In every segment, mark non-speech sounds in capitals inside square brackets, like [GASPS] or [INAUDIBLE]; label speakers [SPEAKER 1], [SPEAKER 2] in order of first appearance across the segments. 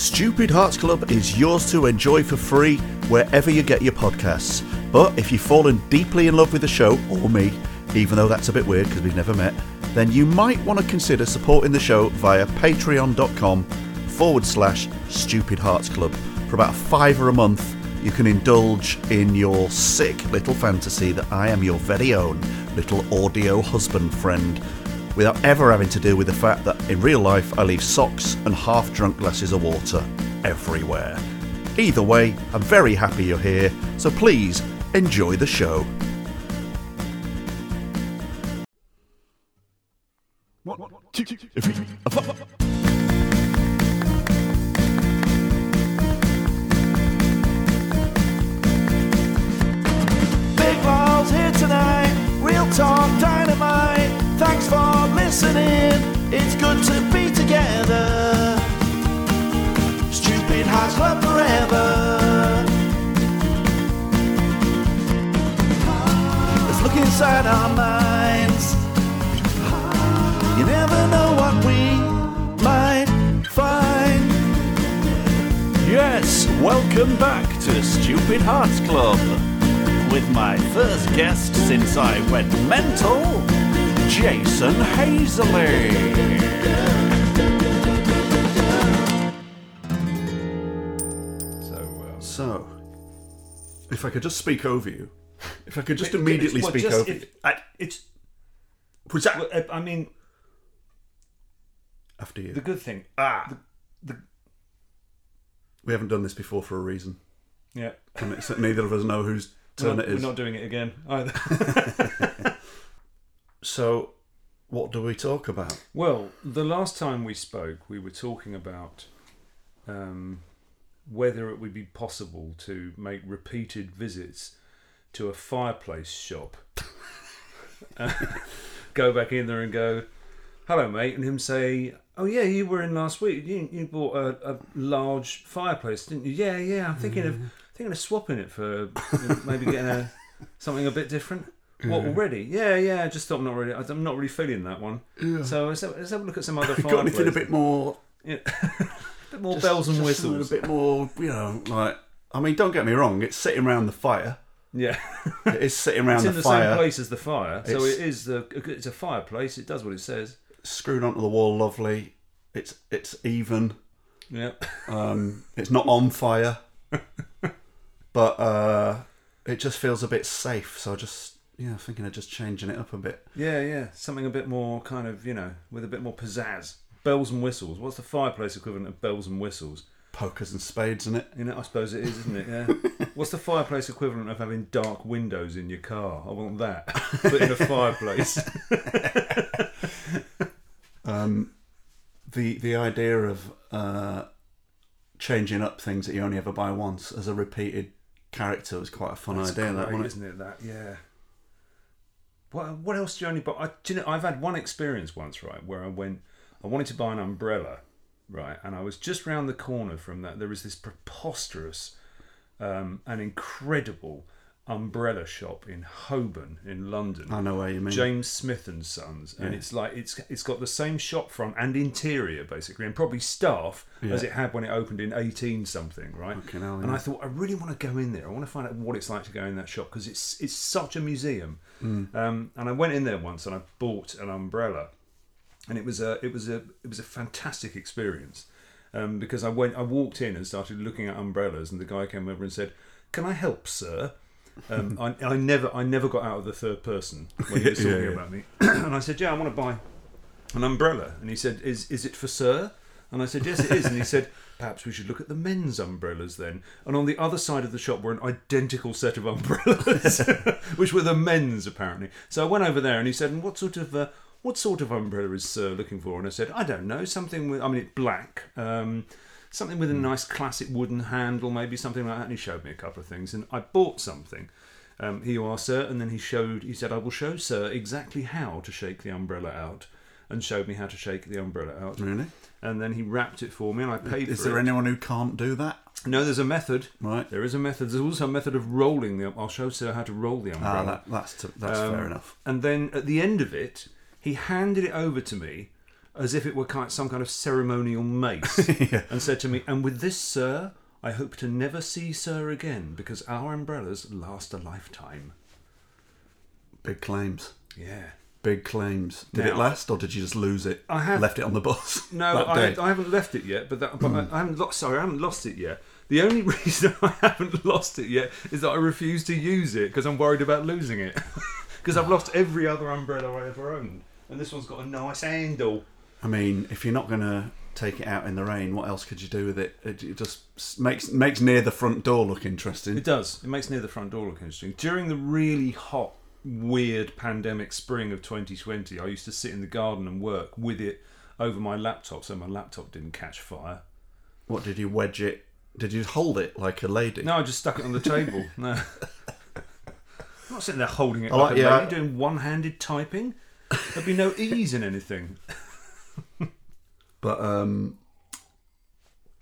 [SPEAKER 1] Stupid Hearts Club is yours to enjoy for free wherever you get your podcasts. But if you've fallen deeply in love with the show, or me, even though that's a bit weird because we've never met, then you might want to consider supporting the show via patreon.com forward slash Stupid Hearts Club. For about a fiver a month, you can indulge in your sick little fantasy that I am your very own little audio husband friend without ever having to deal with the fact that in real life I leave socks and half drunk glasses of water everywhere. Either way, I'm very happy you're here, so please enjoy the show. One, two, three,
[SPEAKER 2] it's good to be together. Stupid Hearts Club forever. Let's look inside our minds. You never know what we might find.
[SPEAKER 1] Yes, welcome back to Stupid Hearts Club with my first guest since I went mental, Jason Hazeley.
[SPEAKER 3] So, uh,
[SPEAKER 1] So, if I could just speak over you, if I could just immediately
[SPEAKER 3] well,
[SPEAKER 1] speak
[SPEAKER 3] just
[SPEAKER 1] over
[SPEAKER 3] if-
[SPEAKER 1] you.
[SPEAKER 3] I- it's.
[SPEAKER 1] Was that
[SPEAKER 3] well, I mean,
[SPEAKER 1] after you?
[SPEAKER 3] the good thing. Ah, the, the
[SPEAKER 1] We haven't done this before for a reason,
[SPEAKER 3] yeah.
[SPEAKER 1] and it's, neither of us know whose turn
[SPEAKER 3] not,
[SPEAKER 1] it is.
[SPEAKER 3] we're not doing it again either. [LAUGHS]
[SPEAKER 1] So, what do we talk about?
[SPEAKER 3] well, the last time we spoke, we were talking about um, whether it would be possible to make repeated visits to a fireplace shop. Uh, [LAUGHS] go back in there and go, "Hello, mate," and him say, "Oh yeah, you were in last week. You, you bought a, a large fireplace, didn't you? Yeah, yeah. I'm thinking of thinking of swapping it for you know, maybe getting a [LAUGHS] something a bit different." What already? Yeah, yeah. Just thought I'm not really. I'm not really feeling that one. So let's have, let's have a look at some [LAUGHS] other.
[SPEAKER 1] Got anything a bit more
[SPEAKER 3] Yeah. [LAUGHS] bit more bells and
[SPEAKER 1] just something
[SPEAKER 3] whistles.
[SPEAKER 1] A bit more, you know, like. I mean, don't get me wrong. It's sitting around the fire.
[SPEAKER 3] Yeah,
[SPEAKER 1] It is sitting [LAUGHS] around the fire.
[SPEAKER 3] it's in
[SPEAKER 1] the
[SPEAKER 3] the
[SPEAKER 1] fire,
[SPEAKER 3] same place as the fire, so
[SPEAKER 1] It's-
[SPEAKER 3] it is the. It's a fireplace. It does what it says.
[SPEAKER 1] screwed onto the wall. Lovely. It's it's even.
[SPEAKER 3] Yeah,
[SPEAKER 1] Um, it's not on fire, but uh, it just feels a bit safe. So I just yeah, thinking of just changing it up a bit.
[SPEAKER 3] yeah, yeah. Something a bit more kind of you know with a bit more pizzazz. Bells and whistles. What's the fireplace equivalent of bells and whistles?
[SPEAKER 1] Pokers and spades in it.
[SPEAKER 3] You know, I suppose it is, isn't it? Yeah. [LAUGHS] What's the fireplace equivalent of having dark windows in your car? I want that, but in a fireplace. [LAUGHS]
[SPEAKER 1] Um, the the idea of uh, changing up things that you only ever buy once as a repeated character was quite a fun
[SPEAKER 3] That's
[SPEAKER 1] idea. that
[SPEAKER 3] great,
[SPEAKER 1] wasn't it?
[SPEAKER 3] isn't it? That yeah. What what else do you only buy? I, do you know, I've had one experience once, right, where I went. I wanted to buy an umbrella, right, and I was just round the corner from that. There was this preposterous, um, and incredible umbrella shop in Holborn in London.
[SPEAKER 1] I know where you mean.
[SPEAKER 3] James Smith and Sons, and
[SPEAKER 1] Yeah.
[SPEAKER 3] it's like it's it's got the same shop front and interior basically, and probably staff as it had when it opened in eighteen something, right?
[SPEAKER 1] Hell,
[SPEAKER 3] And. I thought I really want to go in there. I want to find out what it's like to go in that shop because it's it's such a museum.
[SPEAKER 1] Mm.
[SPEAKER 3] Um, and I went in there once and I bought an umbrella, and it was a it was a it was a fantastic experience. Um, because I went, I walked in and started looking at umbrellas, and the guy came over and said, "Can I help, sir?" Um, [LAUGHS] I, I never, I never got out of the third person when he was [LAUGHS]
[SPEAKER 1] Yeah,
[SPEAKER 3] talking
[SPEAKER 1] yeah.
[SPEAKER 3] about me, [CLEARS THROAT] and I said, "Yeah, I want to buy an umbrella," and he said, "Is is it for sir?" And I said, "Yes, it is." And he said, [LAUGHS] "Perhaps we should look at the men's umbrellas then." And on the other side of the shop were an identical set of umbrellas, which were the men's apparently. So I went over there, and he said, "And what sort of uh, what sort of umbrella is sir looking for?" And I said, "I don't know, something with, I mean, it's black." Um, Something with a nice classic wooden handle, maybe something like that. And he showed me a couple of things, and I bought something. Um, here you are, sir. And then he showed, he said, I will show, sir, exactly how to shake the umbrella out, and showed me how to shake the umbrella out.
[SPEAKER 1] Really?
[SPEAKER 3] And then he wrapped it for me, and I paid
[SPEAKER 1] Is there
[SPEAKER 3] it.
[SPEAKER 1] anyone who can't do that?
[SPEAKER 3] No, there's a method.
[SPEAKER 1] Right.
[SPEAKER 3] There is a method. There's also a method of rolling the. I'll show sir how to roll the umbrella.
[SPEAKER 1] Ah, that, that's t- that's
[SPEAKER 3] Um,
[SPEAKER 1] fair enough.
[SPEAKER 3] And then at the end of it, he handed it over to me, as if it were kind some kind of ceremonial mace, [LAUGHS] and said to me, "And with this, sir, I hope to never see sir again because our umbrellas last a lifetime."
[SPEAKER 1] Big claims.
[SPEAKER 3] Yeah.
[SPEAKER 1] Big claims. Did it last, or did you just lose it?
[SPEAKER 3] I have-
[SPEAKER 1] left it on the bus. [LAUGHS]
[SPEAKER 3] No, [LAUGHS] I. I haven't left it yet, but, that, but I, hmm. I haven't lost. Sorry, I haven't lost it yet. The only reason I haven't lost it yet is that I refuse to use it because I'm worried about losing it. Because I've lost every other umbrella I ever owned, and this one's got a nice handle.
[SPEAKER 1] I mean, if you're not going to take it out in the rain, what else could you do with it? It, it just makes makes near the front door look interesting.
[SPEAKER 3] It does. It makes near the front door look interesting. During the really hot, weird pandemic spring of 2020, I used to sit in the garden and work with it over my laptop, so my laptop didn't catch fire.
[SPEAKER 1] What did you wedge it? Did you hold it like a lady?
[SPEAKER 3] No, I just stuck it on the table. [LAUGHS] No. I'm not sitting there holding it
[SPEAKER 1] I
[SPEAKER 3] like,
[SPEAKER 1] like-
[SPEAKER 3] a
[SPEAKER 1] yeah,
[SPEAKER 3] lady, doing one-handed typing. There'd be no ease in anything.
[SPEAKER 1] But um,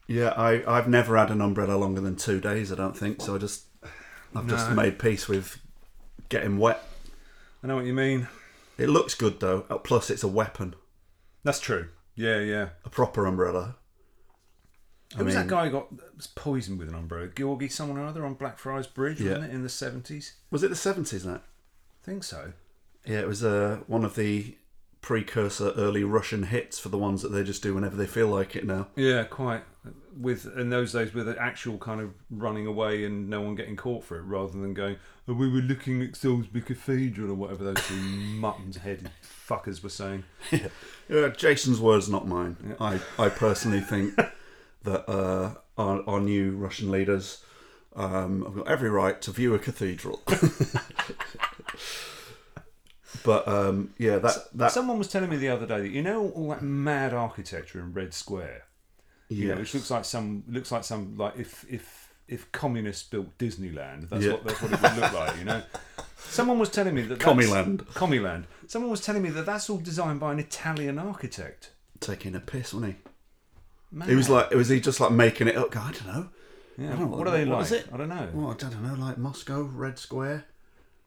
[SPEAKER 1] yeah, I I've never had an umbrella longer than two days. I don't think so. I just I've just made peace with getting wet.
[SPEAKER 3] I know what you mean.
[SPEAKER 1] It looks good though. Uh, Plus, it's a weapon,
[SPEAKER 3] That's true. Yeah, yeah.
[SPEAKER 1] a proper umbrella.
[SPEAKER 3] Who was
[SPEAKER 1] mean-
[SPEAKER 3] that guy who got was poisoned with an umbrella? Georgi someone or other on Blackfriars Bridge,
[SPEAKER 1] Yeah.
[SPEAKER 3] wasn't it, in the 70s?
[SPEAKER 1] Was it the seventies? That
[SPEAKER 3] I think so.
[SPEAKER 1] yeah, it was uh, one of the precursor early Russian hits for the ones that they just do whenever they feel like it now.
[SPEAKER 3] Yeah, quite. With in those days, with an actual kind of running away and no one getting caught for it, rather than going, oh, "We were looking at Salisbury Cathedral" or whatever those two [LAUGHS] muttons-headed fuckers were saying. [LAUGHS]
[SPEAKER 1] Yeah, Jason's words, not mine. I, I personally think [LAUGHS] that uh, our, our new Russian leaders um, have got every right to view a cathedral. But um, yeah, that that
[SPEAKER 3] Someone was telling me the other day that you know all that mad architecture in Red Square, you know,
[SPEAKER 1] yeah,
[SPEAKER 3] which looks like some looks like some like if if if communists built Disneyland, that's
[SPEAKER 1] Yeah.
[SPEAKER 3] what that's what it would look like, you know. [LAUGHS] Someone was telling me that
[SPEAKER 1] Commieland.
[SPEAKER 3] Commieland. Someone was telling me that that's all designed by an Italian architect.
[SPEAKER 1] taking a piss, wasn't he?
[SPEAKER 3] Man.
[SPEAKER 1] He was like, was he just like making it up? I don't know.
[SPEAKER 3] Yeah.
[SPEAKER 1] I don't know
[SPEAKER 3] What are they
[SPEAKER 1] what
[SPEAKER 3] like?
[SPEAKER 1] is it?
[SPEAKER 3] I don't know.
[SPEAKER 1] Well, I don't know, like Moscow, Red Square.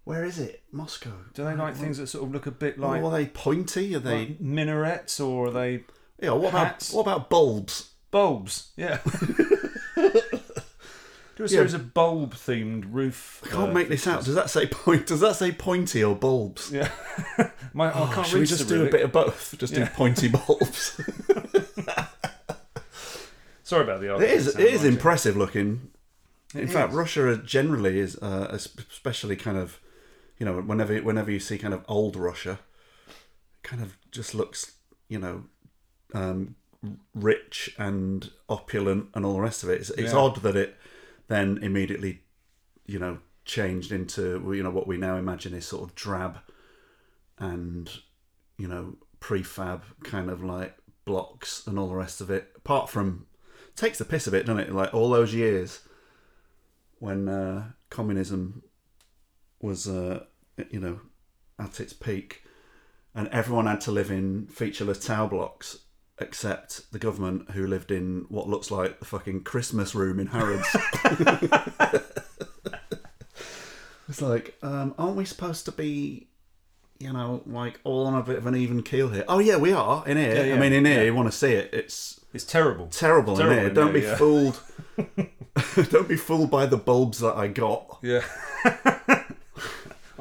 [SPEAKER 1] Where is it? Moscow.
[SPEAKER 3] Do they like things that sort of look a bit
[SPEAKER 1] Like, are they pointy? Are they?
[SPEAKER 3] like minarets or are they
[SPEAKER 1] yeah. What about what about bulbs?
[SPEAKER 3] bulbs? Yeah. [LAUGHS] Do a series of bulb themed roof.
[SPEAKER 1] I can't
[SPEAKER 3] uh,
[SPEAKER 1] make this out. Does that say point? Does that say pointy or bulbs?
[SPEAKER 3] Yeah. [LAUGHS] My, I can't
[SPEAKER 1] Oh, Should we just do a bit of both? Just do pointy bulbs. [LAUGHS]
[SPEAKER 3] Sorry about the
[SPEAKER 1] it is. It is
[SPEAKER 3] like
[SPEAKER 1] impressive looking. In
[SPEAKER 3] It
[SPEAKER 1] fact,
[SPEAKER 3] is.
[SPEAKER 1] Russia generally is, uh, especially kind of, you know, whenever whenever you see kind of old Russia, kind of just looks, you know, um, rich and opulent and all the rest of it. It's, it's
[SPEAKER 3] Yeah.
[SPEAKER 1] odd that it then immediately, you know, changed into you know what we now imagine is sort of drab and you know prefab kind of like blocks and all the rest of it. Apart from takes the piss a bit, doesn't it? Like all those years when uh, communism was, uh, you know, at its peak, and everyone had to live in featureless tower blocks, except the government, who lived in what looks like the fucking Christmas room in Harrods. [LAUGHS] it's like, um, aren't we supposed to be? You know, like all on a bit of an even keel here. Oh yeah, we are in here.
[SPEAKER 3] Yeah, yeah,
[SPEAKER 1] I mean, in here,
[SPEAKER 3] yeah.
[SPEAKER 1] you want to see it. It's
[SPEAKER 3] It's terrible.
[SPEAKER 1] terrible,
[SPEAKER 3] Terrible
[SPEAKER 1] in here.
[SPEAKER 3] in
[SPEAKER 1] Don't
[SPEAKER 3] there,
[SPEAKER 1] be fooled. [LAUGHS] [LAUGHS] Don't be fooled by the bulbs that I got.
[SPEAKER 3] Yeah.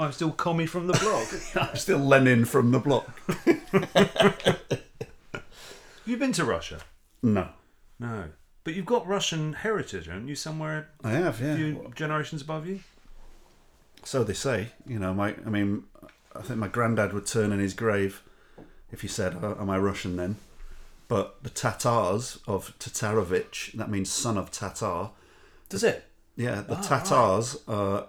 [SPEAKER 3] I'm still commie from the block. [LAUGHS]
[SPEAKER 1] I'm still Lenin from the block. [LAUGHS]
[SPEAKER 3] You've been to Russia?
[SPEAKER 1] No,
[SPEAKER 3] No. But you've got Russian heritage, haven't you? Somewhere
[SPEAKER 1] I have.
[SPEAKER 3] a
[SPEAKER 1] Yeah.
[SPEAKER 3] few generations above you?
[SPEAKER 1] So they say. You know, my. I mean, I think my granddad would turn in his grave if you said, "Oh, "Am I Russian?" Then, but the Tatars of Tatarowicz, that means son of Tatar.
[SPEAKER 3] Does it?
[SPEAKER 1] Yeah, the
[SPEAKER 3] Ah,
[SPEAKER 1] Tatars are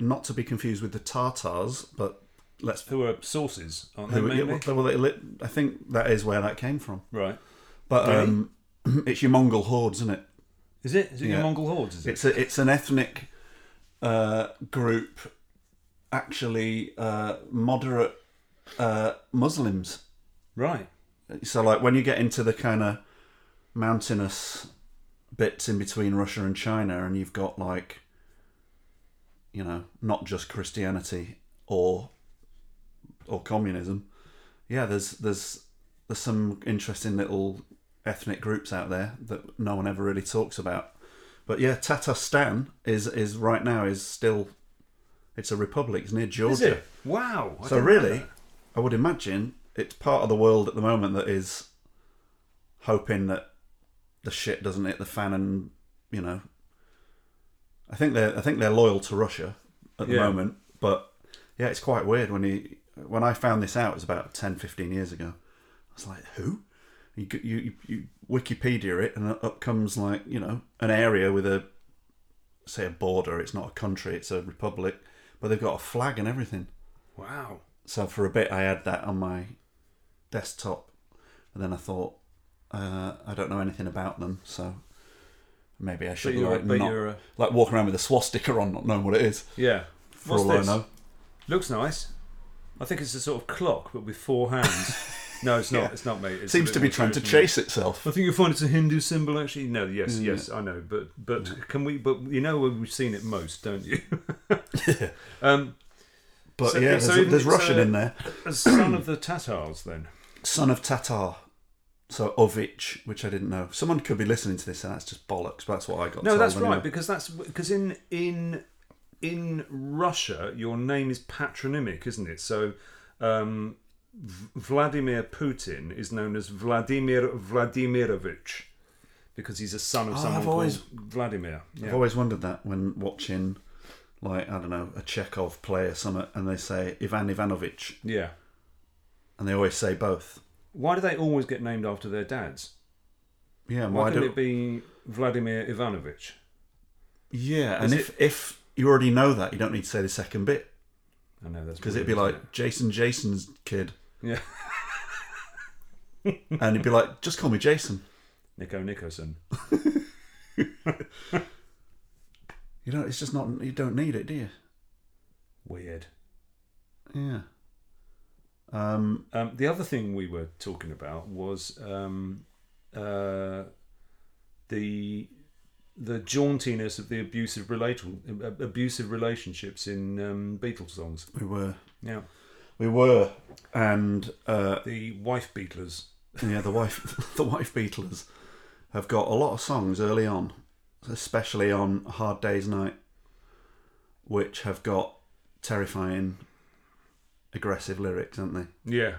[SPEAKER 1] not to be confused with the Tartars, but let's.
[SPEAKER 3] Who are sources, aren't they,
[SPEAKER 1] Who, yeah,
[SPEAKER 3] mainly?
[SPEAKER 1] well, they lit- I think that is where that came from.
[SPEAKER 3] Right.
[SPEAKER 1] But
[SPEAKER 3] Really?
[SPEAKER 1] um, [CLEARS THROAT] it's your Mongol hordes, isn't it?
[SPEAKER 3] Is it? Is it
[SPEAKER 1] Yeah.
[SPEAKER 3] your Mongol hordes, is it?
[SPEAKER 1] It's a, it's an ethnic uh, group, actually uh, moderate uh, Muslims.
[SPEAKER 3] Right.
[SPEAKER 1] So like when you get into the kind of mountainous bits in between Russia and China, and you've got like, you know, not just Christianity or or communism. Yeah, there's there's there's some interesting little ethnic groups out there that no one ever really talks about. But yeah, Tatarstan is is right now is still it's a republic. It's near Georgia.
[SPEAKER 3] Is it? Wow. I
[SPEAKER 1] So really. I would imagine it's part of the world at the moment that is hoping that the shit doesn't hit the fan, and you know, I think they're I think they're loyal to Russia at the
[SPEAKER 3] Yeah.
[SPEAKER 1] moment. But yeah, it's quite weird when you when I found this out it was about 10, 15 years ago. I was like, who? You, you, you Wikipedia it, and up comes like you know an area with a say a border. It's not a country; it's a republic, but they've got a flag and everything.
[SPEAKER 3] Wow.
[SPEAKER 1] So for a bit, I had that on my desktop, and then I thought, uh, I don't know anything about them, so maybe I should like
[SPEAKER 3] but
[SPEAKER 1] not
[SPEAKER 3] uh,
[SPEAKER 1] like walking around with a swastika on, not knowing what it is.
[SPEAKER 3] yeah.
[SPEAKER 1] For
[SPEAKER 3] What's
[SPEAKER 1] all
[SPEAKER 3] this?
[SPEAKER 1] I know,
[SPEAKER 3] Looks nice. I think it's a sort of clock, but with four hands. [LAUGHS] no, it's not.
[SPEAKER 1] Yeah.
[SPEAKER 3] It's not, mate. It
[SPEAKER 1] seems to be trying to chase itself.
[SPEAKER 3] I think you'll find it's a Hindu symbol, actually. No, yes,
[SPEAKER 1] Yeah.
[SPEAKER 3] yes, I know, but but can we? But you know where we've seen it most, don't you? [LAUGHS] [LAUGHS] um,
[SPEAKER 1] But
[SPEAKER 3] So-
[SPEAKER 1] yeah,
[SPEAKER 3] so
[SPEAKER 1] there's, there's Russian
[SPEAKER 3] so-
[SPEAKER 1] in there.
[SPEAKER 3] son of the Tatars, then.
[SPEAKER 1] Son of Tatar. So Ovich, which I didn't know. Someone could be listening to this, and that's just bollocks. But that's what I got.
[SPEAKER 3] No, that's
[SPEAKER 1] anyway.
[SPEAKER 3] right because that's because in in in Russia your name is patronymic, isn't it? So um, V- Vladimir Putin is known as Vladimir Vladimirovich because he's a son of
[SPEAKER 1] Oh,
[SPEAKER 3] someone
[SPEAKER 1] I've
[SPEAKER 3] called
[SPEAKER 1] always-
[SPEAKER 3] Vladimir. Yeah.
[SPEAKER 1] I've always wondered that when watching, like I don't know, a Chekhov play or something, and they say Ivan Ivanovich,
[SPEAKER 3] yeah.
[SPEAKER 1] and they always say both.
[SPEAKER 3] Why do they always get named after their dads?
[SPEAKER 1] Yeah,
[SPEAKER 3] Why,
[SPEAKER 1] do?
[SPEAKER 3] it be Vladimir Ivanovich?
[SPEAKER 1] Yeah,
[SPEAKER 3] Is
[SPEAKER 1] and if if you already know that, you don't need to say the second bit
[SPEAKER 3] I know that's
[SPEAKER 1] because it'd be like Jason Jason's kid,
[SPEAKER 3] yeah, [LAUGHS]
[SPEAKER 1] and he'd be like, just call me Jason.
[SPEAKER 3] Nico Nicholson. [LAUGHS]
[SPEAKER 1] You know, it's just not. You don't need it, do you?
[SPEAKER 3] Weird.
[SPEAKER 1] Yeah. Um.
[SPEAKER 3] Um, the other thing we were talking about was um, uh, the the jauntiness of the abusive relation abusive relationships in um, Beatles songs.
[SPEAKER 1] We were.
[SPEAKER 3] Yeah,
[SPEAKER 1] We were, and uh,
[SPEAKER 3] the wife Beatlers.
[SPEAKER 1] yeah, the wife, [LAUGHS] the wife Beatlers have got a lot of songs early on, especially on Hard Day's Night, which have got terrifying, aggressive lyrics, haven't they?
[SPEAKER 3] Yeah,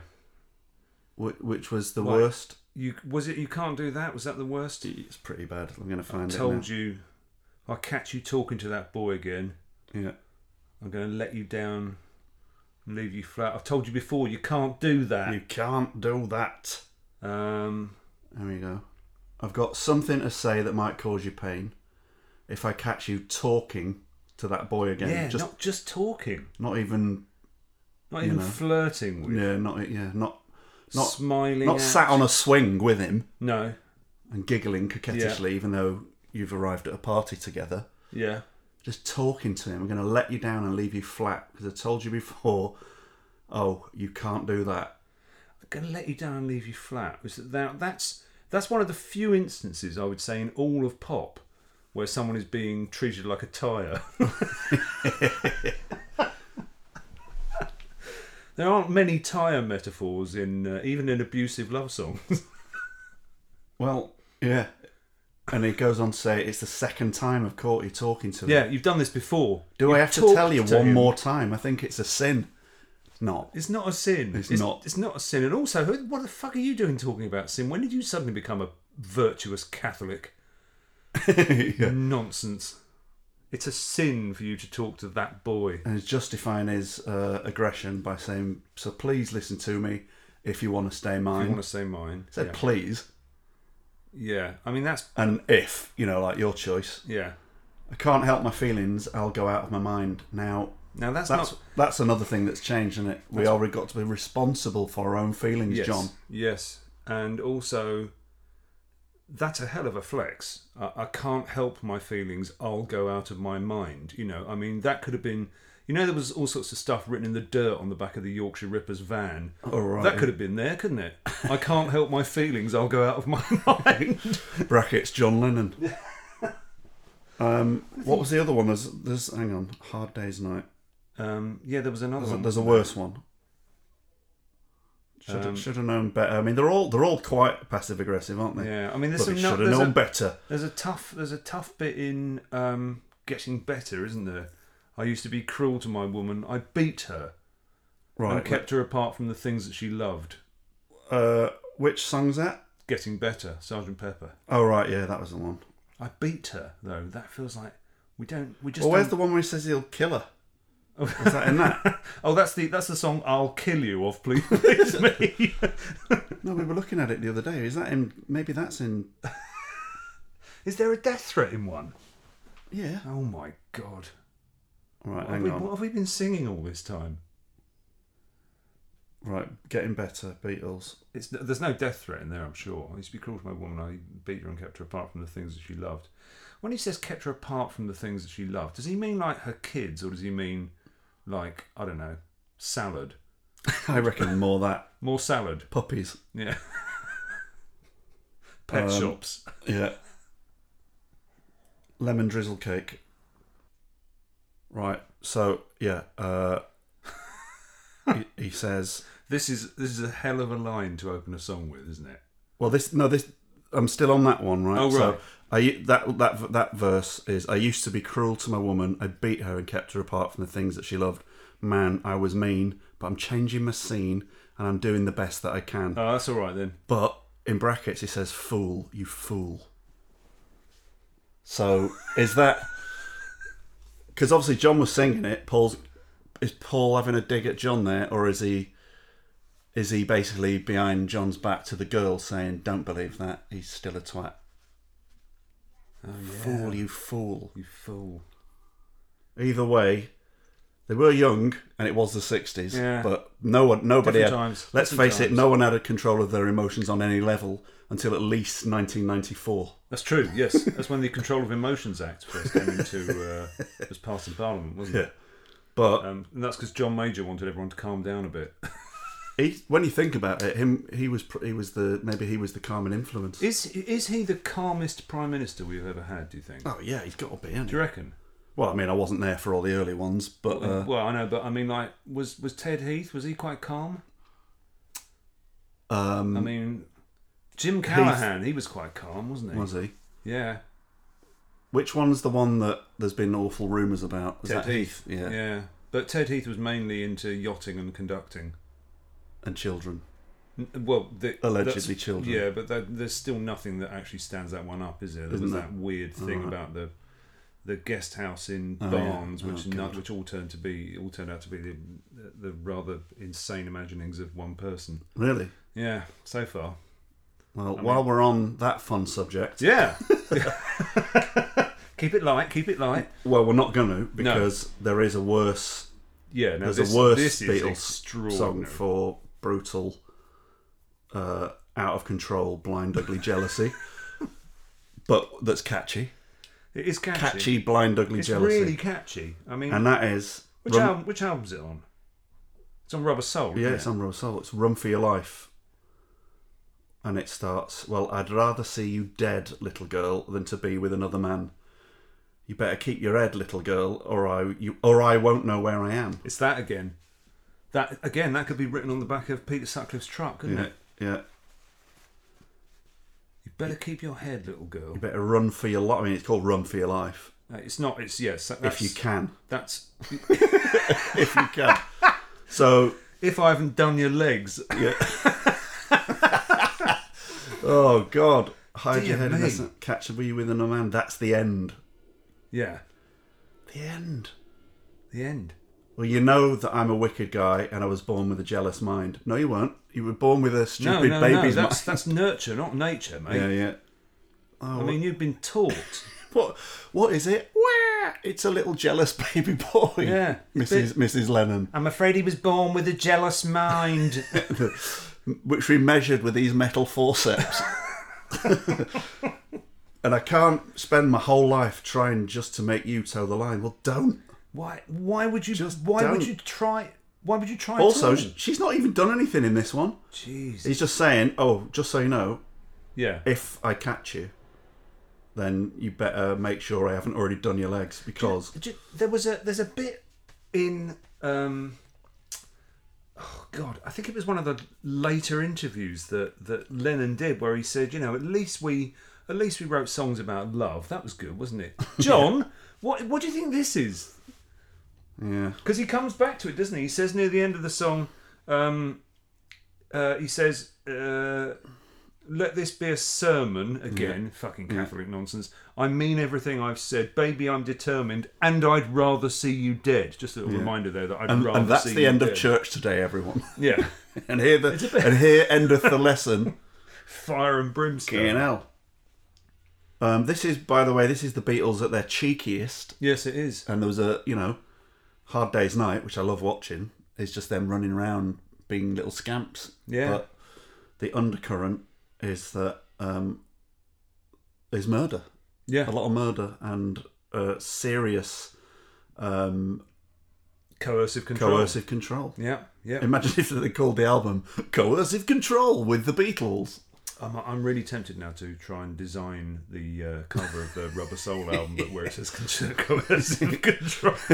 [SPEAKER 1] Wh- Which was the
[SPEAKER 3] Right.
[SPEAKER 1] worst.
[SPEAKER 3] you was it? You can't do that. Was that the worst?
[SPEAKER 1] It's pretty bad. I'm going to
[SPEAKER 3] I
[SPEAKER 1] find it.
[SPEAKER 3] told you, I'll catch you talking to that boy again.
[SPEAKER 1] Yeah.
[SPEAKER 3] I'm going to let you down, and leave you flat. I've told you before. You can't do that.
[SPEAKER 1] You can't do that.
[SPEAKER 3] Um,
[SPEAKER 1] There we go. I've got something to say that might cause you pain. If I catch you talking to that boy again,
[SPEAKER 3] yeah,
[SPEAKER 1] just
[SPEAKER 3] not just talking,
[SPEAKER 1] not even,
[SPEAKER 3] not even
[SPEAKER 1] know.
[SPEAKER 3] flirting with.
[SPEAKER 1] yeah, not yeah, not not
[SPEAKER 3] smiling.
[SPEAKER 1] not
[SPEAKER 3] at
[SPEAKER 1] sat on a swing with him
[SPEAKER 3] No.
[SPEAKER 1] and giggling coquettishly, even though you've arrived at a party together.
[SPEAKER 3] Yeah.
[SPEAKER 1] Just talking to him. I'm going to let you down and leave you flat because I told you before. Oh, you can't do that.
[SPEAKER 3] I'm going to let you down and leave you flat. Was that that's that's one of the few instances I would say in all of pop where someone is being treated like a tire. [LAUGHS] [LAUGHS] there aren't many tire metaphors in uh, even in abusive love songs. [LAUGHS]
[SPEAKER 1] Well, yeah. And he goes on to say, "It's the second time I've caught you talking to him."
[SPEAKER 3] yeah, you've done this before.
[SPEAKER 1] Do I
[SPEAKER 3] You've
[SPEAKER 1] have to tell you
[SPEAKER 3] to
[SPEAKER 1] one
[SPEAKER 3] him.
[SPEAKER 1] more time? I think it's a sin. It's not.
[SPEAKER 3] It's not a sin.
[SPEAKER 1] It's not.
[SPEAKER 3] It's not a sin. And also, who, what the fuck are you doing talking about sin? When did you suddenly become a virtuous Catholic? [LAUGHS]
[SPEAKER 1] Yeah.
[SPEAKER 3] Nonsense. It's a sin for you to talk to that boy.
[SPEAKER 1] And he's justifying his uh, aggression by saying, "So please listen to me if you want to stay
[SPEAKER 3] If
[SPEAKER 1] mine."
[SPEAKER 3] you want to say mine.
[SPEAKER 1] He said
[SPEAKER 3] yeah.
[SPEAKER 1] please
[SPEAKER 3] yeah. I mean, that's.
[SPEAKER 1] and if you know, like your choice.
[SPEAKER 3] Yeah.
[SPEAKER 1] I can't help my feelings. I'll go out of my mind. Now
[SPEAKER 3] Now, that's,
[SPEAKER 1] that's
[SPEAKER 3] not.
[SPEAKER 1] that's another thing that's changed, isn't it? We
[SPEAKER 3] That's-
[SPEAKER 1] already got to be responsible for our own feelings,
[SPEAKER 3] Yes.
[SPEAKER 1] John.
[SPEAKER 3] Yes. And also, that's a hell of a flex. I, I can't help my feelings. I'll go out of my mind. You know, I mean, that could have been. You know, there was all sorts of stuff written in the dirt on the back of the Yorkshire Rippers van.
[SPEAKER 1] All right.
[SPEAKER 3] That could have been there, couldn't it? I can't help my feelings. I'll go out of my [LAUGHS] mind.
[SPEAKER 1] brackets John Lennon. um, what was the other one? There's, there's hang on, Hard Day's Night.
[SPEAKER 3] Um, yeah, there was another
[SPEAKER 1] There's a, there's a worse one. Should have,
[SPEAKER 3] Um,
[SPEAKER 1] should have known better. I mean, they're all they're all quite passive aggressive, aren't they?
[SPEAKER 3] Yeah, I mean, there's
[SPEAKER 1] But
[SPEAKER 3] some.
[SPEAKER 1] should have known
[SPEAKER 3] a,
[SPEAKER 1] better.
[SPEAKER 3] there's a tough. There's a tough bit in um, getting better, isn't there? I used to be cruel to my woman. I beat her
[SPEAKER 1] Right.
[SPEAKER 3] and kept her apart from the things that she loved.
[SPEAKER 1] Uh, which song's that?
[SPEAKER 3] Getting better, Sergeant Pepper.
[SPEAKER 1] Oh right, yeah, that was the one.
[SPEAKER 3] I beat her though. That feels like we don't. We just.
[SPEAKER 1] Well, where's the one where he says he'll kill her? Is that in that? [LAUGHS]
[SPEAKER 3] Oh, that's the that's the song "I'll Kill You" of Please Please Me. [LAUGHS]
[SPEAKER 1] no, we were looking at it the other day. Is that in? Maybe that's in. [LAUGHS]
[SPEAKER 3] Is there a death threat in one?
[SPEAKER 1] Yeah.
[SPEAKER 3] Oh my god!
[SPEAKER 1] Right,
[SPEAKER 3] What have,
[SPEAKER 1] hang
[SPEAKER 3] we,
[SPEAKER 1] on.
[SPEAKER 3] what have we been singing all this time?
[SPEAKER 1] Right, getting better. Beatles.
[SPEAKER 3] It's, there's no death threat in there, I'm sure. I used to be cruel to my woman. I beat her and kept her apart from the things that she loved. When he says kept her apart from the things that she loved, does he mean like her kids, or does he mean like I don't know, salad? [LAUGHS]
[SPEAKER 1] I reckon more that
[SPEAKER 3] More salad,
[SPEAKER 1] puppies.
[SPEAKER 3] yeah. [LAUGHS] Pet
[SPEAKER 1] Um,
[SPEAKER 3] shops.
[SPEAKER 1] Yeah. Lemon drizzle cake. Right. So yeah. Uh, [LAUGHS] he, he says.
[SPEAKER 3] This is this is a hell of a line to open a song with, isn't it?
[SPEAKER 1] Well, this no, this I'm still on that one, right?
[SPEAKER 3] Oh,
[SPEAKER 1] So
[SPEAKER 3] right.
[SPEAKER 1] I that that that verse is I used to be cruel to my woman. I beat her and kept her apart from the things that she loved. Man, I was mean, but I'm changing my scene and I'm doing the best that I can.
[SPEAKER 3] Oh, that's all right then.
[SPEAKER 1] But in brackets, he says, "Fool, you fool." So is that because obviously John was singing it? Paul's is Paul having a dig at John there, or is he is he basically behind John's back to the girl saying, "Don't believe that. He's still a twat."
[SPEAKER 3] Oh yeah.
[SPEAKER 1] Fool, you fool.
[SPEAKER 3] You fool.
[SPEAKER 1] Either way, they were young, and it was the '60s.
[SPEAKER 3] Yeah.
[SPEAKER 1] But no one, nobody
[SPEAKER 3] Different
[SPEAKER 1] had.
[SPEAKER 3] times,
[SPEAKER 1] Let's
[SPEAKER 3] different
[SPEAKER 1] face it, no one had a control of their emotions on any level until at least 1994.
[SPEAKER 3] That's true. Yes, that's when the Control of Emotions Act first came into uh, was passed in Parliament, wasn't it?
[SPEAKER 1] But
[SPEAKER 3] Um, and that's because John Major wanted everyone to calm down a bit. [LAUGHS]
[SPEAKER 1] he, when you think about it, him he was he was the maybe he was the calming influence.
[SPEAKER 3] Is is he the calmest prime minister we've ever had? Do you think?
[SPEAKER 1] oh yeah, he's got to be.
[SPEAKER 3] Do you reckon?
[SPEAKER 1] Well, I mean, I wasn't there for all the early ones, but uh,
[SPEAKER 3] well, I know, but I mean, like, was was Ted Heath? Was he quite calm?
[SPEAKER 1] um,
[SPEAKER 3] I mean, Jim Callaghan, he was quite calm, wasn't he?
[SPEAKER 1] was he?
[SPEAKER 3] Yeah,
[SPEAKER 1] Which one's the one that there's been awful rumours about? Is
[SPEAKER 3] Ted
[SPEAKER 1] that
[SPEAKER 3] Heath.
[SPEAKER 1] Yeah.
[SPEAKER 3] yeah. But Ted Heath was mainly into yachting and conducting.
[SPEAKER 1] And children.
[SPEAKER 3] Well, the,
[SPEAKER 1] Allegedly children.
[SPEAKER 3] Yeah, but that, there's still nothing that actually stands that one up, is there? There
[SPEAKER 1] Isn't
[SPEAKER 3] was that weird thing
[SPEAKER 1] Alright.
[SPEAKER 3] about the the guest house in
[SPEAKER 1] Oh, yeah.
[SPEAKER 3] Barnes,
[SPEAKER 1] Oh,
[SPEAKER 3] which not, which all turned to be all turned out to be the, the rather insane imaginings of one person.
[SPEAKER 1] Really?
[SPEAKER 3] Yeah, so far.
[SPEAKER 1] Well, while we're on that fun subject,
[SPEAKER 3] Yeah. [LAUGHS] keep it light. Keep it light.
[SPEAKER 1] well, we're not going to because there is a worse
[SPEAKER 3] Yeah. No,
[SPEAKER 1] There's
[SPEAKER 3] this,
[SPEAKER 1] a worse Beatles song for brutal, uh, out of control, blind, ugly jealousy, [LAUGHS] but that's catchy.
[SPEAKER 3] It is catchy.
[SPEAKER 1] Catchy, blind, ugly jealousy.
[SPEAKER 3] It's
[SPEAKER 1] jealousy,
[SPEAKER 3] really catchy. I mean,
[SPEAKER 1] and that is
[SPEAKER 3] which
[SPEAKER 1] Run-
[SPEAKER 3] album? Which album's it on? It's on Rubber Soul.
[SPEAKER 1] Yeah, it's on Rubber Soul. It's Run for Your Life. And it starts, Well, I'd rather see you dead, little girl, than to be with another man. You better keep your head, little girl, or I you or I won't know where I am.
[SPEAKER 3] It's that again. That again. That could be written on the back of Peter Sutcliffe's truck, couldn't
[SPEAKER 1] Yeah,
[SPEAKER 3] it?
[SPEAKER 1] yeah.
[SPEAKER 3] You better keep your head, little girl.
[SPEAKER 1] You better run for your life. I mean, it's called Run for Your Life.
[SPEAKER 3] Uh, It's not. It's yes. That's,
[SPEAKER 1] if you can.
[SPEAKER 3] That's [LAUGHS]
[SPEAKER 1] If you can. so,
[SPEAKER 3] if I haven't done your legs.
[SPEAKER 1] yeah. oh, God. Hide
[SPEAKER 3] Dear
[SPEAKER 1] your head
[SPEAKER 3] me.
[SPEAKER 1] and listen. Catch me with another man. That's the end.
[SPEAKER 3] Yeah.
[SPEAKER 1] The end.
[SPEAKER 3] The end.
[SPEAKER 1] Well, you know that I'm a wicked guy and I was born with a jealous mind. No, you weren't. You were born with a
[SPEAKER 3] No,
[SPEAKER 1] stupid
[SPEAKER 3] no, no.
[SPEAKER 1] baby's
[SPEAKER 3] That's
[SPEAKER 1] mind.
[SPEAKER 3] that's nurture, not nature, mate.
[SPEAKER 1] Yeah, yeah. Oh,
[SPEAKER 3] I mean, you've been taught. [LAUGHS]
[SPEAKER 1] what? What is it? Wah! It's a little jealous [LAUGHS] baby boy.
[SPEAKER 3] Yeah,
[SPEAKER 1] Mrs. Mrs. Lennon,
[SPEAKER 3] I'm afraid he was born with a jealous mind. [LAUGHS]
[SPEAKER 1] which we measured with these metal forceps. and I can't spend my whole life trying just to make you toe the line. Well, don't.
[SPEAKER 3] Why? Why would you?
[SPEAKER 1] Just
[SPEAKER 3] why would
[SPEAKER 1] don't.
[SPEAKER 3] you try? Why would you try?
[SPEAKER 1] Also,
[SPEAKER 3] at all?
[SPEAKER 1] she's not even done anything in this one.
[SPEAKER 3] jeez.
[SPEAKER 1] He's just saying, "Oh, just so you know,
[SPEAKER 3] Yeah.
[SPEAKER 1] if I catch you, then you better make sure I haven't already done your legs because
[SPEAKER 3] Ju- There was a there's a bit in um, oh God, I think it was one of the later interviews that that Lennon did, where he said, you know, at least we at least we wrote songs about love. That was good, wasn't it? [LAUGHS] John, what what do you think this is?
[SPEAKER 1] Yeah.
[SPEAKER 3] Because he comes back to it, doesn't he? He says near the end of the song, um, uh, he says, uh, "Let this be a sermon." Again, fucking Catholic nonsense. I mean everything I've said, baby. I'm determined, and I'd rather see you dead. Just a little reminder there that I'd
[SPEAKER 1] And,
[SPEAKER 3] rather
[SPEAKER 1] and that's the end of church today, everyone. [LAUGHS]
[SPEAKER 3] Yeah, [LAUGHS]
[SPEAKER 1] and here the
[SPEAKER 3] bit-
[SPEAKER 1] and here endeth the lesson. [LAUGHS]
[SPEAKER 3] fire and brimstone.
[SPEAKER 1] Hell. Um, this is, by the way, this is the Beatles at their cheekiest,
[SPEAKER 3] Yes, it is.
[SPEAKER 1] and there was a you know, Hard Day's Night, which I love watching. Is just them running around being little scamps.
[SPEAKER 3] Yeah.
[SPEAKER 1] But the undercurrent is that um, is murder.
[SPEAKER 3] Yeah,
[SPEAKER 1] a lot of murder and uh, serious um,
[SPEAKER 3] coercive control.
[SPEAKER 1] coercive control.
[SPEAKER 3] Yeah, yeah.
[SPEAKER 1] Imagine [LAUGHS] if they called the album "Coercive Control" with the Beatles.
[SPEAKER 3] I'm, I'm really tempted now to try and design the uh, cover of the Rubber Soul [LAUGHS] album, but where it says con- coercive control. [LAUGHS]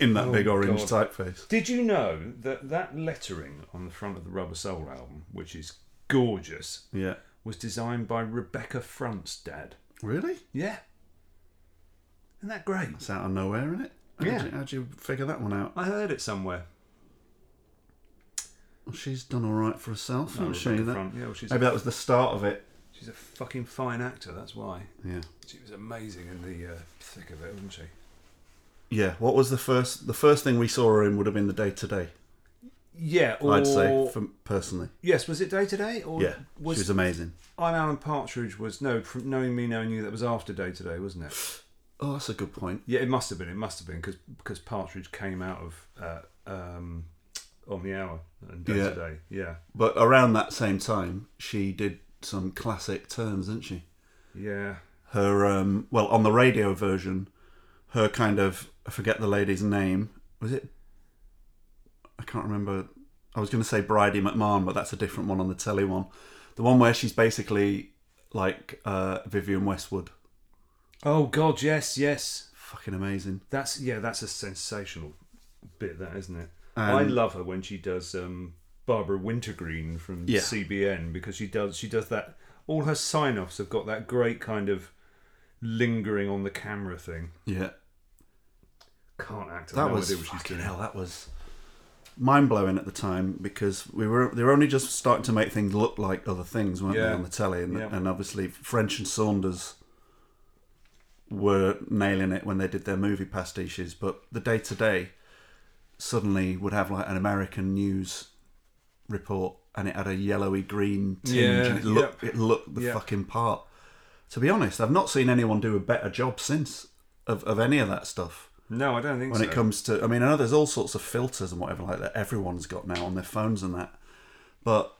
[SPEAKER 1] in that
[SPEAKER 3] Oh,
[SPEAKER 1] big orange
[SPEAKER 3] God.
[SPEAKER 1] typeface.
[SPEAKER 3] Did you know that that lettering on the front of the Rubber Soul album, which is gorgeous,
[SPEAKER 1] Yeah,
[SPEAKER 3] was designed by Rebecca Front's dad?
[SPEAKER 1] really?
[SPEAKER 3] Yeah. Isn't that great?
[SPEAKER 1] It's out of nowhere, isn't it? How'd
[SPEAKER 3] Yeah.
[SPEAKER 1] You, how'd you figure that one out?
[SPEAKER 3] I heard it somewhere.
[SPEAKER 1] Well, she's done all right for herself,
[SPEAKER 3] No,
[SPEAKER 1] hasn't she? That-.
[SPEAKER 3] Yeah, well, she's,
[SPEAKER 1] Maybe that was the start of it.
[SPEAKER 3] she's a fucking fine actor, that's why.
[SPEAKER 1] Yeah.
[SPEAKER 3] She was amazing in the uh, thick of it, wasn't she?
[SPEAKER 1] Yeah. What was the first? The first thing we saw her in would have been the Day Today.
[SPEAKER 3] Yeah, or,
[SPEAKER 1] I'd say, from, personally.
[SPEAKER 3] Yes, was it Day Today? Or
[SPEAKER 1] Yeah,
[SPEAKER 3] was,
[SPEAKER 1] she was amazing.
[SPEAKER 3] I'm Alan Partridge was no from knowing me knowing you that was after Day Today, wasn't it?
[SPEAKER 1] Oh, that's a good point.
[SPEAKER 3] Yeah, it must have been. It must have been because because Partridge came out of uh, um, on the hour and Day
[SPEAKER 1] Yeah.
[SPEAKER 3] to Day. Yeah,
[SPEAKER 1] But around that same time, she did some classic turns, didn't she?
[SPEAKER 3] yeah.
[SPEAKER 1] her um well on the radio version her kind of I forget the lady's name was it I can't remember I was going to say Bridie McMahon but that's a different one on the telly one the one where she's basically like uh Vivienne Westwood
[SPEAKER 3] Oh God, yes, yes.
[SPEAKER 1] fucking amazing
[SPEAKER 3] That's yeah. That's a sensational bit, that isn't it?
[SPEAKER 1] Um,
[SPEAKER 3] I love her when she does um, Barbara Wintergreen from
[SPEAKER 1] Yeah.
[SPEAKER 3] CBN because she does she does that. All her sign-offs have got that great kind of lingering on the camera thing.
[SPEAKER 1] yeah
[SPEAKER 3] Can't act.
[SPEAKER 1] That
[SPEAKER 3] no
[SPEAKER 1] was
[SPEAKER 3] idea what she's doing.
[SPEAKER 1] hell that was mind blowing at the time because we were they were only just starting to make things look like other things weren't they on the telly and,
[SPEAKER 3] Yeah.
[SPEAKER 1] and obviously French and Saunders were nailing it when they did their movie pastiches but the Day Today suddenly would have like an American news report and it had a yellowy green tinge
[SPEAKER 3] Yeah,
[SPEAKER 1] and it looked
[SPEAKER 3] yep.
[SPEAKER 1] it looked the
[SPEAKER 3] Yep.
[SPEAKER 1] fucking part to be honest I've not seen anyone do a better job since of, of any of that stuff
[SPEAKER 3] No, I don't think so.
[SPEAKER 1] when
[SPEAKER 3] so.
[SPEAKER 1] it comes to i mean i know there's all sorts of filters and whatever like that everyone's got now on their phones and that but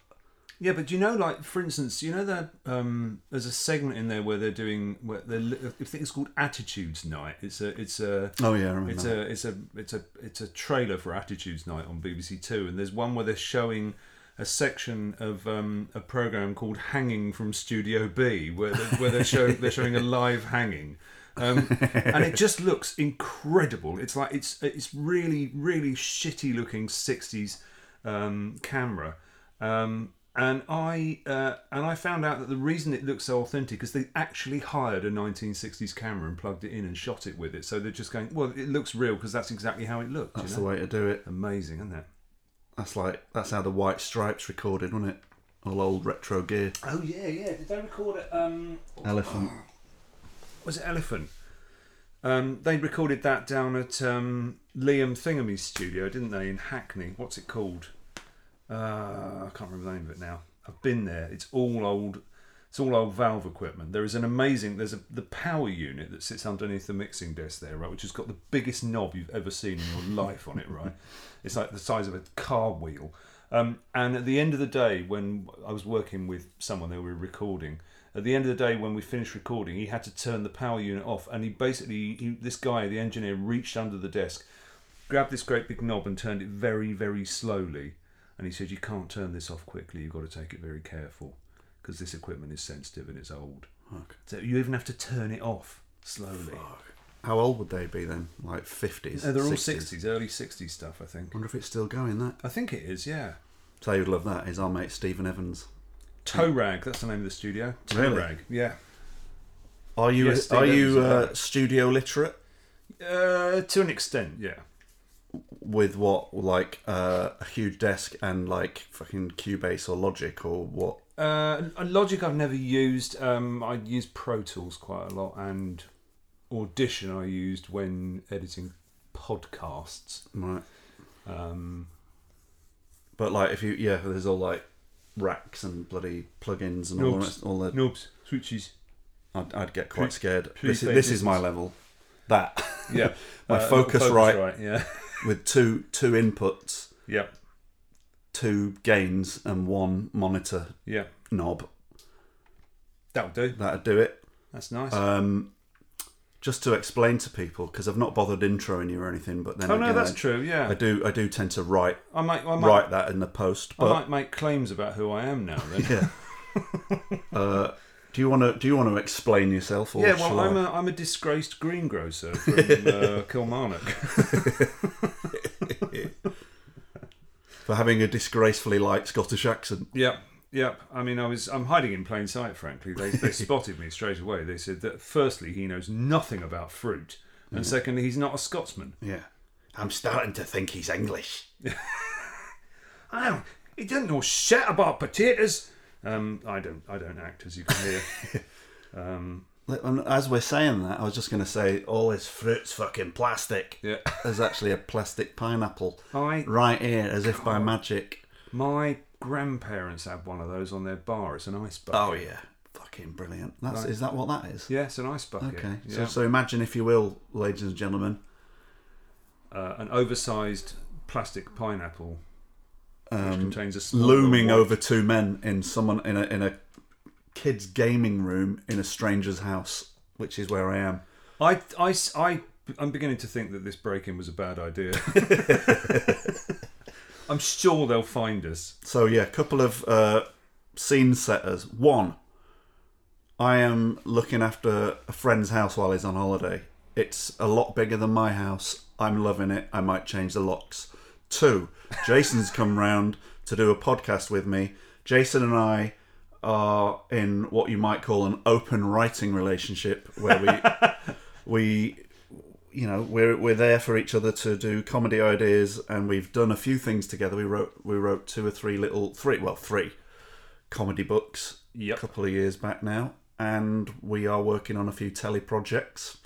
[SPEAKER 3] Yeah, but do you know, like for instance, you know that um, there's a segment in there where they're doing where they're li- I think it's called Attitudes Night. It's a it's a
[SPEAKER 1] oh yeah i remember
[SPEAKER 3] it's
[SPEAKER 1] that.
[SPEAKER 3] a it's a it's a it's a trailer for Attitudes Night on BBC Two, and there's one where they're showing a section of um, a program called Hanging from Studio B, where they're, where they're showing they're showing a live hanging. Um, and it just looks incredible. It's like it's it's really really shitty looking '60s um, camera, um, and I uh, and I found out that the reason it looks so authentic is they actually hired a 1960s camera and plugged it in and shot it with it. So they're just going, well, it looks real because that's exactly how it looked.
[SPEAKER 1] that's
[SPEAKER 3] you
[SPEAKER 1] the way to do it
[SPEAKER 3] Amazing, isn't it?
[SPEAKER 1] that's like that's how the white stripes recorded wasn't it all old retro gear
[SPEAKER 3] Oh yeah, yeah. Did they record it? Um,
[SPEAKER 1] elephant [GASPS]
[SPEAKER 3] was it Elephant? Um, they recorded that down at um, Liam Thingamy's studio, didn't they, in Hackney? What's it called? Uh, I can't remember the name of it now. I've been there. It's all old. It's all old valve equipment. There is an amazing. There's a the power unit that sits underneath the mixing desk there, right, which has got the biggest knob you've ever seen in your [LAUGHS] life on it, right? It's like the size of a car wheel. Um, and at the end of the day, when I was working with someone, they were recording. At the end of the day, when we finished recording, he had to turn the power unit off, and he basically, he, this guy, the engineer, reached under the desk, grabbed this great big knob, and turned it very, very slowly. And he said, "You can't turn this off quickly. You've got to take it very careful, because this equipment is sensitive and it's old.
[SPEAKER 1] Okay.
[SPEAKER 3] So you even have to turn it off slowly."
[SPEAKER 1] how old would they be then? Like fifties.
[SPEAKER 3] Uh, they're all 60s, early 60s stuff, I think.
[SPEAKER 1] wonder if it's still going. That.
[SPEAKER 3] I think it is, yeah.
[SPEAKER 1] So you'd love that. Is our mate Stephen Evans.
[SPEAKER 3] Toe Rag, that's the name of the studio. Toe
[SPEAKER 1] Really?
[SPEAKER 3] Rag, yeah.
[SPEAKER 1] Are you
[SPEAKER 3] Yes, Steve
[SPEAKER 1] are you uh, studio literate
[SPEAKER 3] Uh, to an extent, yeah.
[SPEAKER 1] With what like uh, a huge desk and like fucking Cubase or Logic or what?
[SPEAKER 3] Uh, Logic I've never used. Um, I use Pro Tools quite a lot, and Audition I used when editing podcasts.
[SPEAKER 1] Right.
[SPEAKER 3] Um,
[SPEAKER 1] But like if you yeah, there's all like racks and bloody plugins and all rest, all the
[SPEAKER 3] knobs, switches.
[SPEAKER 1] I'd, I'd get quite scared. This, is- this is my level. That
[SPEAKER 3] Yeah, [LAUGHS]
[SPEAKER 1] My
[SPEAKER 3] Uh,
[SPEAKER 1] Focusrite.
[SPEAKER 3] Yeah,
[SPEAKER 1] with two two inputs,
[SPEAKER 3] yeah,
[SPEAKER 1] two gains, and one monitor
[SPEAKER 3] yeah.
[SPEAKER 1] knob.
[SPEAKER 3] That'll do.
[SPEAKER 1] That'll do it.
[SPEAKER 3] That's nice.
[SPEAKER 1] Um, just to explain to people, because I've not bothered introing you or anything, but then
[SPEAKER 3] oh no,
[SPEAKER 1] again,
[SPEAKER 3] that's
[SPEAKER 1] I,
[SPEAKER 3] true. Yeah,
[SPEAKER 1] I do I do tend to write
[SPEAKER 3] I might, I might,
[SPEAKER 1] write that in the post. But, I
[SPEAKER 3] might make claims about who I am now. Then.
[SPEAKER 1] yeah. [LAUGHS] uh, do you want to do you want to explain yourself? Or
[SPEAKER 3] yeah, well, I'm
[SPEAKER 1] I?
[SPEAKER 3] a I'm a disgraced greengrocer from uh, [LAUGHS] Kilmarnock. [LAUGHS]
[SPEAKER 1] for having a disgracefully light Scottish accent.
[SPEAKER 3] Yep, yep. I mean, I was I'm hiding in plain sight. Frankly, they they [LAUGHS] spotted me straight away. They said that firstly he knows nothing about fruit, and secondly he's not a Scotsman.
[SPEAKER 1] Yeah, I'm starting to think he's English.
[SPEAKER 3] Oh, he doesn't know shit about potatoes. Um, I don't I don't act as you can hear. [LAUGHS] um,
[SPEAKER 1] As we're saying that, I was just going to say all his fruit's fucking plastic.
[SPEAKER 3] yeah, [LAUGHS]
[SPEAKER 1] There's actually a plastic pineapple
[SPEAKER 3] I
[SPEAKER 1] right here, as if by magic.
[SPEAKER 3] my grandparents had one of those on their bar. It's an ice bucket.
[SPEAKER 1] Oh yeah, fucking brilliant. That's
[SPEAKER 3] Right.
[SPEAKER 1] is that what that is?
[SPEAKER 3] Yeah, it's an ice bucket.
[SPEAKER 1] Okay, so,
[SPEAKER 3] Yeah.
[SPEAKER 1] so imagine if you will, ladies and gentlemen,
[SPEAKER 3] uh, an oversized plastic pineapple
[SPEAKER 1] um,
[SPEAKER 3] contains a
[SPEAKER 1] looming over two men in someone in a in a kid's gaming room in a stranger's house, which is where I am.
[SPEAKER 3] I, I, I, I'm beginning to think that this break-in was a bad idea. [LAUGHS] I'm sure they'll find us.
[SPEAKER 1] So yeah, a couple of uh, scene setters. One, I am looking after a friend's house while he's on holiday. It's a lot bigger than my house. I'm loving it. I might change the locks. Two, Jason's come round to do a podcast with me. Jason and I are in what you might call an open writing relationship, where we [LAUGHS] we you know we're we're there for each other to do comedy ideas and we've done a few things together we wrote we wrote two or three little three well three comedy books
[SPEAKER 3] Yep.
[SPEAKER 1] a couple of years back now and we are working on a few telly projects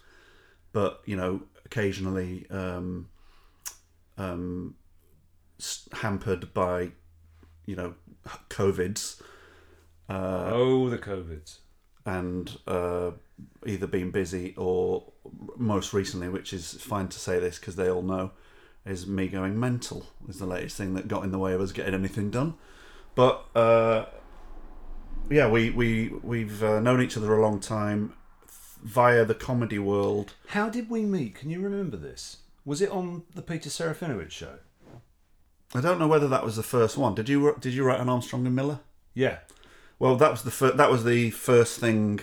[SPEAKER 1] but you know occasionally um um hampered by you know covids uh
[SPEAKER 3] oh, the covids.
[SPEAKER 1] and uh, either been busy or most recently, which is fine to say this because they all know, is me going mental is the latest thing that got in the way of us getting anything done. But uh, yeah, we we we've uh, known each other a long time via the comedy world.
[SPEAKER 3] How did we meet? Can you remember this? Was it on the Peter Serafinowicz show?
[SPEAKER 1] I don't know whether that was the first one. Did you did you write an Armstrong and Miller?
[SPEAKER 3] Yeah.
[SPEAKER 1] Well, that was the fir- that was the first thing.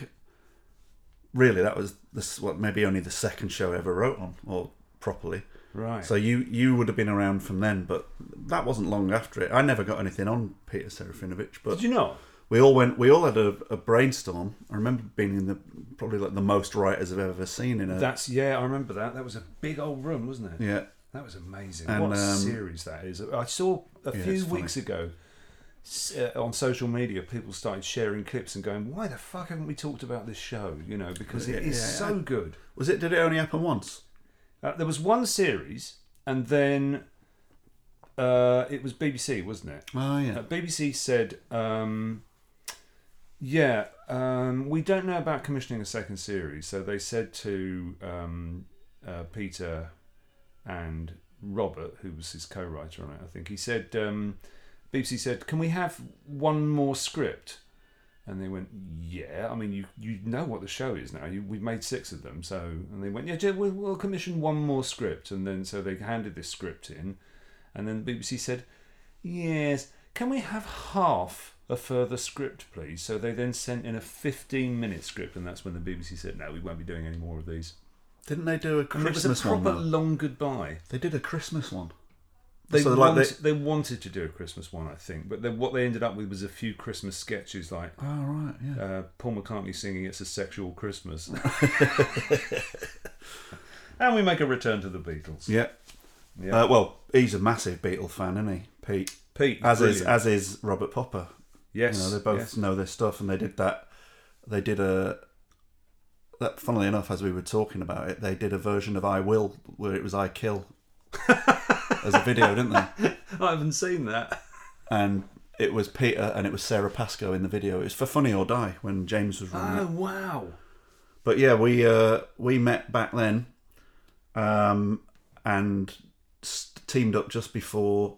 [SPEAKER 1] Really, that was this what maybe only the second show I ever wrote on or properly.
[SPEAKER 3] Right.
[SPEAKER 1] So you you would have been around from then, but that wasn't long after it. I never got anything on Peter Serafinowicz, but
[SPEAKER 3] did you not?
[SPEAKER 1] we all went. We all had a, a brainstorm. I remember being in the probably like the most writers I've ever seen in a
[SPEAKER 3] That's yeah. I remember that. That was a big old room, wasn't it?
[SPEAKER 1] yeah.
[SPEAKER 3] That was amazing.
[SPEAKER 1] And,
[SPEAKER 3] what a
[SPEAKER 1] um,
[SPEAKER 3] series that is. I saw a
[SPEAKER 1] Yeah,
[SPEAKER 3] few weeks ago uh, on social media, people started sharing clips and going, "Why the fuck haven't we talked about this show?" You know, because it
[SPEAKER 1] Yeah,
[SPEAKER 3] is
[SPEAKER 1] yeah,
[SPEAKER 3] so good.
[SPEAKER 1] Was it? Did it only happen once?
[SPEAKER 3] Uh, there was one series, and then uh, it was BBC, wasn't it?
[SPEAKER 1] Oh yeah.
[SPEAKER 3] Uh, BBC said, um, "Yeah, um, we don't know about commissioning a second series." So they said to um, uh, Peter and Robert, who was his co-writer on it, I think he said, um, "BBC said, can we have one more script?" And they went, "Yeah, I mean, you you know what the show is now. You, we've made six of them, so." And they went, "Yeah, we'll, we'll commission one more script." And then so they handed this script in, and then BBC said, "Yes, can we have half a further script, please?" So they then sent in a 15-minute script, and that's when the BBC said, "No, we won't be doing any more of these."
[SPEAKER 1] Didn't they do a
[SPEAKER 3] And it was a
[SPEAKER 1] Christmas one?
[SPEAKER 3] proper
[SPEAKER 1] though?
[SPEAKER 3] long goodbye.
[SPEAKER 1] They did a Christmas one.
[SPEAKER 3] They,
[SPEAKER 1] So, like,
[SPEAKER 3] want-
[SPEAKER 1] they-
[SPEAKER 3] they wanted to do a Christmas one, I think, but then what they ended up with was a few Christmas sketches like
[SPEAKER 1] Oh right, yeah.
[SPEAKER 3] uh, Paul McCartney singing "It's a Sexual Christmas," [LAUGHS] and we make a return to the Beatles.
[SPEAKER 1] yeah.
[SPEAKER 3] Yeah.
[SPEAKER 1] Uh, well, he's a massive Beatle fan, isn't he, Pete?
[SPEAKER 3] Pete,
[SPEAKER 1] As is
[SPEAKER 3] brilliant.
[SPEAKER 1] as is Robert Popper.
[SPEAKER 3] yes,
[SPEAKER 1] You know, they both
[SPEAKER 3] yes.
[SPEAKER 1] know their stuff, and they did that. They did a. That, funnily enough, as we were talking about it, they did a version of "I Will" where it was "I Kill" as a video, didn't they? [LAUGHS]
[SPEAKER 3] I haven't seen that.
[SPEAKER 1] And it was Peter and it was Sara Pascoe in the video. It was for Funny or Die when James was running
[SPEAKER 3] Oh
[SPEAKER 1] it.
[SPEAKER 3] wow!
[SPEAKER 1] But yeah, we uh, we met back then, um, and teamed up just before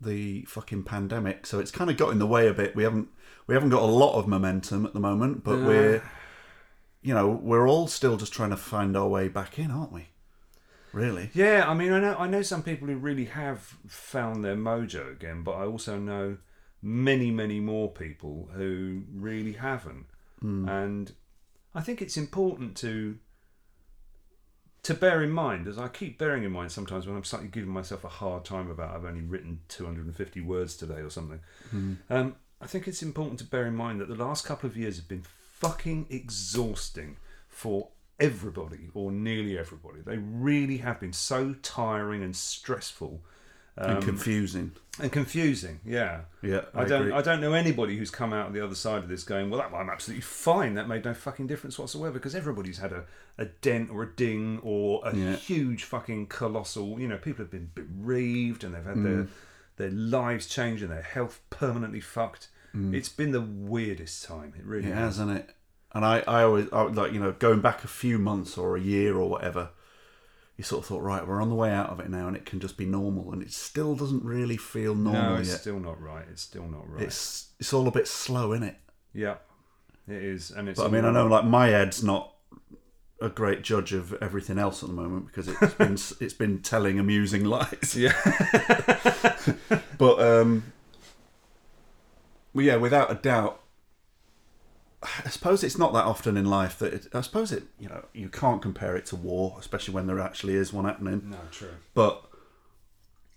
[SPEAKER 1] the fucking pandemic. So it's kind of got in the way a bit. We haven't we haven't got a lot of momentum at the moment, but we're you know we're all still just trying to find our way back in, aren't we? Really?
[SPEAKER 3] Yeah, I mean, I know I know some people who really have found their mojo again, but I also know many, many more people who really haven't. And I think it's important to to bear in mind, as I keep bearing in mind sometimes when I'm slightly giving myself a hard time about I've only written 250 words today or something. Um, I think it's important to bear in mind that the last couple of years have been fucking exhausting for everybody or nearly everybody. They really have been so tiring and stressful
[SPEAKER 1] and confusing.
[SPEAKER 3] and confusing. Yeah.
[SPEAKER 1] Yeah, I,
[SPEAKER 3] I, don't.
[SPEAKER 1] agree.
[SPEAKER 3] I don't know anybody who's come out on the other side of this going, "Well, that, I'm absolutely fine. That made no fucking difference whatsoever." Because everybody's had a, a dent or a ding or a
[SPEAKER 1] Yeah.
[SPEAKER 3] huge fucking colossal. You know, people have been bereaved and they've had
[SPEAKER 1] Mm.
[SPEAKER 3] their their lives changed and their health permanently fucked. It's been the weirdest time. It really
[SPEAKER 1] Mm. It
[SPEAKER 3] has.
[SPEAKER 1] has, hasn't it? And I, I always I, like you know going back a few months or a year or whatever, you sort of thought, right, we're on the way out of it now, and it can just be normal, and it still doesn't really feel normal
[SPEAKER 3] No, it's
[SPEAKER 1] yet.
[SPEAKER 3] still not right. It's still not right.
[SPEAKER 1] It's it's all a bit slow, isn't it?
[SPEAKER 3] yeah, it is, and it's.
[SPEAKER 1] But I mean, I know like my head's not a great judge of everything else at the moment because it's been [LAUGHS] it's been telling amusing lies.
[SPEAKER 3] Yeah. [LAUGHS]
[SPEAKER 1] But um, well, yeah, without a doubt, I suppose it's not that often in life that it, I suppose it. You know, you can't compare it to war, especially when there actually is one happening.
[SPEAKER 3] No, true.
[SPEAKER 1] But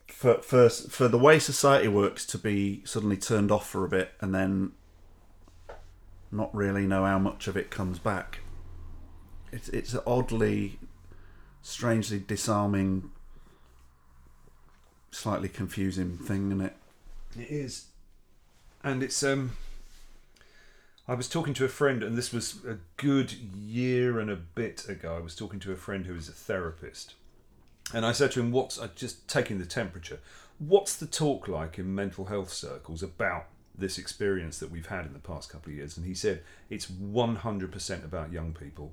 [SPEAKER 1] for for for the way society works, to be suddenly turned off for a bit and then not really know how much of it comes back, it's it's an oddly, strangely disarming, slightly confusing thing, isn't it?
[SPEAKER 3] It is, and it's um. I was talking to a friend, and this was a good year and a bit ago. I was talking to a friend who is a therapist, and I said to him, "What's I just taking the temperature? What's the talk like in mental health circles about this experience that we've had in the past couple of years?" And he said, "It's one hundred percent about young people,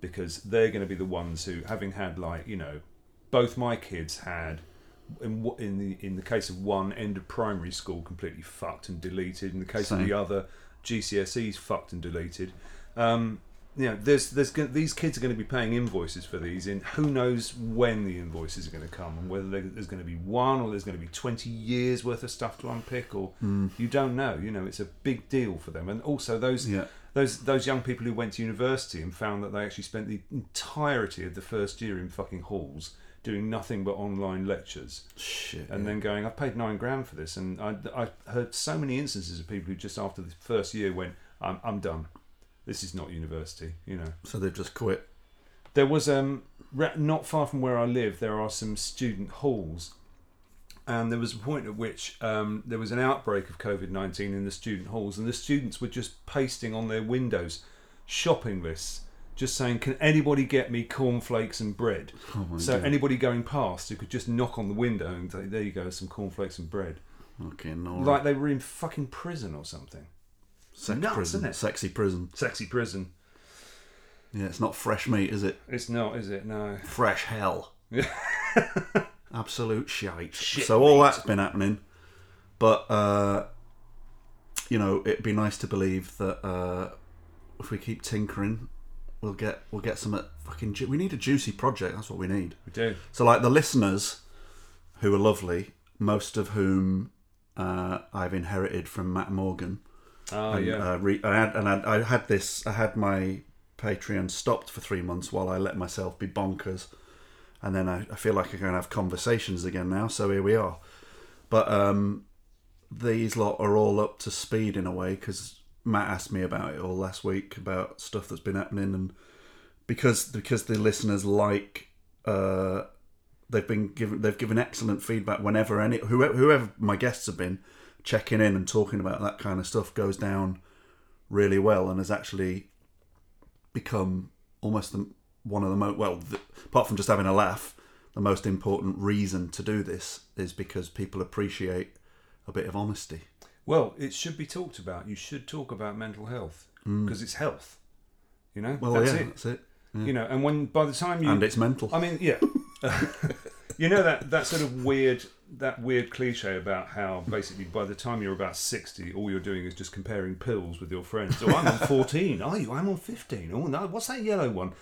[SPEAKER 3] because they're going to be the ones who, having had like you know, both my kids had." In, in the in the case of one end of primary school completely fucked and deleted in the case of the other GCSEs fucked and deleted. Um, you know there's there's these kids are going to be paying invoices for these and who knows when the invoices are going to come and whether there's going to be one or there's going to be 20 years worth of stuff to unpick or you don't know you know it's a big deal for them. And also those
[SPEAKER 1] Yeah.
[SPEAKER 3] those those young people who went to university and found that they actually spent the entirety of the first year in fucking halls doing nothing but online lectures
[SPEAKER 1] Shit.
[SPEAKER 3] and then going, I've paid nine grand for this. And I, I heard so many instances of people who just after the first year went, I'm, I'm done. This is not university, you know.
[SPEAKER 1] so they've just quit.
[SPEAKER 3] There was, um, not far from where I live, there are some student halls. And there was a point at which um, there was an outbreak of COVID 19 in the student halls, and the students were just pasting on their windows shopping lists, just saying, Can anybody get me cornflakes and bread?
[SPEAKER 1] Oh
[SPEAKER 3] so
[SPEAKER 1] God.
[SPEAKER 3] anybody going past who could just knock on the window and say, There you go, some cornflakes and bread.
[SPEAKER 1] Okay, no.
[SPEAKER 3] Like they were in fucking prison or something.
[SPEAKER 1] Sex
[SPEAKER 3] nuts,
[SPEAKER 1] prison,
[SPEAKER 3] isn't it?
[SPEAKER 1] sexy prison.
[SPEAKER 3] Sexy prison.
[SPEAKER 1] Yeah, it's not fresh meat, is it?
[SPEAKER 3] It's not, is it? No.
[SPEAKER 1] Fresh hell. [LAUGHS] Absolute shite.
[SPEAKER 3] Shit
[SPEAKER 1] so all that's been happening, but uh, you know, it'd be nice to believe that uh, if we keep tinkering, we'll get we'll get some fucking. Ju- we need a juicy project. That's what we need.
[SPEAKER 3] We do.
[SPEAKER 1] So, like the listeners, who are lovely, most of whom uh, I've inherited from Matt Morgan.
[SPEAKER 3] Oh,
[SPEAKER 1] and,
[SPEAKER 3] yeah.
[SPEAKER 1] uh, re- I had, and I, I had this. I had my Patreon stopped for three months while I let myself be bonkers, and then I, I feel like I can have conversations again now. So here we are. But um, these lot are all up to speed in a way because Matt asked me about it all last week about stuff that's been happening, and because because the listeners like. Uh, they've been given they've given excellent feedback whenever any whoever, whoever my guests have been checking in and talking about that kind of stuff goes down really well and has actually become almost the, one of the most well the, apart from just having a laugh the most important reason to do this is because people appreciate a bit of honesty
[SPEAKER 3] Well, it should be talked about. You should talk about mental health because it's health. You know,
[SPEAKER 1] Mm. well
[SPEAKER 3] that's
[SPEAKER 1] yeah
[SPEAKER 3] it.
[SPEAKER 1] that's it
[SPEAKER 3] You know, and when by the time you
[SPEAKER 1] and it's mental
[SPEAKER 3] I mean, yeah. [LAUGHS] you know that that sort of weird that weird cliche about how basically by the time you're about sixty, all you're doing is just comparing pills with your friends. Oh, I'm on [LAUGHS] fourteen. Are you? I'm on fifteen. Oh no, what's that yellow one?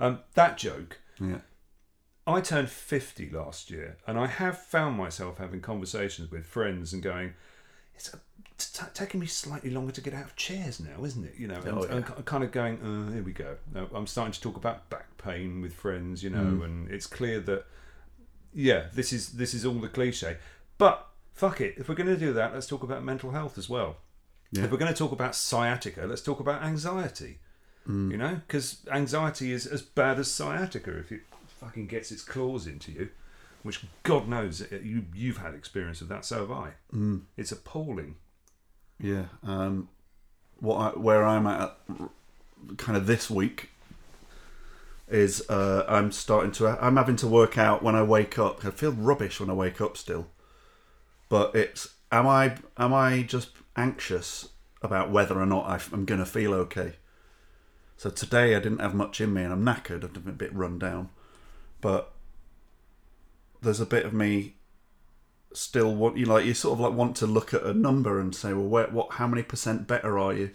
[SPEAKER 3] Um, that joke.
[SPEAKER 1] yeah
[SPEAKER 3] I turned 50 last year, and I have found myself having conversations with friends and going, it's, it's t- taking me slightly longer to get out of chairs now, isn't it? You know, and,
[SPEAKER 1] Oh, yeah.
[SPEAKER 3] and kind of going, uh, here we go. No, I'm starting to talk about back pain with friends, you know,
[SPEAKER 1] Mm.
[SPEAKER 3] and it's clear that, yeah, this is this is all the cliche. But fuck it, if we're going to do that, let's talk about mental health as well.
[SPEAKER 1] Yeah.
[SPEAKER 3] If we're going to talk about sciatica, let's talk about anxiety.
[SPEAKER 1] Mm.
[SPEAKER 3] You know, because anxiety is as bad as sciatica if it fucking gets its claws into you, which God knows uh, you you've had experience of that. So have I.
[SPEAKER 1] Mm.
[SPEAKER 3] It's appalling.
[SPEAKER 1] Yeah. Um, what I, where I'm at, kind of this week, is uh, I'm starting to I'm having to work out when I wake up. I feel rubbish when I wake up still, but it's am I am I just anxious about whether or not I, am going to feel okay. So today I didn't have much in me and I'm knackered. I'm a bit run down, but there's a bit of me still want you like you sort of like want to look at a number and say well where, what how many percent better are you?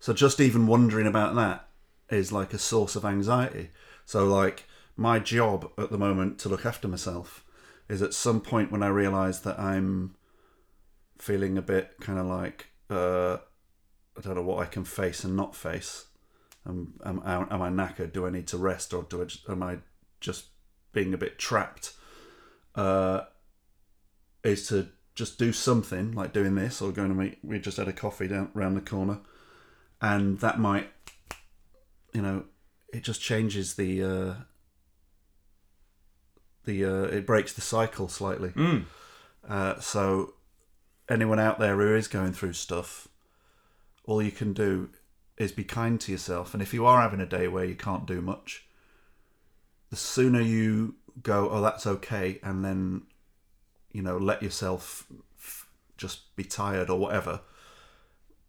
[SPEAKER 1] So just even wondering about that is like a source of anxiety. So like my job at the moment to look after myself is at some point when i realize that i'm feeling a bit kind of like uh i don't know what i can face and not face. Am, am, am i knackered? Do i need to rest or do I, just- am i just being a bit trapped uh is to just do something like doing this or going to meet. We just had a coffee down around the corner, and that might, you know, it just changes the uh, the uh, it breaks the cycle slightly.
[SPEAKER 3] Mm.
[SPEAKER 1] Uh, so, anyone out there who is going through stuff, all you can do is be kind to yourself. And if you are having a day where you can't do much, the sooner you go, oh, that's okay, and then, you know, let yourself f- just be tired or whatever,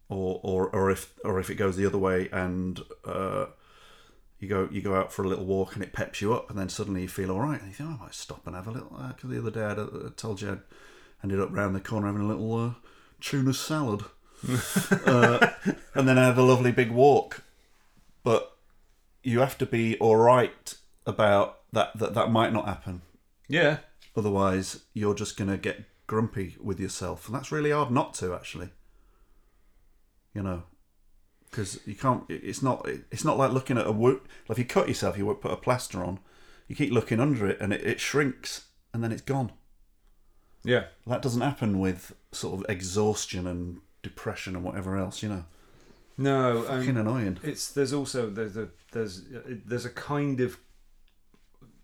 [SPEAKER 1] or or or if or if it goes the other way and uh, you go you go out for a little walk and it peps you up, and then suddenly you feel all right, and you think, oh, I might stop and have a little. Because the other day I, I told you I ended up round the corner having a little uh, tuna salad, [LAUGHS] uh, and then I had a lovely big walk. But you have to be all right about that. That that might not happen.
[SPEAKER 3] Yeah.
[SPEAKER 1] Otherwise, you're just gonna get grumpy with yourself, and that's really hard not to actually. You know, because you can't. It's not. It's not like looking at a wound. Like if you cut yourself, you won't put a plaster on. You keep looking under it, and it, it shrinks, and then it's gone.
[SPEAKER 3] Yeah.
[SPEAKER 1] That doesn't happen with sort of exhaustion and depression and whatever else. You know,
[SPEAKER 3] No.
[SPEAKER 1] fucking
[SPEAKER 3] Um,
[SPEAKER 1] annoying.
[SPEAKER 3] it's there's also there's a there's there's a kind of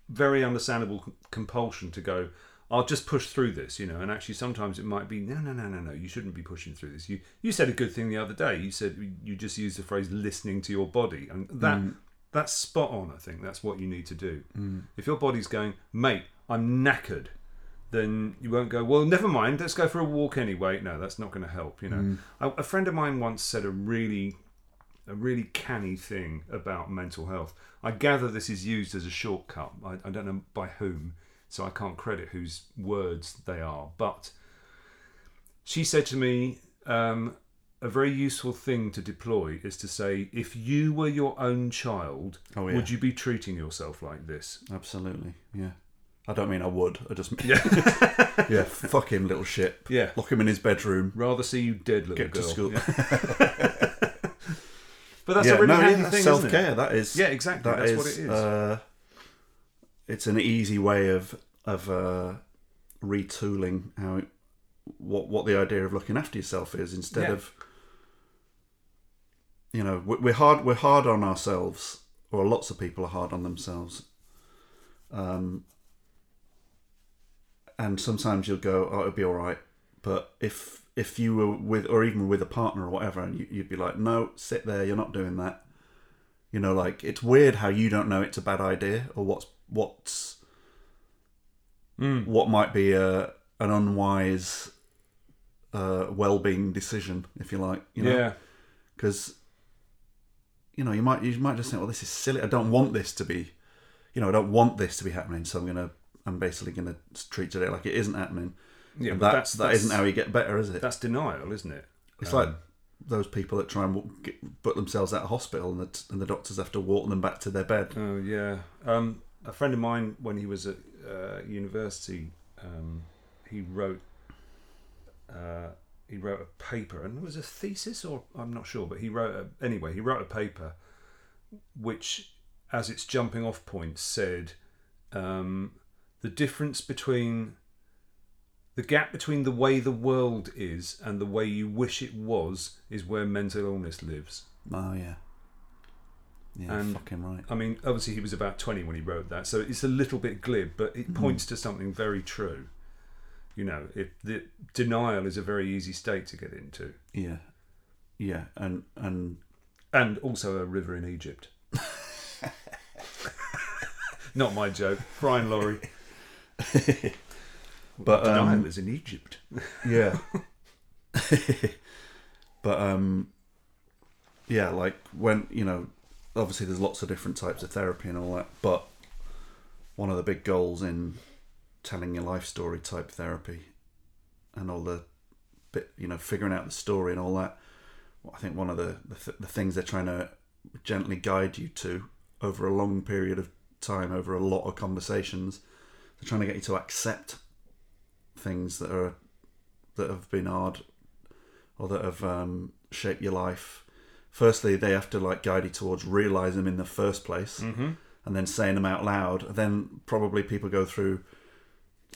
[SPEAKER 3] very understandable compulsion to go I'll just push through this, you know, and actually sometimes it might be no, no, no, no, no. You shouldn't be pushing through this. You you said a good thing the other day. You said you just used the phrase "listening to your body," and that mm. that's spot on. I think that's what you need to do. Mm. If your body's going, mate, I'm knackered, then you won't go. Well, never mind. Let's go for a walk anyway. No, that's not going to help. You know, mm. a, a friend of mine once said a really a really canny thing about mental health. I gather this is used as a shortcut. I, I don't know by whom, so I can't credit whose words they are. But she said to me, um, a very useful thing to deploy is to say, if you were your own child,
[SPEAKER 1] Oh, yeah.
[SPEAKER 3] would you be treating yourself like this?
[SPEAKER 1] Absolutely, yeah. I don't mean I would. I just yeah, [LAUGHS] yeah. Fuck him, little shit.
[SPEAKER 3] Yeah.
[SPEAKER 1] Lock him in his bedroom.
[SPEAKER 3] Rather see you dead, little
[SPEAKER 1] Get to school.
[SPEAKER 3] Yeah. [LAUGHS] But that's
[SPEAKER 1] yeah,
[SPEAKER 3] a really
[SPEAKER 1] no,
[SPEAKER 3] handy
[SPEAKER 1] yeah,
[SPEAKER 3] thing,
[SPEAKER 1] self care. That is
[SPEAKER 3] Yeah, exactly.
[SPEAKER 1] that
[SPEAKER 3] That's
[SPEAKER 1] is,
[SPEAKER 3] what it is.
[SPEAKER 1] Uh, it's an easy way of of uh, retooling how it, what what the idea of looking after yourself is instead
[SPEAKER 3] Yeah.
[SPEAKER 1] of you know we- we're hard we're hard on ourselves or lots of people are hard on themselves um and sometimes you'll go oh it'll be all right but if if you were with or even with a partner or whatever and you, you'd be like no sit there you're not doing that you know like it's weird how you don't know it's a bad idea or what's what's
[SPEAKER 3] Mm.
[SPEAKER 1] what might be a an unwise uh well-being decision if you like you know
[SPEAKER 3] yeah.
[SPEAKER 1] because you know you might you might just think well this is silly i don't want this to be you know i don't want this to be happening so i'm gonna i'm basically gonna treat today like it isn't happening
[SPEAKER 3] Yeah,
[SPEAKER 1] and
[SPEAKER 3] but
[SPEAKER 1] that,
[SPEAKER 3] that's,
[SPEAKER 1] that
[SPEAKER 3] that's,
[SPEAKER 1] isn't how you get better is it
[SPEAKER 3] That's denial, isn't it?
[SPEAKER 1] it's
[SPEAKER 3] Um,
[SPEAKER 1] like those people that try and get, put themselves out of hospital and the, and the doctors have to walk them back to their bed
[SPEAKER 3] Oh yeah. Um, a friend of mine, when he was at uh, university, um, he wrote uh, he wrote a paper, and it was a thesis, or I'm not sure, but he wrote a, anyway. He wrote a paper, which, as its jumping off point, said um, the difference between the gap between the way the world is and the way you wish it was is where mental illness lives.
[SPEAKER 1] oh yeah yeah
[SPEAKER 3] And-
[SPEAKER 1] fucking right
[SPEAKER 3] I mean, obviously he was about 20 when he wrote that, so it's a little bit glib, but it mm. points to something very true. You know, if the denial is a very easy state to get into,
[SPEAKER 1] yeah yeah and and
[SPEAKER 3] and also a river in Egypt. [LAUGHS] Not my joke, Brian Laurie. [LAUGHS]
[SPEAKER 1] But, um,
[SPEAKER 3] is in Egypt. [LAUGHS]
[SPEAKER 1] Yeah. but um yeah, like when you know, obviously there's lots of different types of therapy and all that, but one of the big goals in telling your life story type therapy and all the bit, you know, figuring out the story and all that. I think one of the the, th- the things they're trying to gently guide you to over a long period of time, over a lot of conversations, they're trying to get you to accept things that are that have been hard or that have um, shaped your life. Firstly, they have to like guide you towards realizing them in the first place,
[SPEAKER 3] Mm-hmm.
[SPEAKER 1] and then saying them out loud. Then probably people go through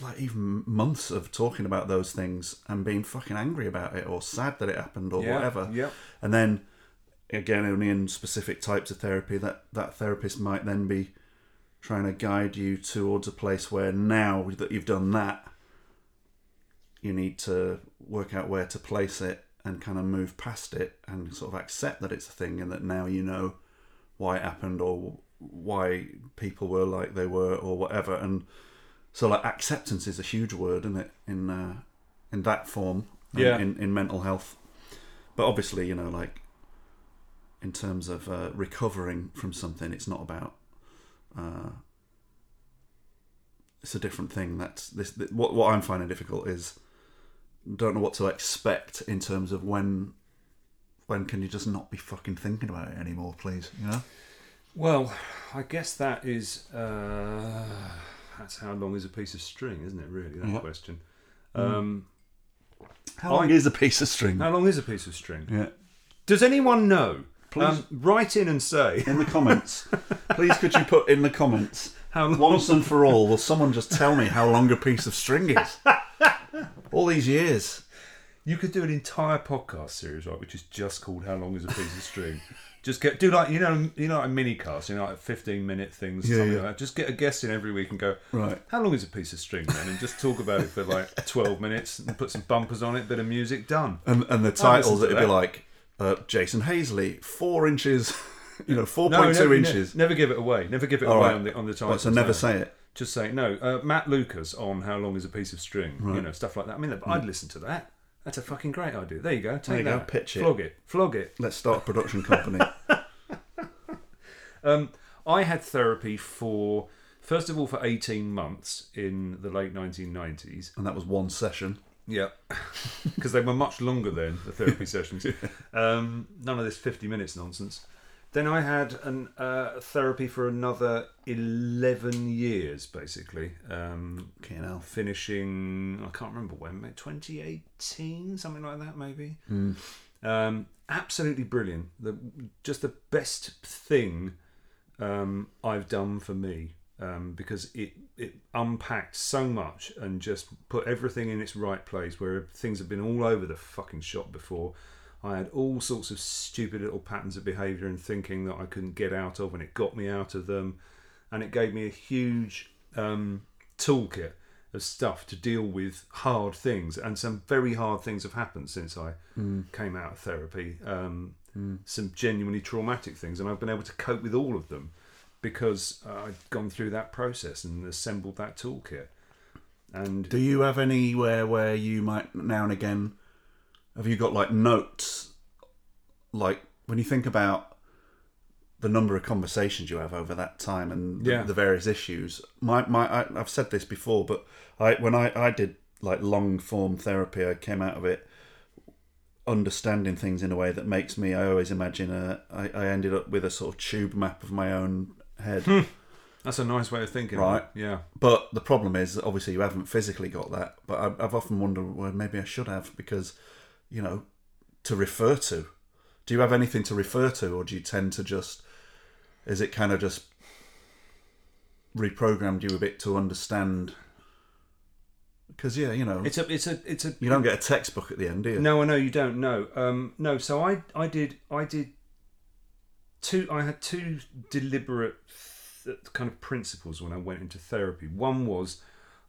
[SPEAKER 1] like even months of talking about those things and being fucking angry about it or sad that it happened or
[SPEAKER 3] yeah,
[SPEAKER 1] whatever.
[SPEAKER 3] Yep.
[SPEAKER 1] And then again, only in specific types of therapy, that that therapist might then be trying to guide you towards a place where now that you've done that, you need to work out where to place it and kind of move past it and sort of accept that it's a thing and that now you know why it happened or why people were like they were or whatever. And so like acceptance is a huge word isn't it in uh, in that form in-
[SPEAKER 3] Yeah.
[SPEAKER 1] in, in mental health. But obviously you know like in terms of uh, recovering from something it's not about uh, it's a different thing. That's this, th what, what i'm finding difficult is don't know what to expect in terms of when when can you just not be fucking thinking about it anymore please you know
[SPEAKER 3] Well, I guess that is uh, that's how long is a piece of string, isn't it? Really, that
[SPEAKER 1] Yeah.
[SPEAKER 3] question. Um,
[SPEAKER 1] how long
[SPEAKER 3] I-
[SPEAKER 1] is a piece of string
[SPEAKER 3] how long is a piece of string?
[SPEAKER 1] yeah
[SPEAKER 3] Does anyone know?
[SPEAKER 1] Please.
[SPEAKER 3] Um, write in and say
[SPEAKER 1] in the comments [LAUGHS] please could you put in the comments
[SPEAKER 3] how long.
[SPEAKER 1] once and for all will someone just tell me how long a piece of string is [LAUGHS] all these years
[SPEAKER 3] You could do an entire podcast series, right, which is just called "How Long Is a Piece of String." [LAUGHS] Just get do like you know you know like mini cast, you know like fifteen minute things,
[SPEAKER 1] Yeah,
[SPEAKER 3] something
[SPEAKER 1] yeah.
[SPEAKER 3] like that. Just get a guest in every week and go,
[SPEAKER 1] right
[SPEAKER 3] "How long is a piece of string?" Man, and just talk about it for like [LAUGHS] twelve minutes and put some bumpers on it, bit of music, done.
[SPEAKER 1] and and the titles it'd be like uh, Jason Hazeley four inches [LAUGHS] you know four
[SPEAKER 3] No,
[SPEAKER 1] point two
[SPEAKER 3] never,
[SPEAKER 1] inches
[SPEAKER 3] never give it away. Never give it
[SPEAKER 1] All
[SPEAKER 3] away
[SPEAKER 1] right.
[SPEAKER 3] on the on the title.
[SPEAKER 1] Right, so never
[SPEAKER 3] no.
[SPEAKER 1] say it
[SPEAKER 3] Just say no. Uh, Matt Lucas on "How Long Is a Piece of String?" You
[SPEAKER 1] Right. Hmm.
[SPEAKER 3] know stuff like that. I mean, I'd listen to that. That's a fucking great idea. There you go. Take
[SPEAKER 1] There you go,
[SPEAKER 3] that.
[SPEAKER 1] pitch it.
[SPEAKER 3] Flog it. Flog it.
[SPEAKER 1] let's start a production company [LAUGHS]
[SPEAKER 3] Um, I had therapy for first of all for eighteen months in the late nineteen nineties.
[SPEAKER 1] and that was one session
[SPEAKER 3] Yeah, [LAUGHS] because they were much longer then the therapy [LAUGHS] sessions. Um, none of this fifty minutes nonsense. Then I had an uh, therapy for another eleven years, basically. Um,
[SPEAKER 1] okay now
[SPEAKER 3] finishing, I can't remember when, 2018, something like that, maybe.
[SPEAKER 1] Hmm.
[SPEAKER 3] Um, absolutely brilliant. The just the best thing um, I've done for me um, because it it unpacked so much and just put everything in its right place where things have been all over the fucking shop before. I had all sorts of stupid little patterns of behaviour and thinking that I couldn't get out of, and it got me out of them, and it gave me a huge um, toolkit of stuff to deal with hard things. And some very hard things have happened since I came out of therapy. Um, Some genuinely traumatic things, and I've been able to cope with all of them because uh, I've gone through that process and assembled that toolkit. And
[SPEAKER 1] Do you have anywhere where you might now and again have you got like notes like when you think about the number of conversations you have over that time and the,
[SPEAKER 3] Yeah.
[SPEAKER 1] the various issues my my I, I've said this before but I when I I did like long form therapy I came out of it understanding things in a way that makes me I always imagine a I, I ended up with a sort of tube map of my own head hmm.
[SPEAKER 3] that's a nice way of thinking,
[SPEAKER 1] Right.
[SPEAKER 3] Yeah.
[SPEAKER 1] But the problem is, obviously, you haven't physically got that. But I've, I've often wondered, well, maybe I should have because, you know, to refer to. Do you have anything to refer to, or do you tend to just? Is it kind of just reprogrammed you a bit to understand? Because yeah, you know,
[SPEAKER 3] It's a, it's a, it's a.
[SPEAKER 1] you don't get a textbook at the end, do you?
[SPEAKER 3] No, I know you don't. No, um, no. So I, I did, I did two. I had two deliberate th- kind of principles when I went into therapy. One was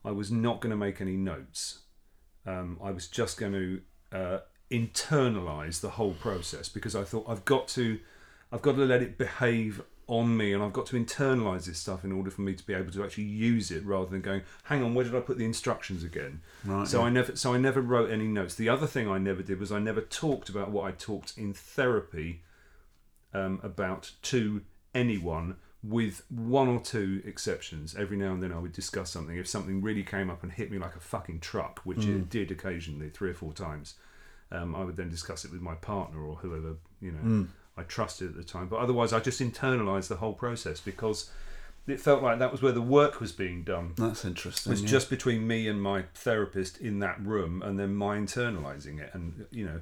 [SPEAKER 3] I was not going to make any notes. Um, I was just going to uh, internalize the whole process because I thought I've got to, I've got to let it behave on me, and I've got to internalize this stuff in order for me to be able to actually use it, rather than going, "Hang on, where did I put the instructions again?"
[SPEAKER 1] Right,
[SPEAKER 3] so
[SPEAKER 1] yeah.
[SPEAKER 3] I never, so I never wrote any notes. The other thing I never did was I never talked about what I talked in therapy um, about to anyone, with one or two exceptions. Every now and then I would discuss something. If something really came up and hit me like a fucking truck, which it did occasionally, three or four times, um, I would then discuss it with my partner or whoever you know I trusted at the time. But otherwise, I just internalized the whole process because it felt like that was where the work was being done.
[SPEAKER 1] That's interesting.
[SPEAKER 3] It was
[SPEAKER 1] yeah.
[SPEAKER 3] just between me and my therapist in that room, and then my internalizing it. And you know,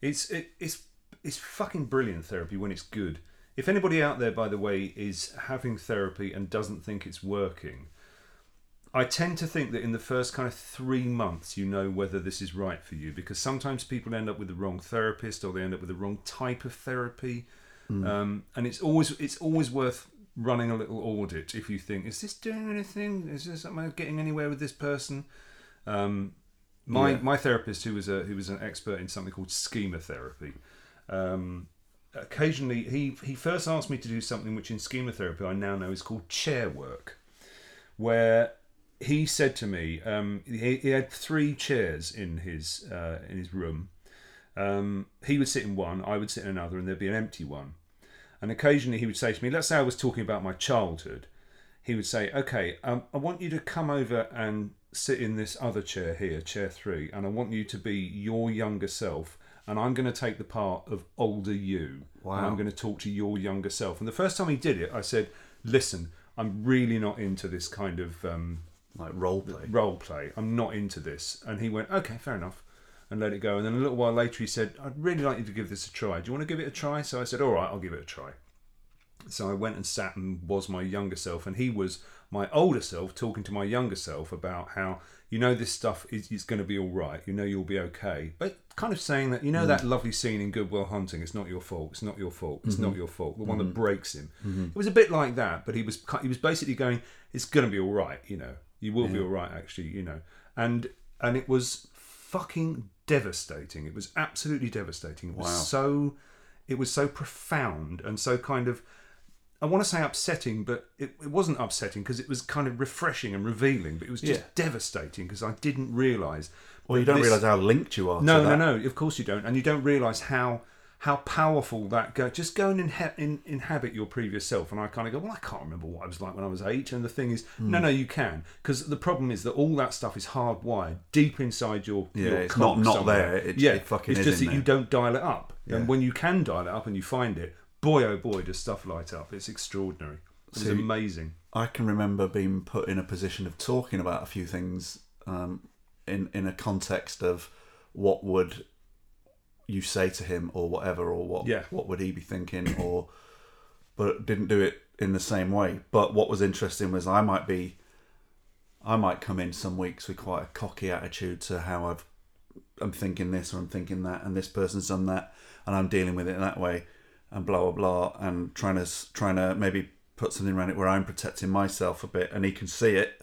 [SPEAKER 3] it's it, it's it's fucking brilliant therapy when it's good. If anybody out there, by the way, is having therapy and doesn't think it's working, I tend to think that in the first kind of three months, you know whether this is right for you because sometimes people end up with the wrong therapist or they end up with the wrong type of therapy, um, and it's always it's always worth running a little audit if you think is this doing anything? Is this am I getting anywhere with this person? Um, my
[SPEAKER 1] Yeah.
[SPEAKER 3] my therapist, who was a who was an expert in something called schema therapy, um, occasionally he he first asked me to do something which in schema therapy I now know is called chair work, where he said to me um, he, he had three chairs in his uh, in his room. Um, he would sit in one, I would sit in another, and there'd be an empty one. And occasionally he would say to me, let's say I was talking about my childhood, he would say, okay, um, I want you to come over and sit in this other chair here, chair three, and I want you to be your younger self, and I'm going to take the part of older you.
[SPEAKER 1] Wow.
[SPEAKER 3] And I'm going to talk to your younger self. And the first time he did it, I said, listen, I'm really not into this kind of um,
[SPEAKER 1] like role play.
[SPEAKER 3] role play. I'm not into this. And he went, okay, fair enough, and let it go. And then a little while later, he said, I'd really like you to give this a try. Do you want to give it a try? So I said, all right, I'll give it a try. So I went and sat and was my younger self, and he was my older self talking to my younger self about how you know this stuff is, is going to be all right. You know you'll be okay, but kind of saying that you know mm. that lovely scene in Good Will Hunting. It's not your fault. It's not your fault. It's not mm-hmm. your fault. The one that mm-hmm. breaks him. Mm-hmm. It was a bit like that, but he was he was basically going, "It's going to be all right." You know, you will be all right. Actually, you know, and and it was fucking devastating. It was absolutely devastating. It was
[SPEAKER 1] Wow.
[SPEAKER 3] so it was so profound and so kind of I want to say upsetting, but it, it wasn't upsetting because it was kind of refreshing and revealing. But it was just
[SPEAKER 1] Yeah.
[SPEAKER 3] devastating because I didn't realise.
[SPEAKER 1] Well, you don't
[SPEAKER 3] this-
[SPEAKER 1] realise how linked you are.
[SPEAKER 3] No, no, no. Of course you don't, and you don't realise how how powerful that go. Just go and inha- in, inhabit your previous self. And I kind of go, well, I can't remember what I was like when I was eight. And the thing is,
[SPEAKER 1] Hmm.
[SPEAKER 3] no, no, you can, because the problem is that all that stuff is hardwired deep inside your
[SPEAKER 1] Yeah,
[SPEAKER 3] your
[SPEAKER 1] it's not- not
[SPEAKER 3] somewhere.
[SPEAKER 1] there. It-
[SPEAKER 3] yeah,
[SPEAKER 1] it fucking
[SPEAKER 3] it's just that you don't dial it up.
[SPEAKER 1] Yeah.
[SPEAKER 3] And when you can dial it up and you find it, boy oh boy, does stuff light up. It's extraordinary. It's
[SPEAKER 1] See-
[SPEAKER 3] amazing.
[SPEAKER 1] I can remember being put in a position of talking about a few things um, in in a context of what would you say to him or whatever or what
[SPEAKER 3] Yeah.
[SPEAKER 1] what would he be thinking [CLEARS THROAT] or but didn't do it in the same way but what was interesting was i might be i might come in some weeks with quite a cocky attitude to how i've i'm thinking this or i'm thinking that and this person's done that and i'm dealing with it in that way and blah blah blah and trying to trying to maybe put something around it where i'm protecting myself a bit and he can see it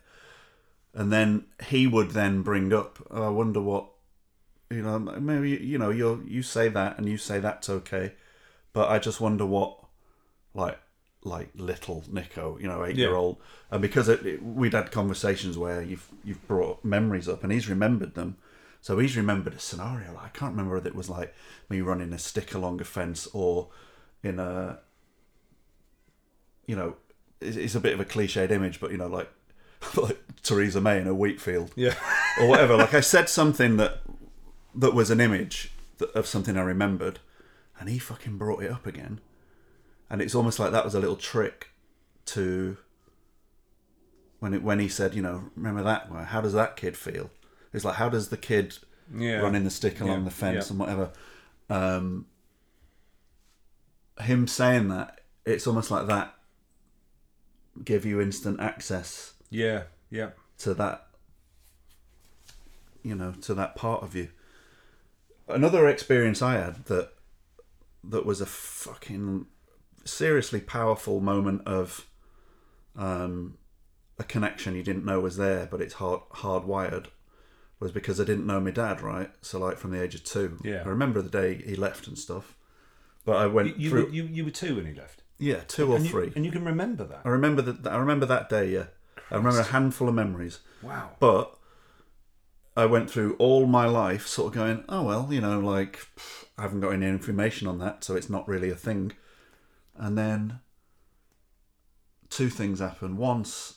[SPEAKER 1] and then he would then bring up oh, i wonder what you know maybe you know you you say that and you say that's okay but i just wonder what like like little nico you know eight year old and because it, it- we'd had conversations where you've you've brought memories up and he's remembered them so he's remembered a scenario like, i can't remember whether it was like me running a stick along a fence or in a you know it's, it's a bit of a cliched image but you know like [LAUGHS] like theresa may in a wheat field
[SPEAKER 3] Yeah.
[SPEAKER 1] or whatever. Like I said something that that was an image of something I remembered, and he fucking brought it up again, and it's almost like that was a little trick to when it when he said, you know, remember that? How does that kid feel? It's like how does the kid
[SPEAKER 3] Yeah.
[SPEAKER 1] running the stick along
[SPEAKER 3] Yeah,
[SPEAKER 1] the fence
[SPEAKER 3] yeah.
[SPEAKER 1] and whatever. Um, him saying that, it's almost like that give you instant access
[SPEAKER 3] Yeah. Yeah.
[SPEAKER 1] to that you know to that part of you another experience i had that that was a fucking seriously powerful moment of um a connection you didn't know was there but it's hard hardwired was because i didn't know my dad right so like from the age of two
[SPEAKER 3] Yeah.
[SPEAKER 1] i remember the day he left and stuff but i went
[SPEAKER 3] You, you,
[SPEAKER 1] through
[SPEAKER 3] were, you, you were two when he left.
[SPEAKER 1] yeah two or
[SPEAKER 3] and you,
[SPEAKER 1] three
[SPEAKER 3] And you can remember that.
[SPEAKER 1] i remember that i remember that day yeah i remember a handful of memories
[SPEAKER 3] Wow.
[SPEAKER 1] but I went through all my life sort of going, oh, well, you know, like, I haven't got any information on that, so it's not really a thing. And then two things happened. Once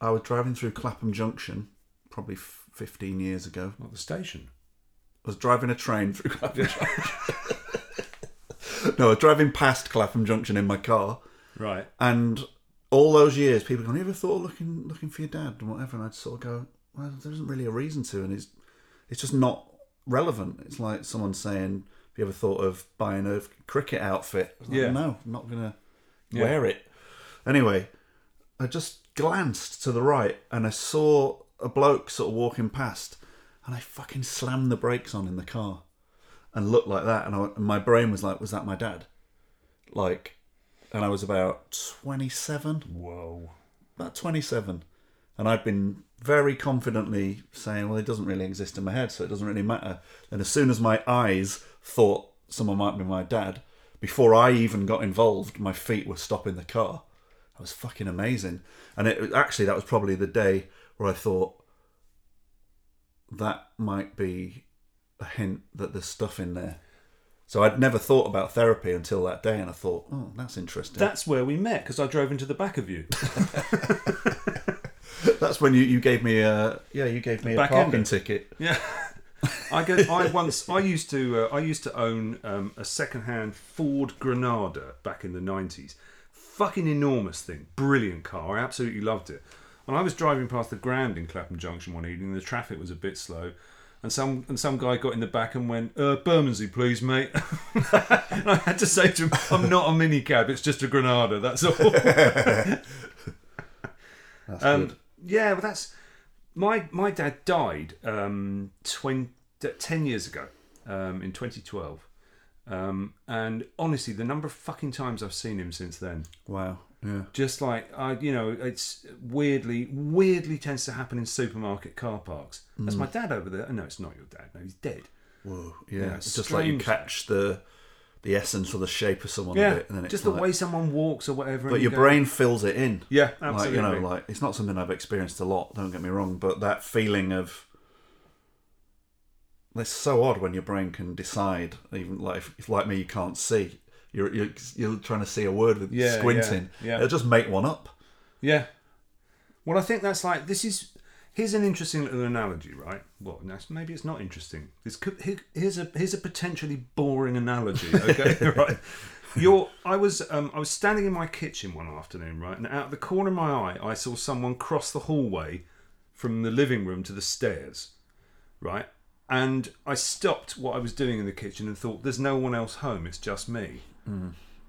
[SPEAKER 1] I was driving through Clapham Junction, probably f- 15 years ago.
[SPEAKER 3] Not the station.
[SPEAKER 1] I was driving a train through [LAUGHS] Clapham Junction. no, I was driving past Clapham Junction in my car.
[SPEAKER 3] Right.
[SPEAKER 1] And all those years, people going, "You ever thought of looking looking for your dad and whatever?" And I'd sort of go, "Well, there isn't really a reason to, and it's it's just not relevant." It's like someone saying, "Have you ever thought of buying a cricket outfit?" Like,
[SPEAKER 3] Yeah.
[SPEAKER 1] no, I'm not gonna
[SPEAKER 3] Yeah.
[SPEAKER 1] wear it. Anyway, I just glanced to the right and I saw a bloke sort of walking past, and I fucking slammed the brakes on in the car and looked like that, and, I, and my brain was like, "Was that my dad?" Like, and I was about twenty-seven
[SPEAKER 3] Whoa.
[SPEAKER 1] about 27 and i'd been very confidently saying well it doesn't really exist in my head so it doesn't really matter. And as soon as my eyes thought someone might be my dad before i even got involved my feet were stopping the car. That was fucking amazing. And it actually that was probably the day where i thought that might be a hint that there's stuff in there. So i'd never thought about therapy until that day and i thought oh that's interesting.
[SPEAKER 3] That's where we met because I drove into the back of you. [LAUGHS]
[SPEAKER 1] That's when you, you gave me a yeah you gave me a parking
[SPEAKER 3] ender.
[SPEAKER 1] ticket.
[SPEAKER 3] Yeah. [LAUGHS] I go. I once. I used to. Uh, I used to own um, a second-hand Ford Granada back in the nineties. Fucking enormous thing. Brilliant car. I absolutely loved it. And I was driving past the Grand in Clapham Junction one evening. The traffic was a bit slow, and some and some guy got in the back and went, uh, "Bermondsey, please, mate." [LAUGHS] and I had to say to him, "I'm not a minicab. It's just a Granada. That's all." [LAUGHS]
[SPEAKER 1] That's
[SPEAKER 3] Um,
[SPEAKER 1] good.
[SPEAKER 3] Yeah, well, that's my my dad died um, 20, 10 years ago um, in 2012. Um, and honestly, the number of fucking times I've seen him since then,
[SPEAKER 1] Wow. Yeah.
[SPEAKER 3] just like I, you know, it's weirdly, weirdly tends to happen in supermarket car parks. That's my dad over there. No, it's not your dad. No, he's dead.
[SPEAKER 1] Whoa. Yeah.
[SPEAKER 3] Yeah,
[SPEAKER 1] it's just like you
[SPEAKER 3] strange.
[SPEAKER 1] catch the the essence or the shape of someone a
[SPEAKER 3] Yeah,
[SPEAKER 1] bit, and then it's
[SPEAKER 3] just
[SPEAKER 1] like,
[SPEAKER 3] the way someone walks or whatever.
[SPEAKER 1] But your
[SPEAKER 3] go,
[SPEAKER 1] brain fills it in.
[SPEAKER 3] yeah,
[SPEAKER 1] Like
[SPEAKER 3] absolutely.
[SPEAKER 1] you know, like it's not something I've experienced a lot. Don't get me wrong, but that feeling of it's so odd when your brain can decide. Even like if, if like me, you can't see. You're, you're you're trying to see a word with
[SPEAKER 3] Yeah,
[SPEAKER 1] squinting.
[SPEAKER 3] yeah, yeah.
[SPEAKER 1] It'll just make one up.
[SPEAKER 3] Yeah. Well, I think that's like this is. Here's an interesting little analogy, right? Well, maybe it's not interesting. This could, here- here's a here's a potentially boring analogy. Okay, [LAUGHS] [LAUGHS] right? You're. I was um, I was standing in my kitchen one afternoon, right, and out of the corner of my eye, I saw someone cross the hallway from the living room to the stairs, right, and I stopped what I was doing in the kitchen and thought, "There's no one else home. It's just me."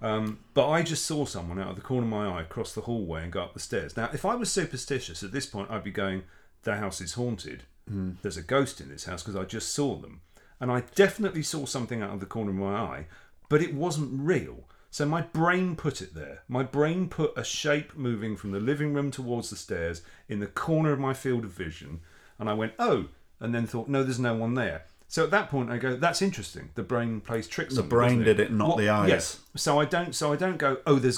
[SPEAKER 3] Um, but I just saw someone out of the corner of my eye cross the hallway and go up the stairs. Now, if I was superstitious at this point, I'd be going, "The house is haunted. Hmm. There's a ghost in this house because I just saw them." And I definitely saw something out of the corner of my eye, but it wasn't real. So my brain put it there. My brain put a shape moving from the living room towards the stairs in the corner of my field of vision, and I went, "Oh," and then thought, "No, there's no one there." So at that point, I go, "That's interesting." The brain plays tricks.
[SPEAKER 1] The brain did it, not the eyes.
[SPEAKER 3] Yes. So I don't. So I don't go, "Oh, there's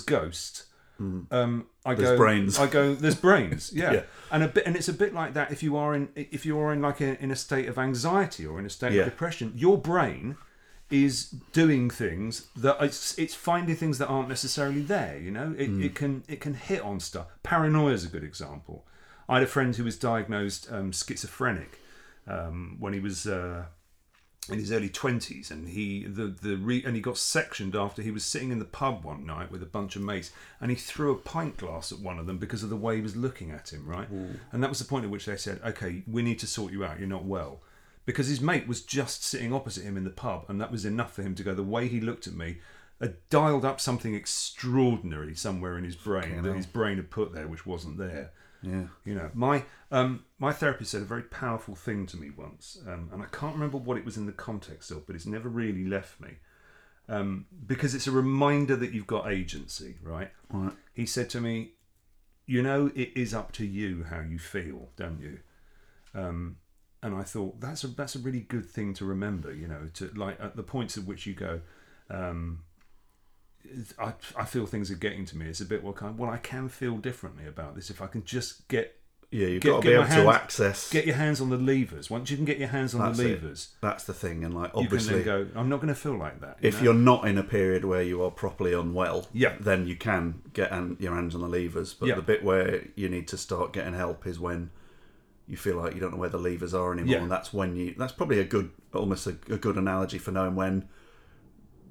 [SPEAKER 3] ghosts." Um, I.
[SPEAKER 1] There's
[SPEAKER 3] go,
[SPEAKER 1] brains.
[SPEAKER 3] I go, "There's brains." [LAUGHS] Yeah.
[SPEAKER 1] Yeah.
[SPEAKER 3] And a bit, and it's a bit like that. If you are in, if you are in like a, in a state of anxiety or in a state
[SPEAKER 1] Yeah.
[SPEAKER 3] of depression, your brain is doing things that it's, it's finding things that aren't necessarily there. You know, it,
[SPEAKER 1] Hmm.
[SPEAKER 3] it can it can hit on stuff. Paranoia is a good example. I had a friend who was diagnosed um, schizophrenic um, when he was. Uh, in his early twenties, and he the the re, and he got sectioned after he was sitting in the pub one night with a bunch of mates, and he threw a pint glass at one of them because of the way he was looking at him, right? And that was the point at which they said, "Okay, we need to sort you out. You're not well," because his mate was just sitting opposite him in the pub, and that was enough for him to go. The way he looked at me. Had dialed up something extraordinary somewhere in his brain that his brain had put there, which wasn't there.
[SPEAKER 1] Yeah.
[SPEAKER 3] You know, my um, my therapist said a very powerful thing to me once, um, and I can't remember what it was in the context of, but it's never really left me. Um, because it's a reminder that you've got agency, right?
[SPEAKER 1] Right.
[SPEAKER 3] He said to me, "You know, it is up to you how you feel, don't you?" Um, and I thought that's a that's a really good thing to remember. You know, to like at the points at which you go. Um, I, I feel things are getting to me. It's a bit well, kind well, I can feel differently about this if I can just get
[SPEAKER 1] Yeah, you've
[SPEAKER 3] Get-
[SPEAKER 1] got to
[SPEAKER 3] get
[SPEAKER 1] be able
[SPEAKER 3] hands-
[SPEAKER 1] to access.
[SPEAKER 3] get your hands on the levers. Once you can get your hands on
[SPEAKER 1] That's
[SPEAKER 3] the
[SPEAKER 1] it.
[SPEAKER 3] levers,
[SPEAKER 1] That's the thing, and like
[SPEAKER 3] you can
[SPEAKER 1] obviously,
[SPEAKER 3] then go. I'm not going to feel like that. you
[SPEAKER 1] if
[SPEAKER 3] know?
[SPEAKER 1] you're not in a period where you are properly unwell,
[SPEAKER 3] Yeah.
[SPEAKER 1] then you can get an, your hands on the levers. But
[SPEAKER 3] Yeah.
[SPEAKER 1] the bit where you need to start getting help is when you feel like you don't know where the levers are anymore,
[SPEAKER 3] Yeah.
[SPEAKER 1] and that's when you. That's probably a good, almost a, a good analogy for knowing when.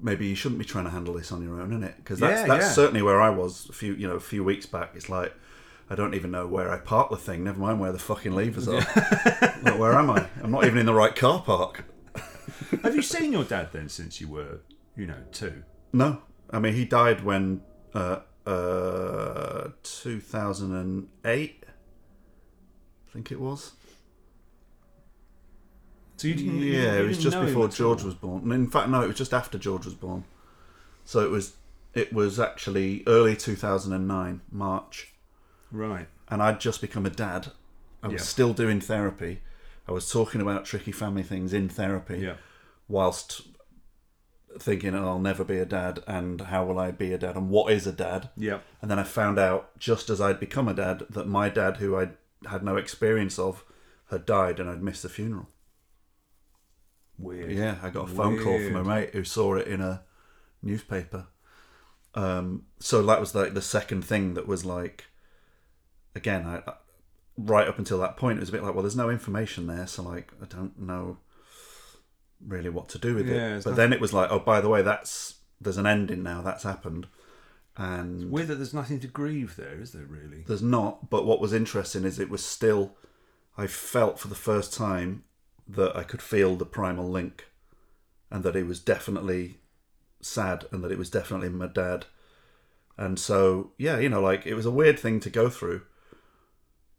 [SPEAKER 1] Maybe you shouldn't be trying to handle this on your own, isn't it? Because that's
[SPEAKER 3] Yeah,
[SPEAKER 1] that's
[SPEAKER 3] yeah.
[SPEAKER 1] certainly where I was a few you know a few weeks back. It's like I don't even know where I park the thing. Never mind where the fucking levers are. [LAUGHS] Like, where am I? I'm not even in the right car park. [LAUGHS]
[SPEAKER 3] have you seen your dad then since you were, you know, two?
[SPEAKER 1] No, I mean he died when uh, uh, 2008, I think it was.
[SPEAKER 3] So you didn't. you-
[SPEAKER 1] yeah,
[SPEAKER 3] you
[SPEAKER 1] it was
[SPEAKER 3] didn't
[SPEAKER 1] just
[SPEAKER 3] know him
[SPEAKER 1] before
[SPEAKER 3] at
[SPEAKER 1] George
[SPEAKER 3] all?
[SPEAKER 1] was born. And in fact, no, it was just after George was born. So it was it was actually early 2009, March,
[SPEAKER 3] Right.
[SPEAKER 1] and I'd just become a dad. I was
[SPEAKER 3] Yeah.
[SPEAKER 1] still doing therapy. I was talking about tricky family things in therapy.
[SPEAKER 3] Yeah.
[SPEAKER 1] whilst thinking oh, I'll never be a dad and how will I be a dad and what is a dad.
[SPEAKER 3] Yeah.
[SPEAKER 1] And then I found out just as I'd become a dad that my dad, who I had no experience of, had died and I'd missed the funeral.
[SPEAKER 3] Weird.
[SPEAKER 1] Yeah, I got a phone call from a mate who saw it in a newspaper. Um, so that was like the second thing that was like, again, I, right up until that point, it was a bit like, well, there's no information there, so like, I don't know really what to do with
[SPEAKER 3] Yeah,
[SPEAKER 1] it. But then it was like, oh, by the way, that's there's an ending now. That's happened, and
[SPEAKER 3] Weird that there's nothing to grieve there, is there? Really?
[SPEAKER 1] there's not. But what was interesting is it was still, I felt for the first time that I could feel the primal link, and that it was definitely sad, and that it was definitely my dad. And so, yeah, you know, like it was a weird thing to go through,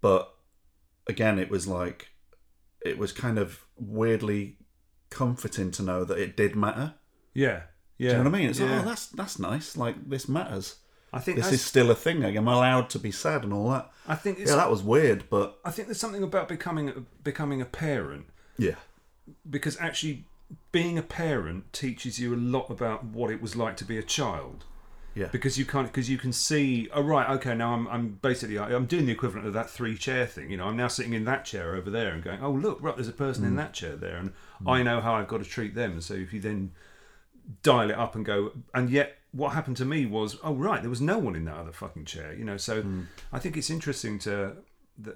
[SPEAKER 1] but again, it was like, it was kind of weirdly comforting to know that it did matter.
[SPEAKER 3] Yeah. Yeah.
[SPEAKER 1] Do you know what I mean? It's
[SPEAKER 3] yeah.
[SPEAKER 1] like, oh, that's that's nice. Like this matters.
[SPEAKER 3] I think
[SPEAKER 1] This is still a thing. Like, I'm allowed to be sad and all that.
[SPEAKER 3] I think it's.
[SPEAKER 1] Yeah, that was weird, but
[SPEAKER 3] I think there's something about becoming becoming a parent
[SPEAKER 1] yeah,
[SPEAKER 3] because actually being a parent teaches you a lot about what it was like to be a child.
[SPEAKER 1] yeah,
[SPEAKER 3] because you can't because you can see oh right okay now I'm, I'm basically I'm doing the equivalent of that three chair thing you know I'm now sitting in that chair over there and going oh look right there's a person in mm. that chair there and mm. I know how I've got to treat them. So if you then dial it up and go and yet what happened to me was oh right there was no one in that other fucking chair you know so mm. I think it's interesting to the-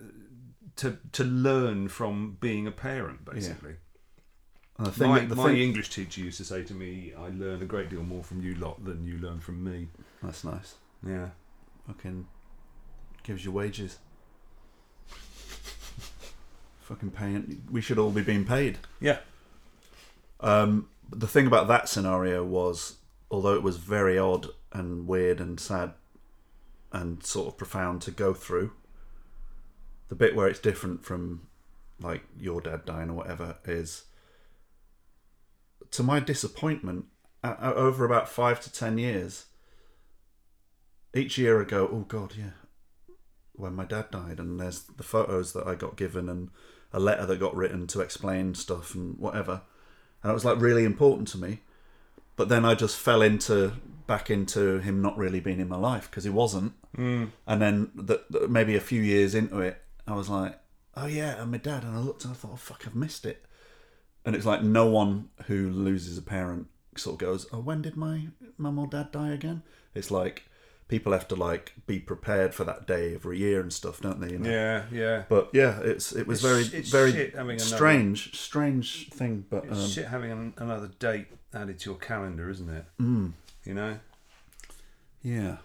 [SPEAKER 3] to to learn from being a parent basically
[SPEAKER 1] And the thing,
[SPEAKER 3] my,
[SPEAKER 1] the
[SPEAKER 3] my
[SPEAKER 1] thing,
[SPEAKER 3] English teacher used to say to me I learn a great deal more from you lot than you learn from me
[SPEAKER 1] that's nice.
[SPEAKER 3] yeah
[SPEAKER 1] Fucking gives you wages. fucking paying. We should all be being paid.
[SPEAKER 3] Yeah.
[SPEAKER 1] Um, the thing about that scenario was, although it was very odd and weird and sad and sort of profound to go through, the bit where it's different from like your dad dying or whatever is, to my disappointment, over about five to ten years, each year I go, oh god, yeah, when my dad died, and there's the photos that I got given and a letter that got written to explain stuff and whatever and it was like really important to me. But then I just fell into back into him not really being in my life because he wasn't. Mm. And then the, the, maybe a few years into it, I was like, "Oh yeah, and my dad." And I looked and I thought, "Oh fuck, I've missed it." And it's like no one who loses a parent sort of goes, "Oh, when did my mum or dad die again?" It's like people have to like be prepared for that day every year and stuff, don't they? You know?
[SPEAKER 3] Yeah, yeah.
[SPEAKER 1] But yeah, it's it was
[SPEAKER 3] It's
[SPEAKER 1] very
[SPEAKER 3] it's
[SPEAKER 1] very
[SPEAKER 3] shit having another-
[SPEAKER 1] strange, strange thing. But
[SPEAKER 3] It's
[SPEAKER 1] um,
[SPEAKER 3] shit having an, another date added to your calendar, isn't it?
[SPEAKER 1] mm,
[SPEAKER 3] You know,
[SPEAKER 1] yeah,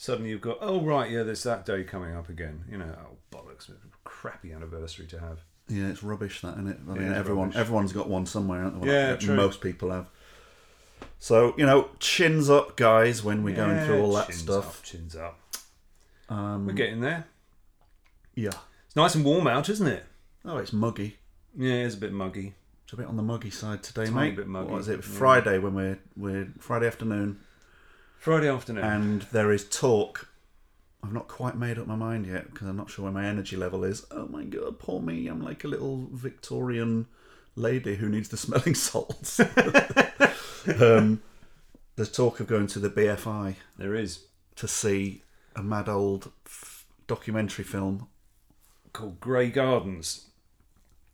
[SPEAKER 3] suddenly you've got, oh right, yeah, there's that day coming up again. You know, oh bollocks, crappy anniversary to have.
[SPEAKER 1] yeah, it's rubbish that, isn't it? I mean, everyone
[SPEAKER 3] rubbish.
[SPEAKER 1] everyone's got one somewhere, aren't they?
[SPEAKER 3] Yeah, true.
[SPEAKER 1] Most people have. So you know, chins up, guys, when we're going through all that
[SPEAKER 3] chins
[SPEAKER 1] stuff.
[SPEAKER 3] Up, chins up.
[SPEAKER 1] Um,
[SPEAKER 3] We're getting there.
[SPEAKER 1] yeah.
[SPEAKER 3] It's nice and warm out, isn't it?
[SPEAKER 1] Oh, it's muggy.
[SPEAKER 3] Yeah, it's a bit muggy.
[SPEAKER 1] It's a bit on the muggy side today,
[SPEAKER 3] Tiny
[SPEAKER 1] mate.
[SPEAKER 3] bit muggy,
[SPEAKER 1] What is it?
[SPEAKER 3] yeah.
[SPEAKER 1] Friday when we're we're Friday afternoon,
[SPEAKER 3] Friday afternoon.
[SPEAKER 1] and there is talk. I've not quite made up my mind yet because I'm not sure where my energy level is. Oh my god, poor me! I'm like a little Victorian lady who needs the smelling [LAUGHS] salts. [LAUGHS] um, there's talk of going to the BFI
[SPEAKER 3] there is
[SPEAKER 1] to see a mad old f- documentary film.
[SPEAKER 3] called Grey Gardens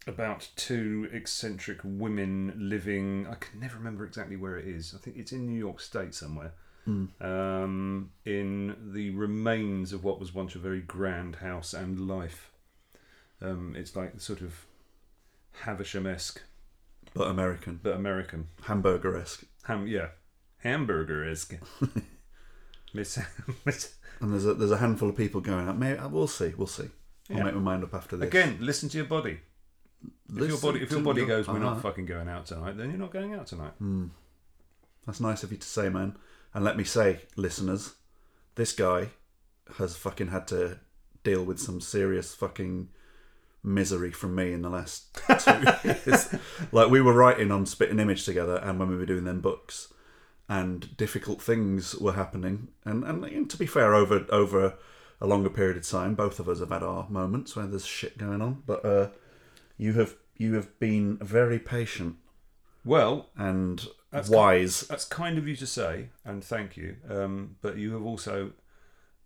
[SPEAKER 3] about two eccentric women living. I can never remember exactly where it is. I think it's in New York State somewhere. Um, in the remains of what was once a very grand house and life. Um, it's like sort of Havisham esque,
[SPEAKER 1] But American,
[SPEAKER 3] but American.
[SPEAKER 1] hamburger esque.
[SPEAKER 3] Ham, yeah, hamburger esque. [LAUGHS] Miss, [LAUGHS] Miss,
[SPEAKER 1] And there's a there's a handful of people going. Out. Maybe we'll see. We'll see. I'll
[SPEAKER 3] Yeah.
[SPEAKER 1] make my mind up after this.
[SPEAKER 3] again, listen to your body. If your body, if your body
[SPEAKER 1] your-
[SPEAKER 3] goes, we're not
[SPEAKER 1] Uh-huh.
[SPEAKER 3] fucking going out tonight, then you're not going out tonight.
[SPEAKER 1] That's nice of you to say, man. And let me say, listeners, this guy has fucking had to deal with some serious fucking misery from me in the last two [LAUGHS] years. Like we were writing on Spitting Image together, and when we were doing them books, and difficult things were happening. And and to be fair, over over a longer period of time, both of us have had our moments where there's shit going on. But uh, you have you have been very patient
[SPEAKER 3] Well,
[SPEAKER 1] and
[SPEAKER 3] That's
[SPEAKER 1] wise.
[SPEAKER 3] that's kind of you to say, and thank you. Um, but you have also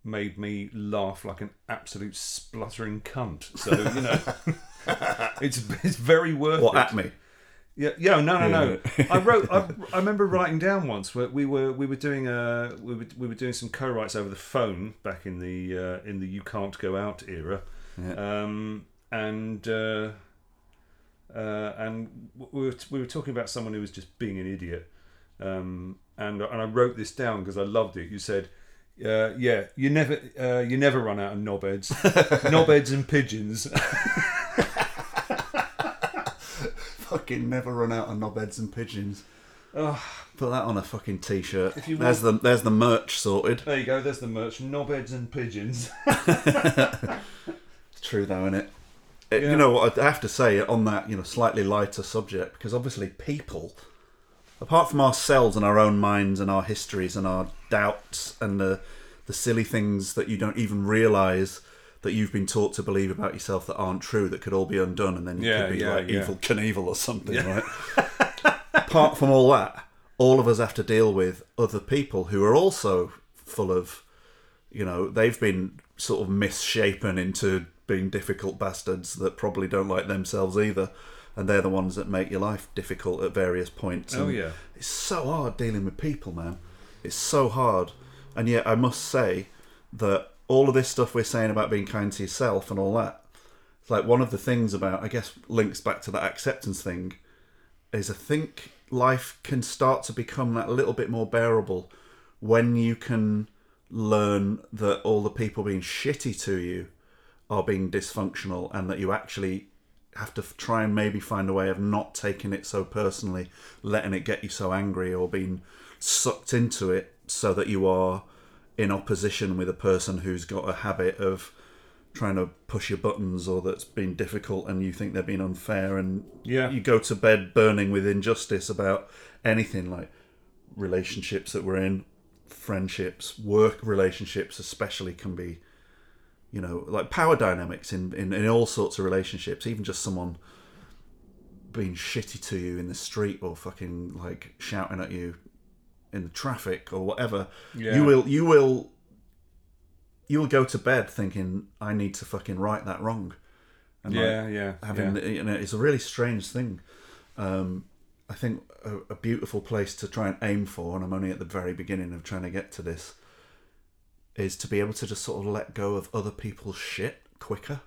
[SPEAKER 3] made me laugh like an absolute spluttering cunt. So you know, [LAUGHS] it's it's very worth
[SPEAKER 1] What
[SPEAKER 3] it.
[SPEAKER 1] at me?
[SPEAKER 3] Yeah, yeah, no, no, no.
[SPEAKER 1] Yeah.
[SPEAKER 3] I wrote. I, [LAUGHS] I remember writing down once where we were we were doing a we were we were doing some co-writes over the phone back in the uh, in the you can't go out era, um, and uh, uh, and we were we were talking about someone who was just being an idiot, um, and and I wrote this down because I loved it. You said. Uh, yeah, you never uh, you never run out of knobheads, [LAUGHS] knobheads and pigeons. [LAUGHS]
[SPEAKER 1] Fucking never run out of knobheads and pigeons.
[SPEAKER 3] Oh,
[SPEAKER 1] Put that on a fucking t-shirt.
[SPEAKER 3] If you
[SPEAKER 1] there's the there's the merch sorted.
[SPEAKER 3] there you go. There's the merch. Knobheads and pigeons. [LAUGHS]
[SPEAKER 1] It's true though, isn't it? Uh, it-
[SPEAKER 3] Yeah.
[SPEAKER 1] You know what I have to say on that you know slightly lighter subject because obviously people, apart from ourselves and our own minds and our histories and our doubts and the the silly things that you don't even realise that you've been taught to believe about yourself that aren't true that could all be undone and then you
[SPEAKER 3] Yeah,
[SPEAKER 1] could be
[SPEAKER 3] yeah,
[SPEAKER 1] like Evel Knievel or something, right? apart from all that, all of us have to deal with other people who are also full of, you know, they've been sort of misshapen into being difficult bastards that probably don't like themselves either. And they're the ones that make your life difficult at various points.
[SPEAKER 3] Oh, yeah.
[SPEAKER 1] It's so hard dealing with people, man. It's so hard. And yet, I must say that all of this stuff we're saying about being kind to yourself and all that, it's like one of the things about, I guess, links back to that acceptance thing, is I think life can start to become that little bit more bearable when you can learn that all the people being shitty to you are being dysfunctional and that you actually have to f- try and maybe find a way of not taking it so personally, letting it get you so angry, or being sucked into it, so that you are in opposition with a person who's got a habit of trying to push your buttons or that's been difficult and you think they're being unfair and
[SPEAKER 3] Yeah.
[SPEAKER 1] you go to bed burning with injustice about anything like relationships that we're in friendships work relationships especially can be you know like power dynamics in, in, in all sorts of relationships even just someone being shitty to you in the street or fucking like shouting at you in the traffic or whatever
[SPEAKER 3] Yeah.
[SPEAKER 1] you will you will you will go to bed thinking i need to fucking right that wrong and like,
[SPEAKER 3] Yeah, yeah.
[SPEAKER 1] having
[SPEAKER 3] yeah.
[SPEAKER 1] you know it's a really strange thing um i think a, a beautiful place to try and aim for and i'm only at the very beginning of trying to get to this is to be able to just sort of let go of other people's shit quicker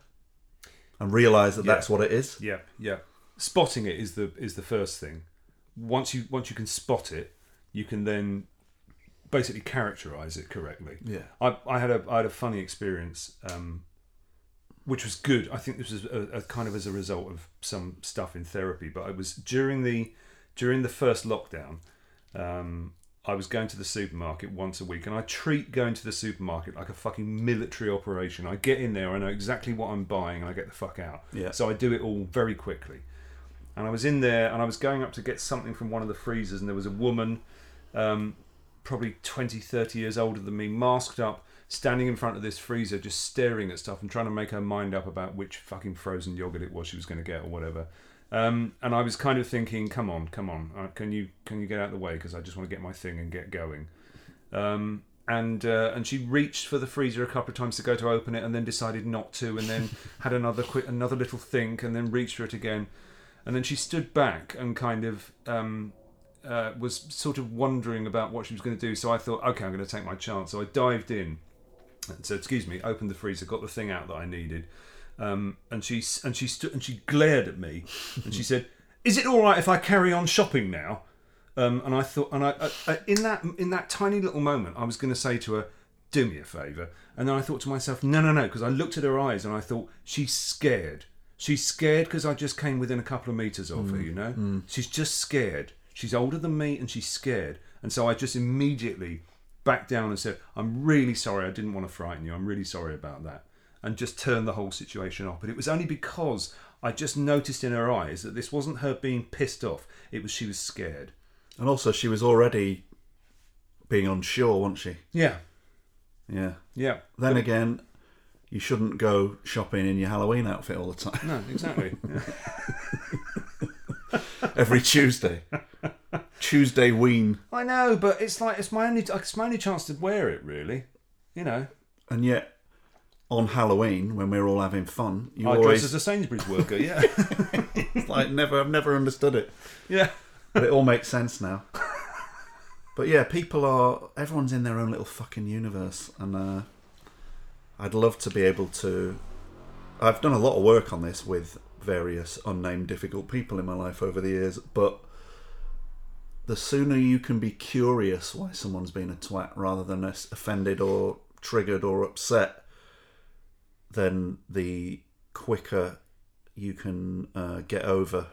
[SPEAKER 1] and realize that
[SPEAKER 3] Yeah.
[SPEAKER 1] that's what it is
[SPEAKER 3] Yeah, yeah. Spotting it is the is the first thing. Once you once you can spot it, you can then basically characterize it correctly.
[SPEAKER 1] yeah
[SPEAKER 3] I, I had a I had a funny experience, um, which was good. I think this was a, a kind of as a result of some stuff in therapy. But I was during the during the first lockdown. Um, I was going to the supermarket once a week, and I treat going to the supermarket like a fucking military operation. I get in there, I know exactly what I'm buying, and I get the fuck out.
[SPEAKER 1] Yeah.
[SPEAKER 3] So I do it all very quickly. And I was in there, and I was going up to get something from one of the freezers, and there was a woman, um, probably 20, 30 years older than me, masked up, standing in front of this freezer, just staring at stuff and trying to make her mind up about which fucking frozen yogurt it was she was going to get or whatever. Um, and I was kind of thinking, come on, come on, uh, can you can you get out of the way because I just want to get my thing and get going. Um, and uh, and she reached for the freezer a couple of times to go to open it, and then decided not to, and then [LAUGHS] had another quick another little think, and then reached for it again, and then she stood back and kind of um, uh, was sort of wondering about what she was going to do. So I thought, okay, I'm going to take my chance. So I dived in. So excuse me, opened the freezer, got the thing out that I needed, um, and she and she stood and she glared at me, and she said, "Is it all right if I carry on shopping now?" Um, and I thought, and I, I, I in that in that tiny little moment, I was going to say to her, "Do me a favour," and then I thought to myself, "No, no, no," because I looked at her eyes and I thought she's scared. She's scared because I just came within a couple of meters of her. You know, she's just scared. She's older than me and she's scared, and so I just immediately backed down and said, "I'm really sorry. I didn't want to frighten you. I'm really sorry about that." And just turned the whole situation off. But it was only because I just noticed in her eyes that this wasn't her being pissed off. It was she was scared.
[SPEAKER 1] and also she was already being unsure wasn't she
[SPEAKER 3] Yeah,
[SPEAKER 1] yeah
[SPEAKER 3] yeah.
[SPEAKER 1] then again you shouldn't go shopping in your halloween outfit all the time
[SPEAKER 3] No, exactly. [LAUGHS]
[SPEAKER 1] Every tuesday tuesday ween
[SPEAKER 3] I know, but it's like it's my only it's my only chance to wear it. Really, you know.
[SPEAKER 1] And yet, on Halloween, when we're all having fun, you
[SPEAKER 3] I dress as a Sainsbury's worker. Yeah, [LAUGHS]
[SPEAKER 1] it's like never. I've never understood it,
[SPEAKER 3] yeah.
[SPEAKER 1] but it all makes sense now. But yeah, people are. Everyone's in their own little fucking universe, and uh, I'd love to be able to. I've done a lot of work on this with various unnamed difficult people in my life over the years, but the sooner you can be curious why someone's been a twat rather than offended or triggered or upset, then the quicker you can uh, get over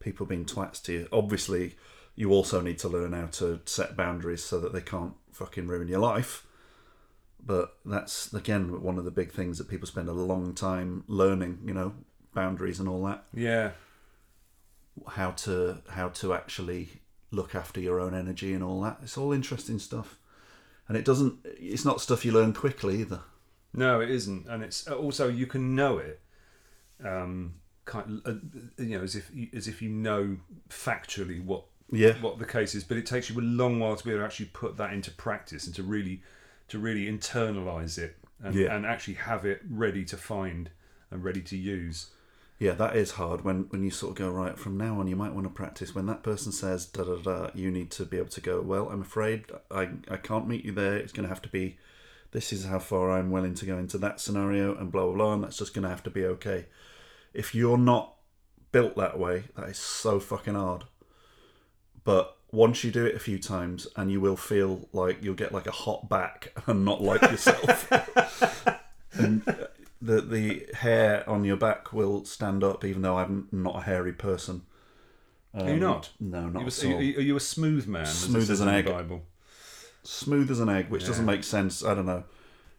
[SPEAKER 1] people being twats to you. Obviously, you also need to learn how to set boundaries so that they can't fucking ruin your life. But that's again one of the big things that people spend a long time learning. You know, boundaries and all that.
[SPEAKER 3] Yeah,
[SPEAKER 1] How to how to actually look after your own energy and all that. It's all interesting stuff, and it doesn't. It's not stuff you learn quickly either.
[SPEAKER 3] No, it isn't, and it's also you can know it, um, kind uh, you know, as if you, as if you know factually what
[SPEAKER 1] Yeah,
[SPEAKER 3] what the case is, but it takes you a long while to be able to actually put that into practice and to really to really internalize it and,
[SPEAKER 1] Yeah.
[SPEAKER 3] and actually have it ready to find and ready to use.
[SPEAKER 1] Yeah, that is hard when, when you sort of go, right, from now on, you might want to practice. When that person says, da da da, you need to be able to go, well, I'm afraid I, I can't meet you there. It's going to have to be, this is how far I'm willing to go into that scenario, and blah, blah, blah, and that's just going to have to be okay. If you're not built that way, that is so fucking hard. But once you do it a few times, and you will feel like you'll get like a hot back [LAUGHS] and not like yourself. [LAUGHS] and uh, the the hair on your back will stand up, even though I'm not a hairy person.
[SPEAKER 3] Are you not?
[SPEAKER 1] No, not
[SPEAKER 3] You
[SPEAKER 1] at
[SPEAKER 3] a- are,
[SPEAKER 1] all.
[SPEAKER 3] you, are you a smooth man?
[SPEAKER 1] Smooth
[SPEAKER 3] says
[SPEAKER 1] as an egg.
[SPEAKER 3] Bible.
[SPEAKER 1] Smooth as an egg, which doesn't make sense. I don't know.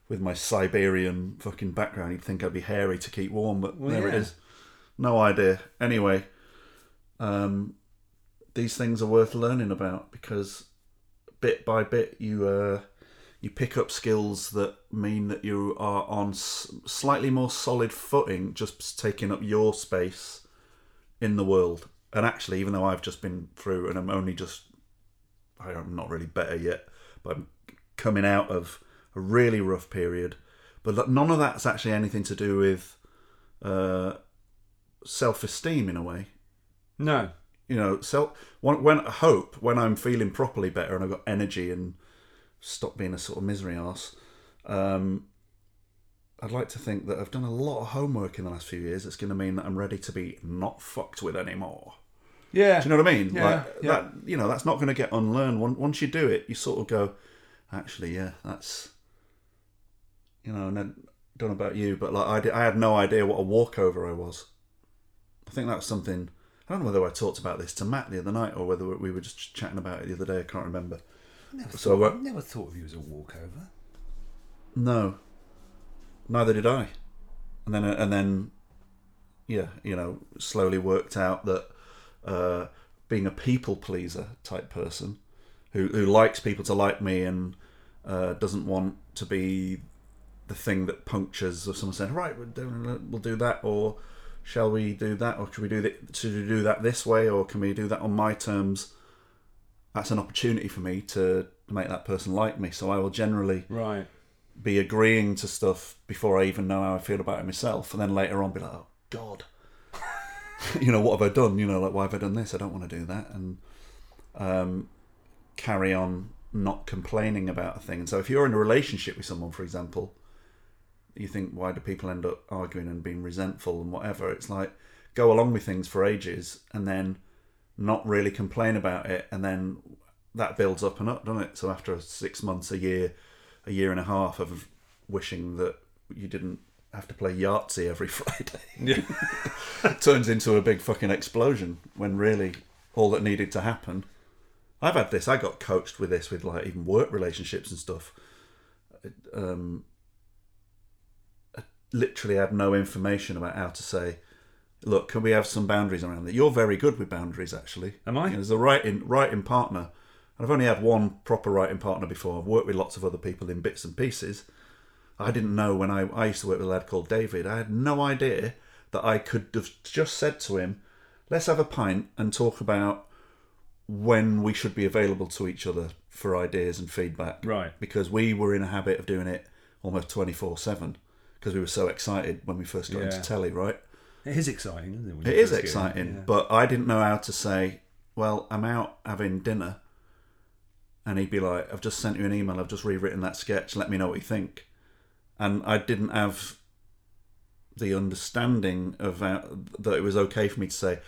[SPEAKER 1] With my Siberian fucking background, you'd think I'd be hairy to keep warm, but
[SPEAKER 3] Well,
[SPEAKER 1] there it
[SPEAKER 3] yeah.
[SPEAKER 1] is. No idea. Anyway, um, these things are worth learning about because bit by bit you uh, you pick up skills that mean that you are on s- slightly more solid footing, just taking up your space in the world. And actually, even though I've just been through and I'm only just I'm not really better yet, but I'm coming out of a really rough period. But none of that's actually anything to do with uh, self-esteem in a way.
[SPEAKER 3] No.
[SPEAKER 1] You know, self when, when hope when I'm feeling properly better and I've got energy and stop being a sort of misery ass. Um, I'd like to think that I've done a lot of homework in the last few years. It's going to mean that I'm ready to be not fucked with anymore.
[SPEAKER 3] Yeah.
[SPEAKER 1] Do you know what I mean?
[SPEAKER 3] Yeah,
[SPEAKER 1] like
[SPEAKER 3] yeah.
[SPEAKER 1] that. You know, that's not going to get unlearned. Once once you do it, you sort of go, actually, yeah, that's. You know, and then don't know about you, but like I, did, I had no idea what a walkover I was. I think that was something. I don't know whether I talked about this to Matt the other night or whether we were just chatting about it the other day. I can't remember.
[SPEAKER 3] Never
[SPEAKER 1] So,
[SPEAKER 3] thought,
[SPEAKER 1] uh,
[SPEAKER 3] never thought of you as a walkover.
[SPEAKER 1] No, neither did I. And then, and then, yeah, you know, slowly worked out that uh, being a people pleaser type person, who who likes people to like me and uh, doesn't want to be the thing that punctures or someone saying, right, we'll do, we'll do that, or shall we do that, or should we do that? Should we do that this way, or can we do that on my terms? That's an opportunity for me to make that person like me. So I will generally
[SPEAKER 3] Right.
[SPEAKER 1] be agreeing to stuff before I even know how I feel about it myself, and then later on be like, "Oh God, [LAUGHS] you know what have I done? You know, like why have I done this? I don't want to do that," and um, carry on not complaining about a thing. And so, if you're in a relationship with someone, for example, you think, "Why do people end up arguing and being resentful and whatever?" It's like go along with things for ages and then not really complain about it, and then that builds up and up, doesn't it? So after six months, a year, a year and a half of wishing that you didn't have to play Yahtzee every [LAUGHS] Friday.
[SPEAKER 3] Yeah. [LAUGHS]
[SPEAKER 1] turns into a big fucking explosion when really all that needed to happen. I've had this. I got coached with this with like even work relationships and stuff. Um, I literally had no information about how to say, "Look, can we have some boundaries around that?" You're very good with boundaries, actually.
[SPEAKER 3] Am I?
[SPEAKER 1] You know, as a writing writing partner, and I've only had one proper writing partner before. I've worked with lots of other people in bits and pieces. I didn't know when I, I used to work with a lad called David. I had no idea that I could have just said to him, let's have a pint and talk about when we should be available to each other for ideas and feedback.
[SPEAKER 3] Right.
[SPEAKER 1] Because we were in a habit of doing it almost 24 7 because we were so excited when we first got
[SPEAKER 3] Yeah.
[SPEAKER 1] into telly, right?
[SPEAKER 3] It is exciting, isn't it?
[SPEAKER 1] It is
[SPEAKER 3] in?
[SPEAKER 1] exciting,
[SPEAKER 3] Yeah.
[SPEAKER 1] but I didn't know how to say, well, I'm out having dinner. And he'd be like, I've just sent you an email, I've just rewritten that sketch, let me know what you think. And I didn't have the understanding of how, that it was okay for me to say,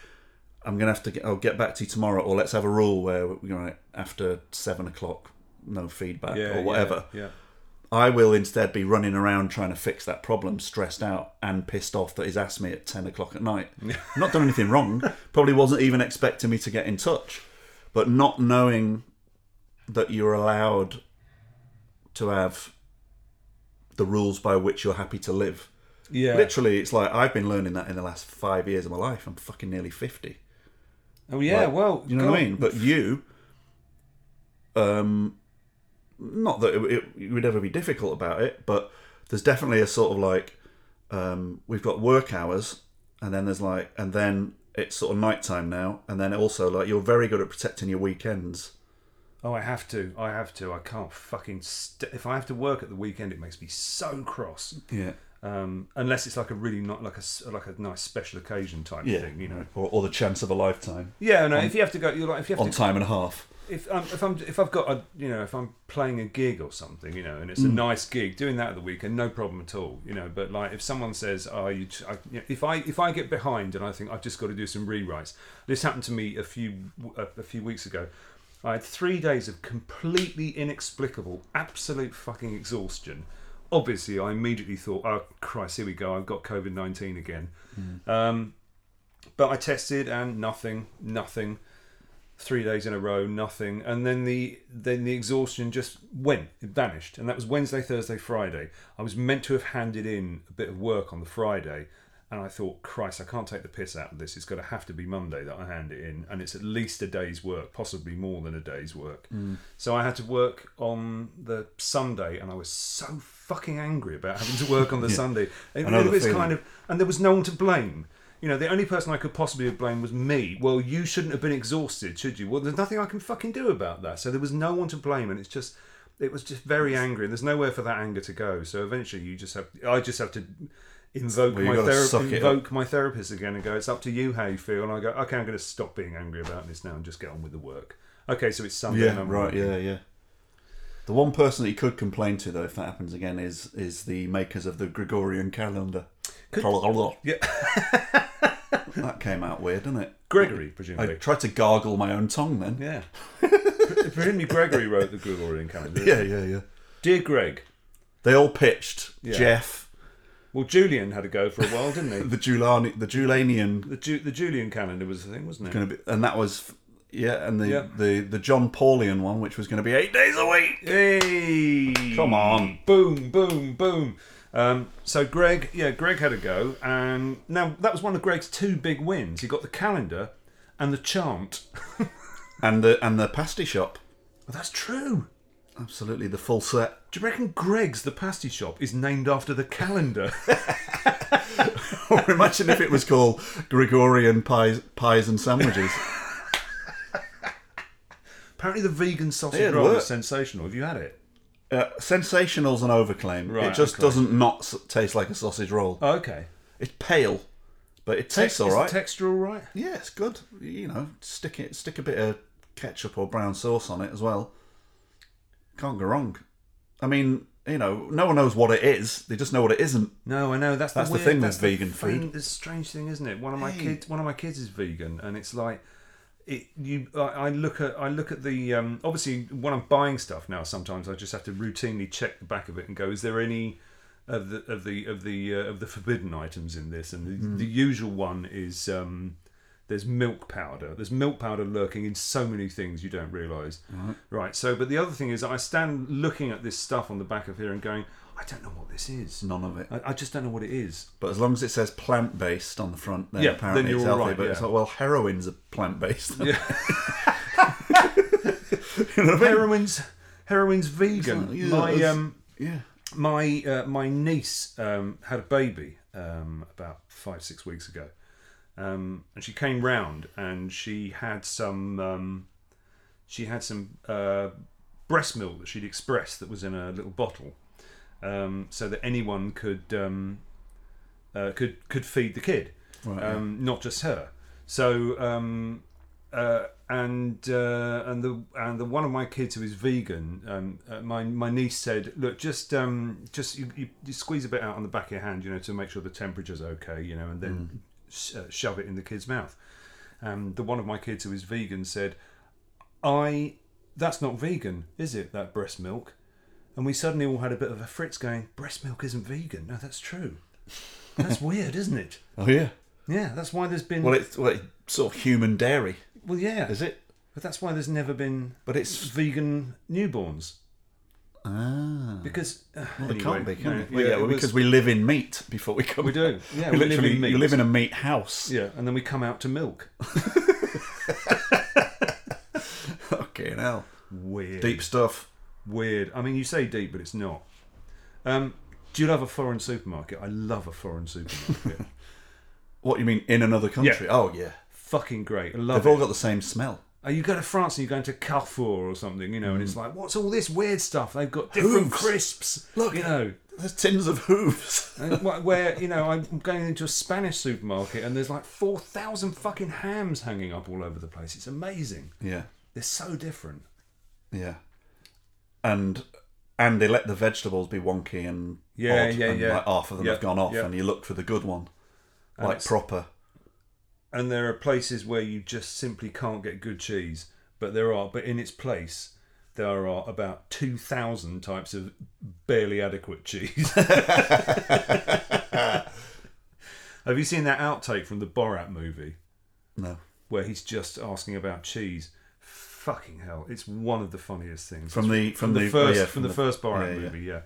[SPEAKER 1] I'm going to have to get, I'll get back to you tomorrow, or let's have a rule where, you know, after seven o'clock, no feedback
[SPEAKER 3] yeah,
[SPEAKER 1] or whatever.
[SPEAKER 3] Yeah.
[SPEAKER 1] I will instead be running around trying to fix that problem, stressed out and pissed off that he's asked me at 10 o'clock at night. [LAUGHS] not done anything wrong. Probably wasn't even expecting me to get in touch. But not knowing that you're allowed to have the rules by which you're happy to live.
[SPEAKER 3] yeah.
[SPEAKER 1] Literally, it's like I've been learning that in the last five years of my life. I'm fucking nearly 50.
[SPEAKER 3] Oh yeah.
[SPEAKER 1] Like,
[SPEAKER 3] well,
[SPEAKER 1] You know what I mean? But you, um, not that it, it, you would ever be difficult about it, but there's definitely a sort of like, um, we've got work hours, and then there's like, and then it's sort of nighttime now, and then also like you're very good at protecting your weekends.
[SPEAKER 3] Oh, I have to. I have to. I can't fucking. St- if I have to work at the weekend, it makes me so cross.
[SPEAKER 1] Yeah,
[SPEAKER 3] Um, unless it's like a really not like a like a nice special occasion type
[SPEAKER 1] yeah,
[SPEAKER 3] thing, you know.
[SPEAKER 1] or, or the chance of a lifetime
[SPEAKER 3] Yeah, no. if you have to go, you're like if you have
[SPEAKER 1] on
[SPEAKER 3] to
[SPEAKER 1] time and a half.
[SPEAKER 3] if um, if I'm if I've got a you know if I'm playing a gig or something you know and it's a nice gig doing that at the weekend no problem at all you know but like if someone says oh you, I, you know, if I if I get behind and I think I've just got to do some rewrites this happened to me a few a, a few weeks ago I had three days of completely inexplicable absolute fucking exhaustion obviously, I immediately thought, "Oh Christ, here we go! I've got COVID nineteen again." Um, but I tested and nothing, nothing. Three days in a row, nothing, and then the then the exhaustion just went, it vanished, and that was Wednesday, Thursday, Friday. I was meant to have handed in a bit of work on the Friday, and I thought, Christ, I can't take the piss out of this. It's got to have to be Monday that I hand it in, and it's at least a day's work, possibly more than a day's work. So I had to work on the Sunday, and I was so fucking angry about having to work on the [LAUGHS] Sunday. It, it was
[SPEAKER 1] feeling.
[SPEAKER 3] kind of, and there was no one to blame. You know, the only person I could possibly have blamed was me. Well, you shouldn't have been exhausted, should you? Well, there's nothing I can fucking do about that. So there was no one to blame, and it's just, it was just very angry, and there's nowhere for that anger to go. So eventually, you just have, I just have to invoke
[SPEAKER 1] Well,
[SPEAKER 3] my thera- invoke my therapist again and go. It's up to you how you feel, and I go, okay, I'm going to stop being angry about this now and just get on with the work. Okay, so it's Sunday. and
[SPEAKER 1] Yeah, right.
[SPEAKER 3] working.
[SPEAKER 1] Yeah, yeah. The one person that you could complain to, though, if that happens again, is is the makers of the Gregorian calendar.
[SPEAKER 3] Yeah. [LAUGHS]
[SPEAKER 1] that came out weird, didn't it?
[SPEAKER 3] Gregory, presumably.
[SPEAKER 1] I tried to gargle my own tongue then.
[SPEAKER 3] Yeah. presumably Gregory wrote the Gregorian calendar. [LAUGHS]
[SPEAKER 1] Yeah, yeah, yeah.
[SPEAKER 3] Dear Greg,
[SPEAKER 1] They all pitched.
[SPEAKER 3] Yeah.
[SPEAKER 1] Jeff,
[SPEAKER 3] well, Julian had a go for a while, didn't he? [LAUGHS]
[SPEAKER 1] the Julani, the Julanian,
[SPEAKER 3] The Ju- the Julian calendar was the thing, wasn't it?
[SPEAKER 1] going to be, and that was yeah, and the
[SPEAKER 3] Yeah.
[SPEAKER 1] the the John Paulian one, which was going to be eight days a week.
[SPEAKER 3] Hey!
[SPEAKER 1] Come on.
[SPEAKER 3] Boom, boom, boom. Um, so Greg, yeah, Greg had a go, and now that was one of Greg's two big wins. He got the calendar and the chant. [LAUGHS]
[SPEAKER 1] And the and the pasty shop,
[SPEAKER 3] Oh, that's true.
[SPEAKER 1] Absolutely the full set.
[SPEAKER 3] Do you reckon Greg's the pasty shop is named after the calendar? [LAUGHS] [LAUGHS]
[SPEAKER 1] Or imagine if it was called Gregorian pies, pies and sandwiches.
[SPEAKER 3] Apparently, the vegan sausage roll is sensational. Have you had it?
[SPEAKER 1] Uh, sensational's an overclaim.
[SPEAKER 3] Right,
[SPEAKER 1] it just
[SPEAKER 3] okay.
[SPEAKER 1] doesn't not s- taste like a sausage roll.
[SPEAKER 3] Oh, okay.
[SPEAKER 1] It's pale, but it tastes all right.
[SPEAKER 3] Is the texture all right?
[SPEAKER 1] yeah, it's good. You know, stick it, stick a bit of ketchup or brown sauce on it as well. Can't go wrong. I mean, you know, no one knows what it is. They just know what it isn't.
[SPEAKER 3] No, I know that's
[SPEAKER 1] That's
[SPEAKER 3] the,
[SPEAKER 1] the
[SPEAKER 3] weird,
[SPEAKER 1] thing with
[SPEAKER 3] that's the
[SPEAKER 1] vegan
[SPEAKER 3] thing-
[SPEAKER 1] food.
[SPEAKER 3] A strange thing, isn't it? One of my
[SPEAKER 1] Hey.
[SPEAKER 3] kids, one of my kids is vegan, and it's like it. You, I, I look at, I look at the. Um, obviously, when I'm buying stuff now, sometimes I just have to routinely check the back of it and go, is there any of the of the of the uh, of the forbidden items in this? And the,
[SPEAKER 1] Hmm.
[SPEAKER 3] the usual one is. Um, there's milk powder. There's milk powder lurking in so many things you don't realise. Right. right. So, but the other thing is, I stand looking at this stuff on the back of here and going, I don't know what this is.
[SPEAKER 1] None of it.
[SPEAKER 3] I, I just don't know what it is.
[SPEAKER 1] But as long as it says plant based on the front, then
[SPEAKER 3] Yeah,
[SPEAKER 1] apparently
[SPEAKER 3] then
[SPEAKER 1] it's
[SPEAKER 3] you're
[SPEAKER 1] healthy.
[SPEAKER 3] all right,
[SPEAKER 1] but it's
[SPEAKER 3] yeah.
[SPEAKER 1] like, well, heroin's a plant based.
[SPEAKER 3] Yeah. [LAUGHS] [LAUGHS] heroin's heroin's vegan.
[SPEAKER 1] Yeah,
[SPEAKER 3] my
[SPEAKER 1] it's-
[SPEAKER 3] um
[SPEAKER 1] yeah.
[SPEAKER 3] my uh, my niece um, had a baby um, about five six weeks ago, um, and she came round and she had some um, she had some uh, breast milk that she'd expressed that was in a little bottle, um, so that anyone could um, uh, could could feed the kid,
[SPEAKER 1] Right,
[SPEAKER 3] um, not just her. So um, uh, and uh, and the and the one of my kids who is vegan, um, uh, my my niece said, look, just um, just you, you, you squeeze a bit out on the back of your hand, you know, to make sure the temperature's okay, you know, and then sh- uh, shove it in the kid's mouth. And the one of my kids who is vegan said, I that's not vegan, is it? That breast milk. And we suddenly all had a bit of a fritz going, breast milk isn't vegan. No, that's true. That's [LAUGHS] weird, isn't it?
[SPEAKER 1] Oh yeah.
[SPEAKER 3] Yeah, that's why there's been.
[SPEAKER 1] Well, it's well, it's sort of human dairy,
[SPEAKER 3] Well, yeah,
[SPEAKER 1] is it?
[SPEAKER 3] but that's why there's never been
[SPEAKER 1] But it's
[SPEAKER 3] vegan newborns
[SPEAKER 1] ah.
[SPEAKER 3] because uh,
[SPEAKER 1] Well,
[SPEAKER 3] anyway,
[SPEAKER 1] can't be, can
[SPEAKER 3] no,
[SPEAKER 1] it? Well,
[SPEAKER 3] yeah,
[SPEAKER 1] yeah,
[SPEAKER 3] it
[SPEAKER 1] well,
[SPEAKER 3] was-
[SPEAKER 1] because we live in meat before we come.
[SPEAKER 3] we do. [LAUGHS] Yeah,
[SPEAKER 1] We
[SPEAKER 3] we live in meat.
[SPEAKER 1] you live in a meat house.
[SPEAKER 3] yeah, and then we come out to milk. [LAUGHS]
[SPEAKER 1] Okay, now
[SPEAKER 3] Weird,
[SPEAKER 1] Deep stuff.
[SPEAKER 3] weird. I mean, you say deep, but it's not. Um, do you love a foreign supermarket? I love a foreign supermarket. [LAUGHS]
[SPEAKER 1] What do you mean in another country? Oh yeah.
[SPEAKER 3] Fucking great. I love
[SPEAKER 1] They've all got the same smell.
[SPEAKER 3] Oh, you go to France and you go into Carrefour or something, you know, and it's mm. like, what's all this weird stuff? They've got different
[SPEAKER 1] Hooves.
[SPEAKER 3] crisps.
[SPEAKER 1] Look.
[SPEAKER 3] you know.
[SPEAKER 1] There's tins of hooves.
[SPEAKER 3] And wh- where you know I'm going into a Spanish supermarket and there's like four thousand fucking hams hanging up all over the place. It's amazing.
[SPEAKER 1] yeah,
[SPEAKER 3] They're so different.
[SPEAKER 1] yeah. And and they let the vegetables be wonky and
[SPEAKER 3] Yeah,
[SPEAKER 1] odd,
[SPEAKER 3] yeah,
[SPEAKER 1] and
[SPEAKER 3] yeah.
[SPEAKER 1] Like half of them
[SPEAKER 3] Yeah,
[SPEAKER 1] have gone off,
[SPEAKER 3] yeah.
[SPEAKER 1] and you look for the good one, like
[SPEAKER 3] it's-
[SPEAKER 1] proper.
[SPEAKER 3] And there are places where you just simply can't get good cheese, but there are. But in its place, there are about 2,000 types of barely adequate cheese. [LAUGHS] Have you seen that outtake from the Borat movie
[SPEAKER 1] No.
[SPEAKER 3] where he's just asking about cheese? Fucking hell, it's one of the funniest things.
[SPEAKER 1] From the from,
[SPEAKER 3] the,
[SPEAKER 1] the,
[SPEAKER 3] first
[SPEAKER 1] oh, yeah,
[SPEAKER 3] from the, first Borat
[SPEAKER 1] yeah, yeah.
[SPEAKER 3] movie, yeah.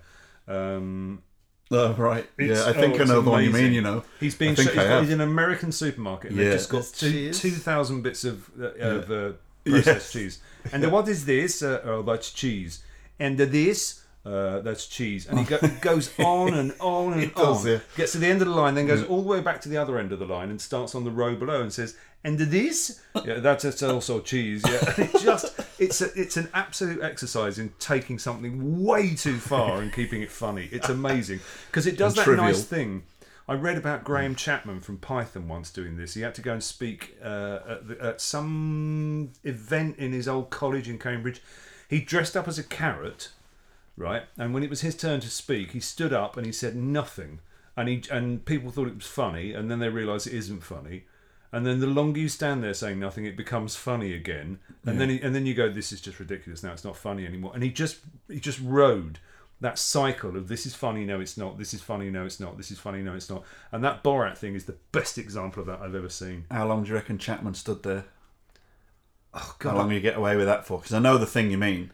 [SPEAKER 3] Um,
[SPEAKER 1] Oh right.
[SPEAKER 3] It's-
[SPEAKER 1] yeah, I think
[SPEAKER 3] oh,
[SPEAKER 1] I know the one you mean. You know.
[SPEAKER 3] He's being
[SPEAKER 1] I think
[SPEAKER 3] he's,
[SPEAKER 1] I
[SPEAKER 3] got-
[SPEAKER 1] have.
[SPEAKER 3] he's in an American supermarket and they've
[SPEAKER 1] Yeah.
[SPEAKER 3] just got two two thousand bits of uh, of uh, [LAUGHS]
[SPEAKER 1] Yes.
[SPEAKER 3] processed cheese. And then what is this? Uh, oh, that's cheese. And the this. Uh, that's cheese, and he go, it goes [LAUGHS] on and on and
[SPEAKER 1] It does,
[SPEAKER 3] on.
[SPEAKER 1] yeah.
[SPEAKER 3] Gets to the end of the line, then goes all the way back to the other end of the line, and starts on the row below, and says, "And this, [LAUGHS] yeah, that's it's also cheese." Yeah, and it just it's a, it's an absolute exercise in taking something way too far and keeping it funny. It's amazing because it does
[SPEAKER 1] And
[SPEAKER 3] that
[SPEAKER 1] trivial.
[SPEAKER 3] nice thing. I read about Graham Chapman from Python once doing this. He had to go and speak uh, at, the, at some event in his old college in Cambridge. He dressed up as a carrot, right? And when it was his turn to speak, he stood up and he said nothing. And he and people thought it was funny, and then they realised it isn't funny. And then the longer you stand there saying nothing, it becomes funny again. And then he, and then you go, "This is just ridiculous. Now it's not funny anymore." And he just he just rode that cycle of this is funny, no, it's not. This is funny, no, it's not. This is funny, no, it's not. And that Borat thing is the best example of that I've ever seen.
[SPEAKER 1] How long do you reckon Chapman stood there?
[SPEAKER 3] Oh God!
[SPEAKER 1] How long do you get away with that for? Because I know the thing you mean.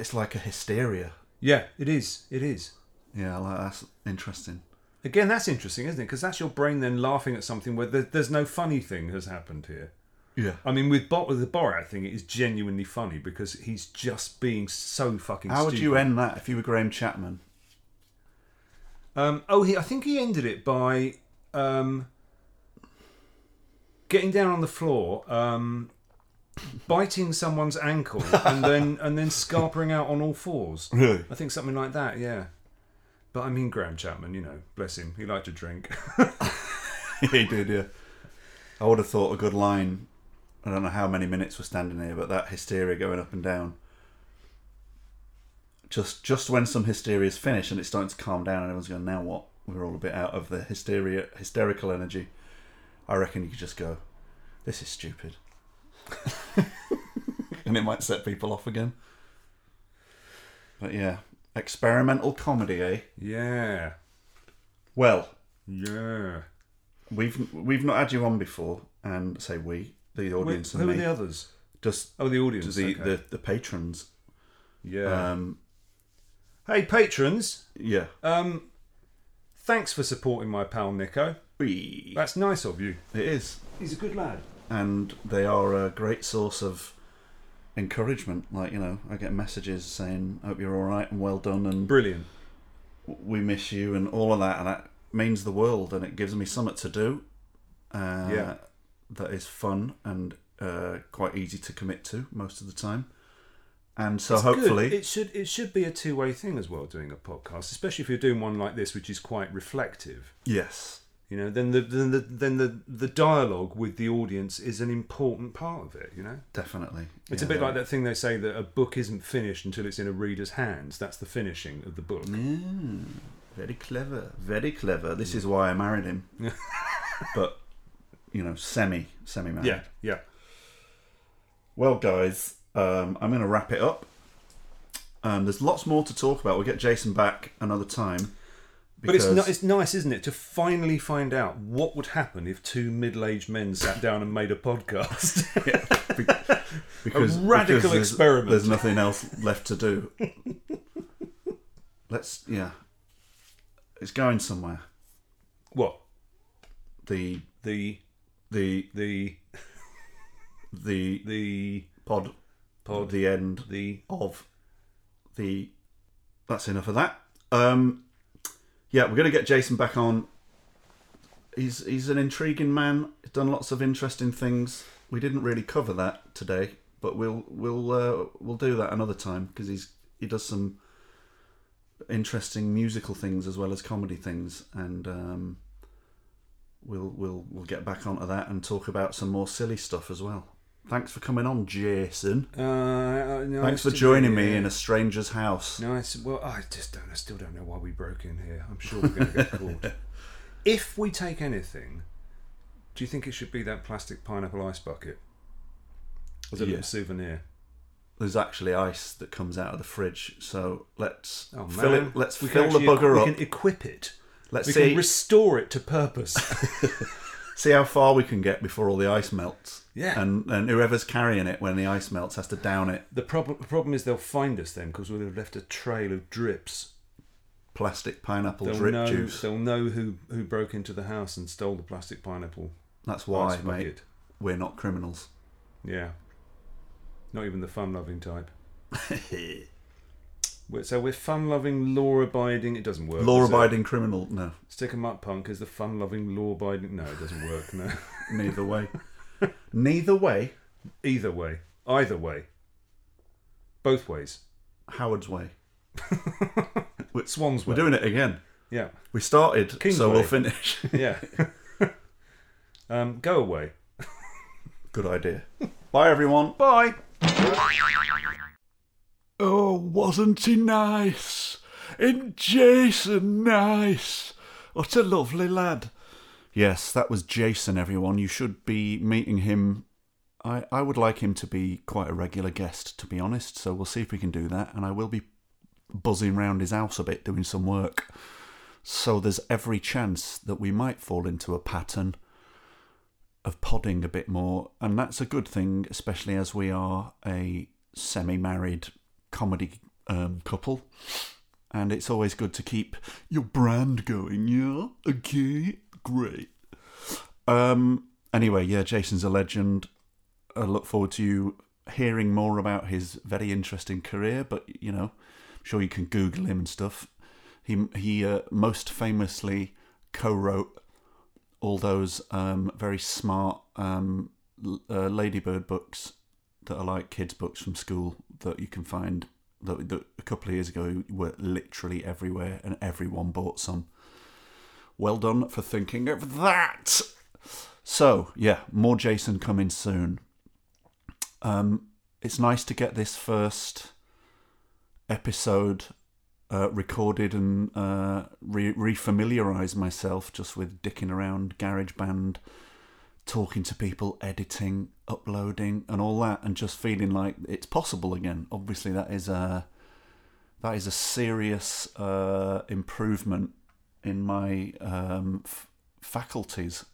[SPEAKER 1] It's like a hysteria.
[SPEAKER 3] Yeah, it is. It is.
[SPEAKER 1] Yeah, like that's interesting.
[SPEAKER 3] Again, that's interesting, isn't it? Because that's your brain then laughing at something where there, there's no funny thing has happened here.
[SPEAKER 1] Yeah.
[SPEAKER 3] I mean, with, Bo- with the Borat thing, it is genuinely funny because he's just being so fucking.
[SPEAKER 1] How would
[SPEAKER 3] stupid.
[SPEAKER 1] you end that if you were Graham Chapman?
[SPEAKER 3] Um, oh, he, I think he ended it by um, getting down on the floor, um, biting someone's ankle, and then and then scarpering out on all fours. [LAUGHS]
[SPEAKER 1] Really?
[SPEAKER 3] I think something like that. Yeah. But I mean, Graham Chapman, you know, bless him, he liked to drink. [LAUGHS] [LAUGHS]
[SPEAKER 1] he did, yeah. I would have thought a good line. I don't know how many minutes we're standing here, but that hysteria going up and down. Just just when some hysteria is finished and it's starting to calm down and everyone's going, now what? We're all a bit out of the hysteria, hysterical energy. I reckon you could just go, this is stupid. [LAUGHS] and it might set people off again. But yeah, experimental comedy, eh?
[SPEAKER 3] yeah.
[SPEAKER 1] Well,
[SPEAKER 3] Yeah.
[SPEAKER 1] we've we've not had you on before, and say we, the
[SPEAKER 3] Wait,
[SPEAKER 1] audience,
[SPEAKER 3] who
[SPEAKER 1] and
[SPEAKER 3] are the others?
[SPEAKER 1] just
[SPEAKER 3] Oh, the audience.
[SPEAKER 1] the,
[SPEAKER 3] okay.
[SPEAKER 1] the the patrons.
[SPEAKER 3] yeah.
[SPEAKER 1] Um,
[SPEAKER 3] hey, patrons.
[SPEAKER 1] yeah,
[SPEAKER 3] Um, thanks for supporting my pal Nico.
[SPEAKER 1] we,
[SPEAKER 3] That's nice of you.
[SPEAKER 1] it is,
[SPEAKER 3] He's a good lad.
[SPEAKER 1] and they are a great source of encouragement. Like you know, I get messages saying, "Hope you're all right and well done," and
[SPEAKER 3] Brilliant.
[SPEAKER 1] we miss you, and all of that, and that means the world, and it gives me something to do. Uh,
[SPEAKER 3] Yeah.
[SPEAKER 1] that is fun and uh, quite easy to commit to most of the time. And so
[SPEAKER 3] It's good.
[SPEAKER 1] hopefully,
[SPEAKER 3] it should it should be a two way thing as well. Doing a podcast, especially if you're doing one like this, which is quite reflective.
[SPEAKER 1] yes,
[SPEAKER 3] You know, then the then the then the the dialogue with the audience is an important part of it. You know,
[SPEAKER 1] definitely.
[SPEAKER 3] it's
[SPEAKER 1] Yeah,
[SPEAKER 3] a bit like that thing they say that a book isn't finished until it's in a reader's hands. That's the finishing of the book.
[SPEAKER 1] Mm, very clever, very clever. This is why I married him. [LAUGHS] but you know, semi, semi married.
[SPEAKER 3] Yeah, yeah.
[SPEAKER 1] Well, guys, um, I'm going to wrap it up. Um, there's lots more to talk about. We'll get Jason back another time.
[SPEAKER 3] But it's it's nice, isn't it, to finally find out what would happen if two middle-aged men sat down and made a podcast. [LAUGHS]
[SPEAKER 1] because
[SPEAKER 3] a radical
[SPEAKER 1] because there's-
[SPEAKER 3] experiment.
[SPEAKER 1] There's nothing else left to do. Let's yeah, it's going somewhere.
[SPEAKER 3] what
[SPEAKER 1] The
[SPEAKER 3] the
[SPEAKER 1] the
[SPEAKER 3] the
[SPEAKER 1] the
[SPEAKER 3] the
[SPEAKER 1] pod
[SPEAKER 3] pod
[SPEAKER 1] the end
[SPEAKER 3] the
[SPEAKER 1] of the. That's enough of that. Um, yeah, we're going to get Jason back on. He's he's an intriguing man. He's done lots of interesting things. We didn't really cover that today, but we'll we'll uh, we'll do that another time because he's he does some interesting musical things as well as comedy things, and um, we'll we'll we'll get back onto that and talk about some more silly stuff as well. Thanks for coming on, Jason.
[SPEAKER 3] Uh, uh,
[SPEAKER 1] Thanks for joining me in a stranger's house.
[SPEAKER 3] Nice. Well, I just don't. I still don't know why we broke in here. I'm sure we're going to get caught. [LAUGHS] if we take anything, do you think it should be that plastic pineapple ice bucket? as a
[SPEAKER 1] Yeah.
[SPEAKER 3] little souvenir.
[SPEAKER 1] There's actually ice that comes out of the fridge, so let's
[SPEAKER 3] Oh
[SPEAKER 1] fill
[SPEAKER 3] man,
[SPEAKER 1] it. Let's
[SPEAKER 3] we
[SPEAKER 1] fill the
[SPEAKER 3] actually
[SPEAKER 1] bugger up.
[SPEAKER 3] We can equip it.
[SPEAKER 1] let's
[SPEAKER 3] we
[SPEAKER 1] see
[SPEAKER 3] can restore it to purpose. [LAUGHS]
[SPEAKER 1] see how far we can get before all the ice melts.
[SPEAKER 3] Yeah.
[SPEAKER 1] and and whoever's carrying it when the ice melts has to down it.
[SPEAKER 3] the problem the problem is they'll find us then because we'll have left a trail of drips.
[SPEAKER 1] Plastic pineapple
[SPEAKER 3] They'll
[SPEAKER 1] drip
[SPEAKER 3] know.
[SPEAKER 1] juice.
[SPEAKER 3] They'll know who who broke into the house and stole the plastic pineapple
[SPEAKER 1] That's why,
[SPEAKER 3] ice
[SPEAKER 1] mate.
[SPEAKER 3] bucket.
[SPEAKER 1] We're not criminals.
[SPEAKER 3] Yeah. Not even the fun-loving type. [LAUGHS] We're- So we're fun-loving, law-abiding. It doesn't work.
[SPEAKER 1] Law-abiding criminal? No,
[SPEAKER 3] Stick 'em up, punk. Is the fun-loving, law-abiding? No, it doesn't work. No. [LAUGHS]
[SPEAKER 1] neither way. neither way.
[SPEAKER 3] Either way. Either way. Both ways.
[SPEAKER 1] Howard's way. [LAUGHS]
[SPEAKER 3] Swan's way.
[SPEAKER 1] We're doing it again.
[SPEAKER 3] Yeah.
[SPEAKER 1] We started,
[SPEAKER 3] King's
[SPEAKER 1] so
[SPEAKER 3] way.
[SPEAKER 1] we'll finish. [LAUGHS]
[SPEAKER 3] Yeah. um, go away.
[SPEAKER 1] Good idea. Bye, everyone.
[SPEAKER 3] Bye.
[SPEAKER 1] Oh, wasn't he nice? And Jason nice? What a lovely lad. Yes, that was Jason, everyone. You should be meeting him. I, I would like him to be quite a regular guest, to be honest, so we'll see if we can do that. And I will be buzzing round his house a bit doing some work. So there's every chance that we might fall into a pattern of podding a bit more. And that's a good thing, especially as we are a semi married comedy um, couple. And it's always good to keep your brand going, yeah? Okay, great. Um, anyway, yeah, Jason's a legend. I look forward to you hearing more about his very interesting career, but you know, I'm sure you can Google him and stuff. He he uh, most famously co-wrote all those um, very smart um, uh, Ladybird books that are like kids' books from school that you can find. That, that a couple of years ago were literally everywhere, and everyone bought some. Well done for thinking of that. So yeah, more Jason coming soon. Um, it's nice to get this first episode uh, recorded and uh, re- refamiliarize myself just with dicking around GarageBand, talking to people, editing, uploading, and all that, and just feeling like it's possible again. Obviously, that is a that is a serious uh, improvement in my um, f- faculties.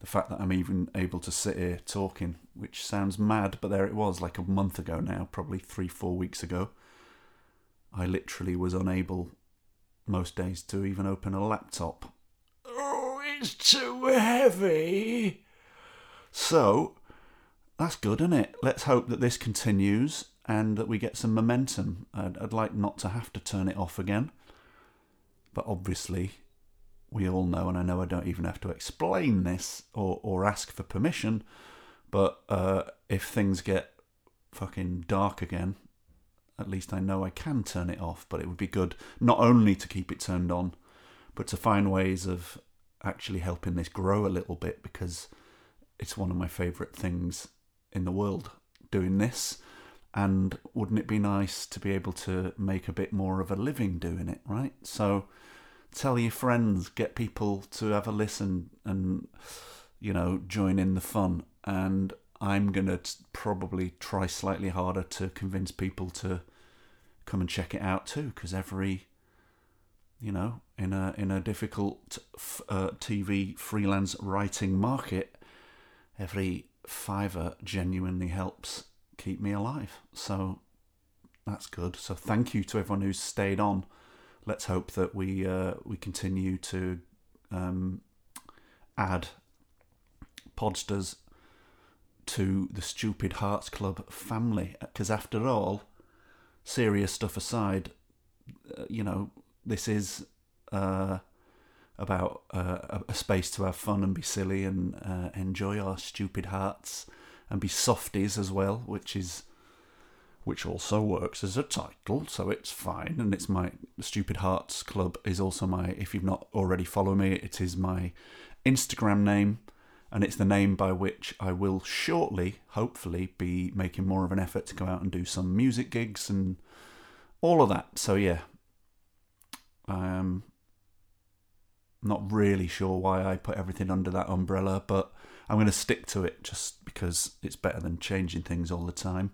[SPEAKER 1] The fact that I'm even able to sit here talking, which sounds mad, but there it was, like a month ago now, probably three, four weeks ago. I literally was unable most days to even open a laptop. Oh, it's too heavy. So, that's good, isn't it? Let's hope that this continues and that we get some momentum. I'd, I'd like not to have to turn it off again. But obviously, we all know, and I know I don't even have to explain this or, or ask for permission, but uh, if things get fucking dark again, at least I know I can turn it off. But it would be good not only to keep it turned on, but to find ways of actually helping this grow a little bit because it's one of my favourite things in the world doing this. And wouldn't it be nice to be able to make a bit more of a living doing it, right? So tell your friends, get people to have a listen and, you know, join in the fun. And I'm going to probably try slightly harder to convince people to come and check it out too, because every, you know, in a in a difficult uh, TV freelance writing market, every fiver genuinely helps keep me alive. So that's good. So thank you to everyone who's stayed on. Let's hope that we uh, we continue to um, add podsters to the Stupid Hearts Club family. Because after all, serious stuff aside, uh, you know, this is uh, about uh, a- space to have fun and be silly and uh, enjoy our stupid hearts and be softies as well, which is which also works as a title, so it's fine. And it's my Stupid Hearts Club is also my. If you've not already followed me, it is my Instagram name, and it's the name by which I will shortly, hopefully, be making more of an effort to go out and do some music gigs and all of that. So yeah, I'm not really sure why I put everything under that umbrella, but
[SPEAKER 4] I'm going to stick to it just because it's better than changing things all the time.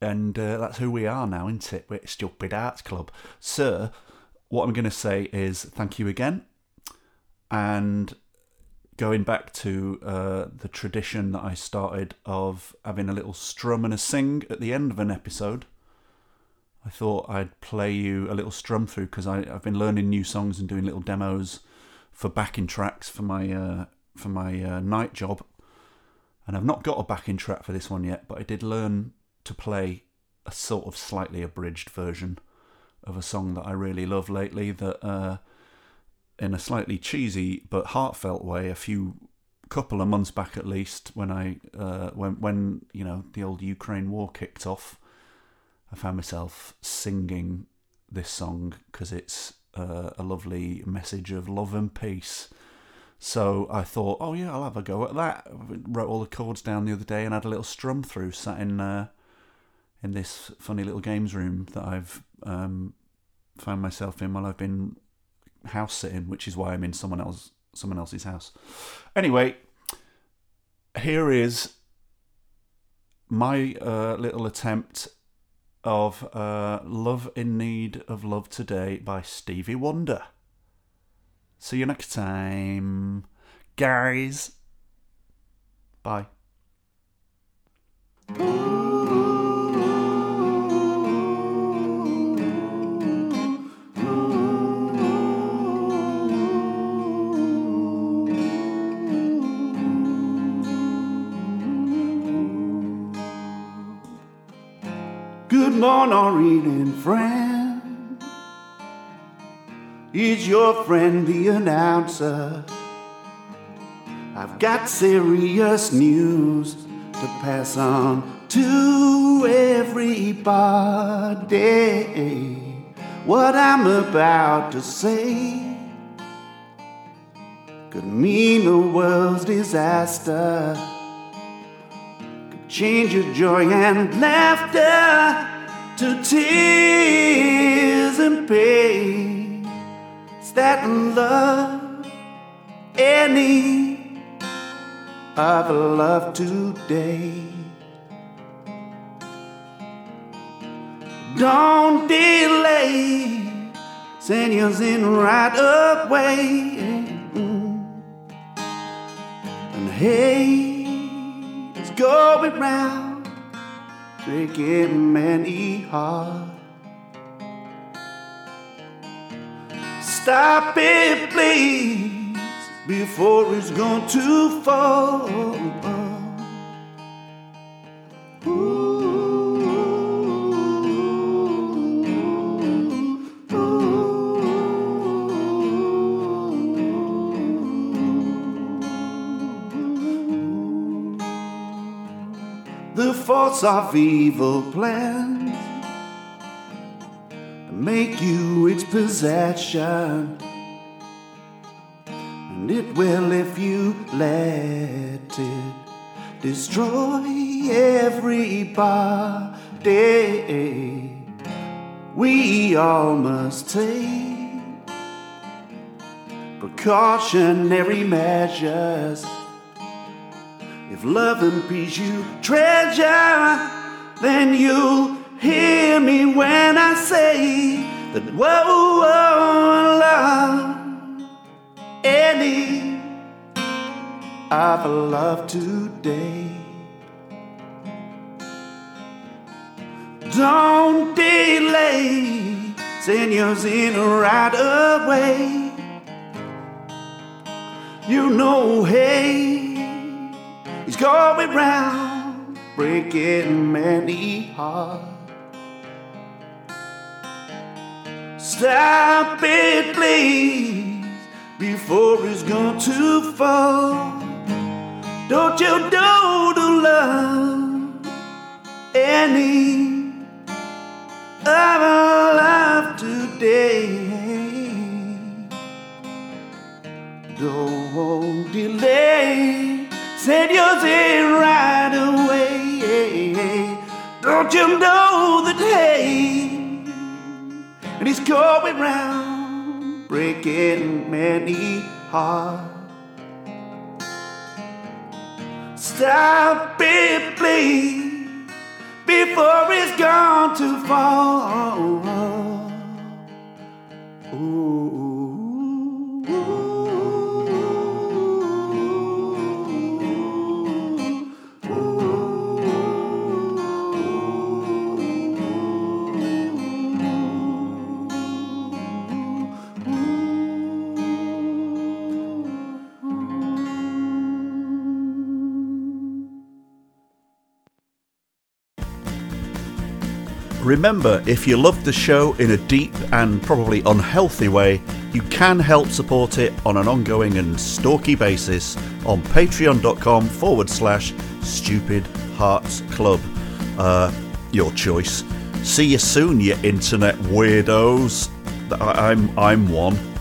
[SPEAKER 4] And uh, that's who we are now, isn't it? We're Stupid Hearts Club. Sir, what I'm going to say is thank you again. And going back to uh, the tradition that I started of having a little strum and a sing at the end of an episode, I thought I'd play you a little strum through because I've been learning new songs and doing little demos for backing tracks for my uh, for my uh, night job. And I've not got a backing track for this one yet, but I did learn to play a sort of slightly abridged version of a song that I really love lately. That, uh, in a slightly cheesy but heartfelt way, a few couple of months back at least, when I uh, when when you know the old Ukraine war kicked off, I found myself singing this song because it's uh, a lovely message of love and peace. So I thought, oh yeah, I'll have a go at that. I wrote all the chords down the other day and had a little strum through, sat in uh, in this funny little games room that I've um, found myself in while I've been house sitting, which is why I'm in someone else someone else's house. Anyway, here is my uh, little attempt of uh, Love in Need of Love Today by Stevie Wonder. See you next time, guys. Bye.
[SPEAKER 1] Morning, reading friend. Is your friend the announcer? I've got serious news to pass on to everybody. What I'm about to say could mean the world's disaster could change your joy and laughter to tears and pain. It's that love, any of love today. Don't delay, send yours in right away. And hey, it's going round, breaking many hearts. Stop it, please, before it's gone too far. the force of evil plans make you its possession. And it will if you let it destroy everybody. We all must take precautionary measures. If love and peace you treasure, then you'll hear me when I say that whoa, whoa love, any of love today. Don't delay, send yours in right away. You know, hey. He's going round, breaking many hearts. Stop it, please, before it's gone too far. Don't you know to love any our life today? Don't delay. Send yours in right away. Don't you know the day? And he's going round, breaking many hearts. Stop it, please, before it's gone too far.
[SPEAKER 5] Remember, if you love the show in a deep and probably unhealthy way, you can help support it on an ongoing and stalky basis on patreon.com forward slash stupid hearts club. Uh, your choice. See you soon, you internet weirdos. I'm, I'm one.